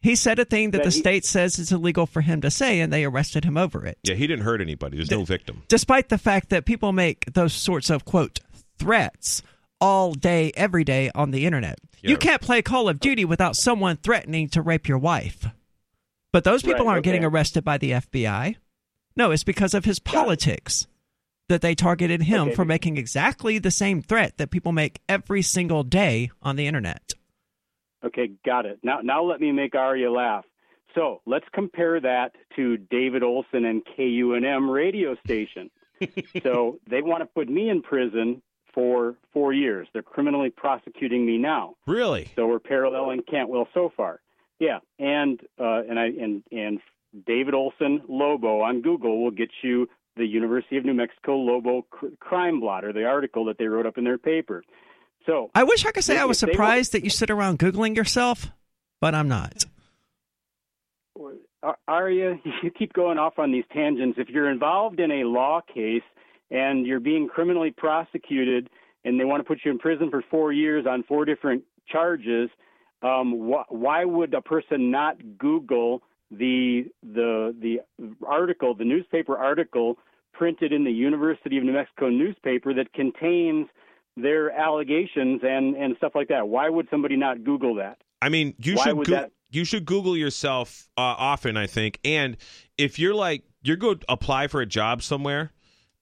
He said a thing that That the he- state says is illegal for him to say, and they arrested him over it. Yeah, he didn't hurt anybody. There's no victim. Despite the fact that people make those sorts of, quote, threats all day, every day on the internet. Yeah. You can't play Call of Duty without someone threatening to rape your wife. But those people Right, aren't getting arrested by the FBI. No, it's because of his politics that they targeted him Okay. for making exactly the same threat that people make every single day on the internet. Okay, got it. Now, now let me make Arya laugh. So let's compare that to David Olson and KUNM radio station. so they want to put me in prison for four years. They're criminally prosecuting me now. Really? So we're paralleling Cantwell so far. Yeah, and uh, and I and and David Olson Lobo on Google will get you the University of New Mexico Lobo cr- crime blotter, the article that they wrote up in their paper. So I wish I could say I was surprised that you sit around Googling yourself, but I'm not. Ar- Arya, you keep going off on these tangents. If you're involved in a law case and you're being criminally prosecuted and they want to put you in prison for four years on four different charges, um, wh- why would a person not Google the the the article, the newspaper article printed in the University of New Mexico newspaper that contains their allegations and and stuff like that? Why would somebody not Google that? I mean, you Why should would goo- that- you should Google yourself uh, often. I think, and if you're like you're going to apply for a job somewhere,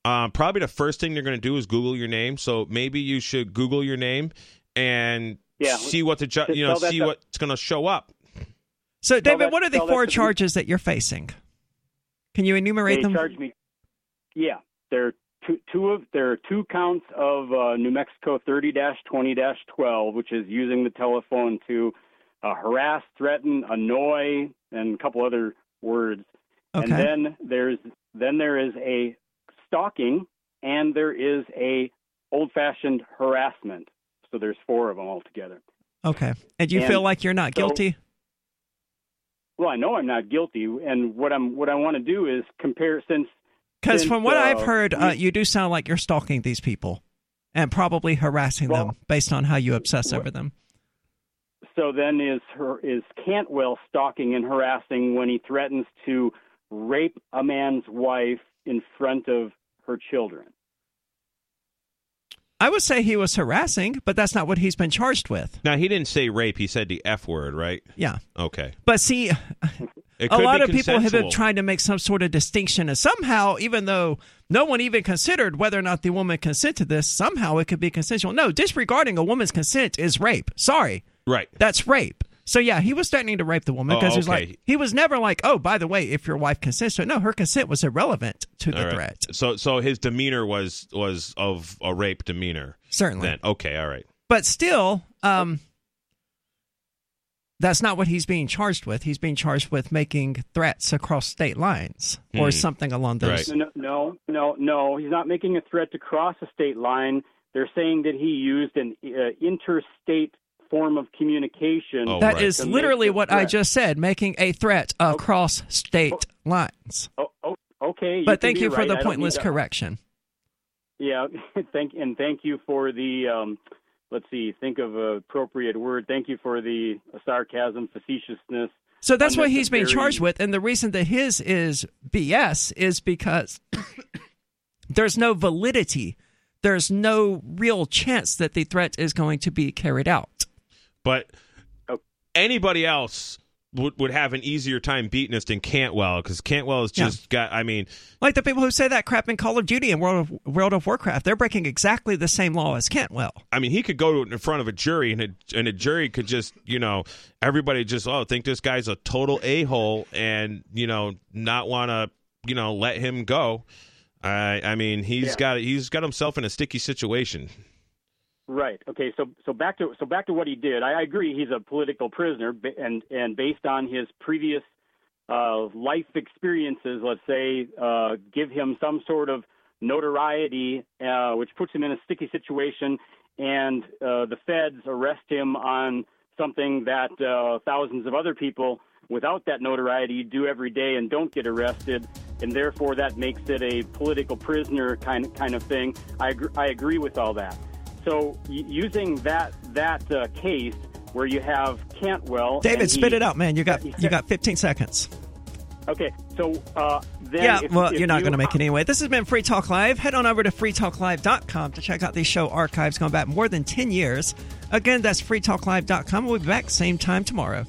um, probably the first thing you're going to do is Google your name. So maybe you should Google your name and Yeah. see what the job you know tell that see to- what's going to show up. So, David, that- what are the tell that four the- charges that you're facing? Can you enumerate they them? charge me. Yeah, there are two, two of there are two counts of uh, New Mexico 30-20-12, which is using the telephone to uh, harass, threaten, annoy, and a couple other words. Okay. And then there's then there is a stalking, and there is a old-fashioned harassment. So there's four of them altogether. Okay. And you And feel like you're not so- guilty? Well, I know I'm not guilty, and what I'm what I want to do is compare since Because from what I've uh, heard, uh, you do sound like you're stalking these people and probably harassing Well- them based on how you obsess over them. So then is her is Cantwell stalking and harassing when he threatens to rape a man's wife in front of her children? I would say he was harassing, but that's not what he's been charged with. Now he didn't say rape; he said the f word, right? Yeah. Okay. But see, It a lot of people have been trying to make some sort of distinction, and somehow, even though no one even considered whether or not the woman consented to this, somehow it could be consensual. No, disregarding a woman's consent is rape. Sorry, Right. that's rape. So yeah, he was threatening to rape the woman Oh, because he's okay. like he was never like, oh, by the way, if your wife consents to it. No, her consent was irrelevant to the right. threat. So so his demeanor was was of a rape demeanor. Certainly. Then okay, all right. But still, um, that's not what he's being charged with. He's being charged with making threats across state lines or Hmm. something along those. No, no, no, no. He's not making a threat to cross a state line. They're saying that he used an uh, interstate form of communication. Oh, That right. is literally the what I just said, making a threat across state lines. Oh, oh, okay. But can thank you for right. the pointless correction. Yeah, thank and thank you for the um, let's see, think of a appropriate word. Thank you for the sarcasm, facetiousness. So that's what he's being unnecessary- charged with. And the reason that his is BS is because there's no validity. There's no real chance that the threat is going to be carried out. But Oh. anybody else would, would have an easier time beating us than Cantwell because Cantwell has just got. I mean, Like the people who say that crap in Call of Duty and World of, World of Warcraft, they're breaking exactly the same law as Cantwell. I mean, he could go in front of a jury, and a, and a jury could just, you know, everybody just, oh, think this guy's a total a hole, and you know, not want to, you know, let him go. I, I mean, he's Yeah. got he's got himself in a sticky situation. Right. Okay. So so back to so back to what he did. I agree. He's a political prisoner, and and based on his previous uh, life experiences, let's say, uh, give him some sort of notoriety, uh, which puts him in a sticky situation, and uh, the feds arrest him on something that uh, thousands of other people without that notoriety do every day and don't get arrested, and therefore that makes it a political prisoner kind of kind of thing. I agree, I agree with all that. So y- using that that uh, case where you have Cantwell, David, spit he- it out, man. You got you got 15 seconds. Okay, so uh, then yeah, if- well, if you're not you- going to make it anyway. This has been Free Talk Live. Head on over to freetalklive.com to check out these show archives going back more than 10 years. Again, that's freetalklive.com. We'll be back same time tomorrow.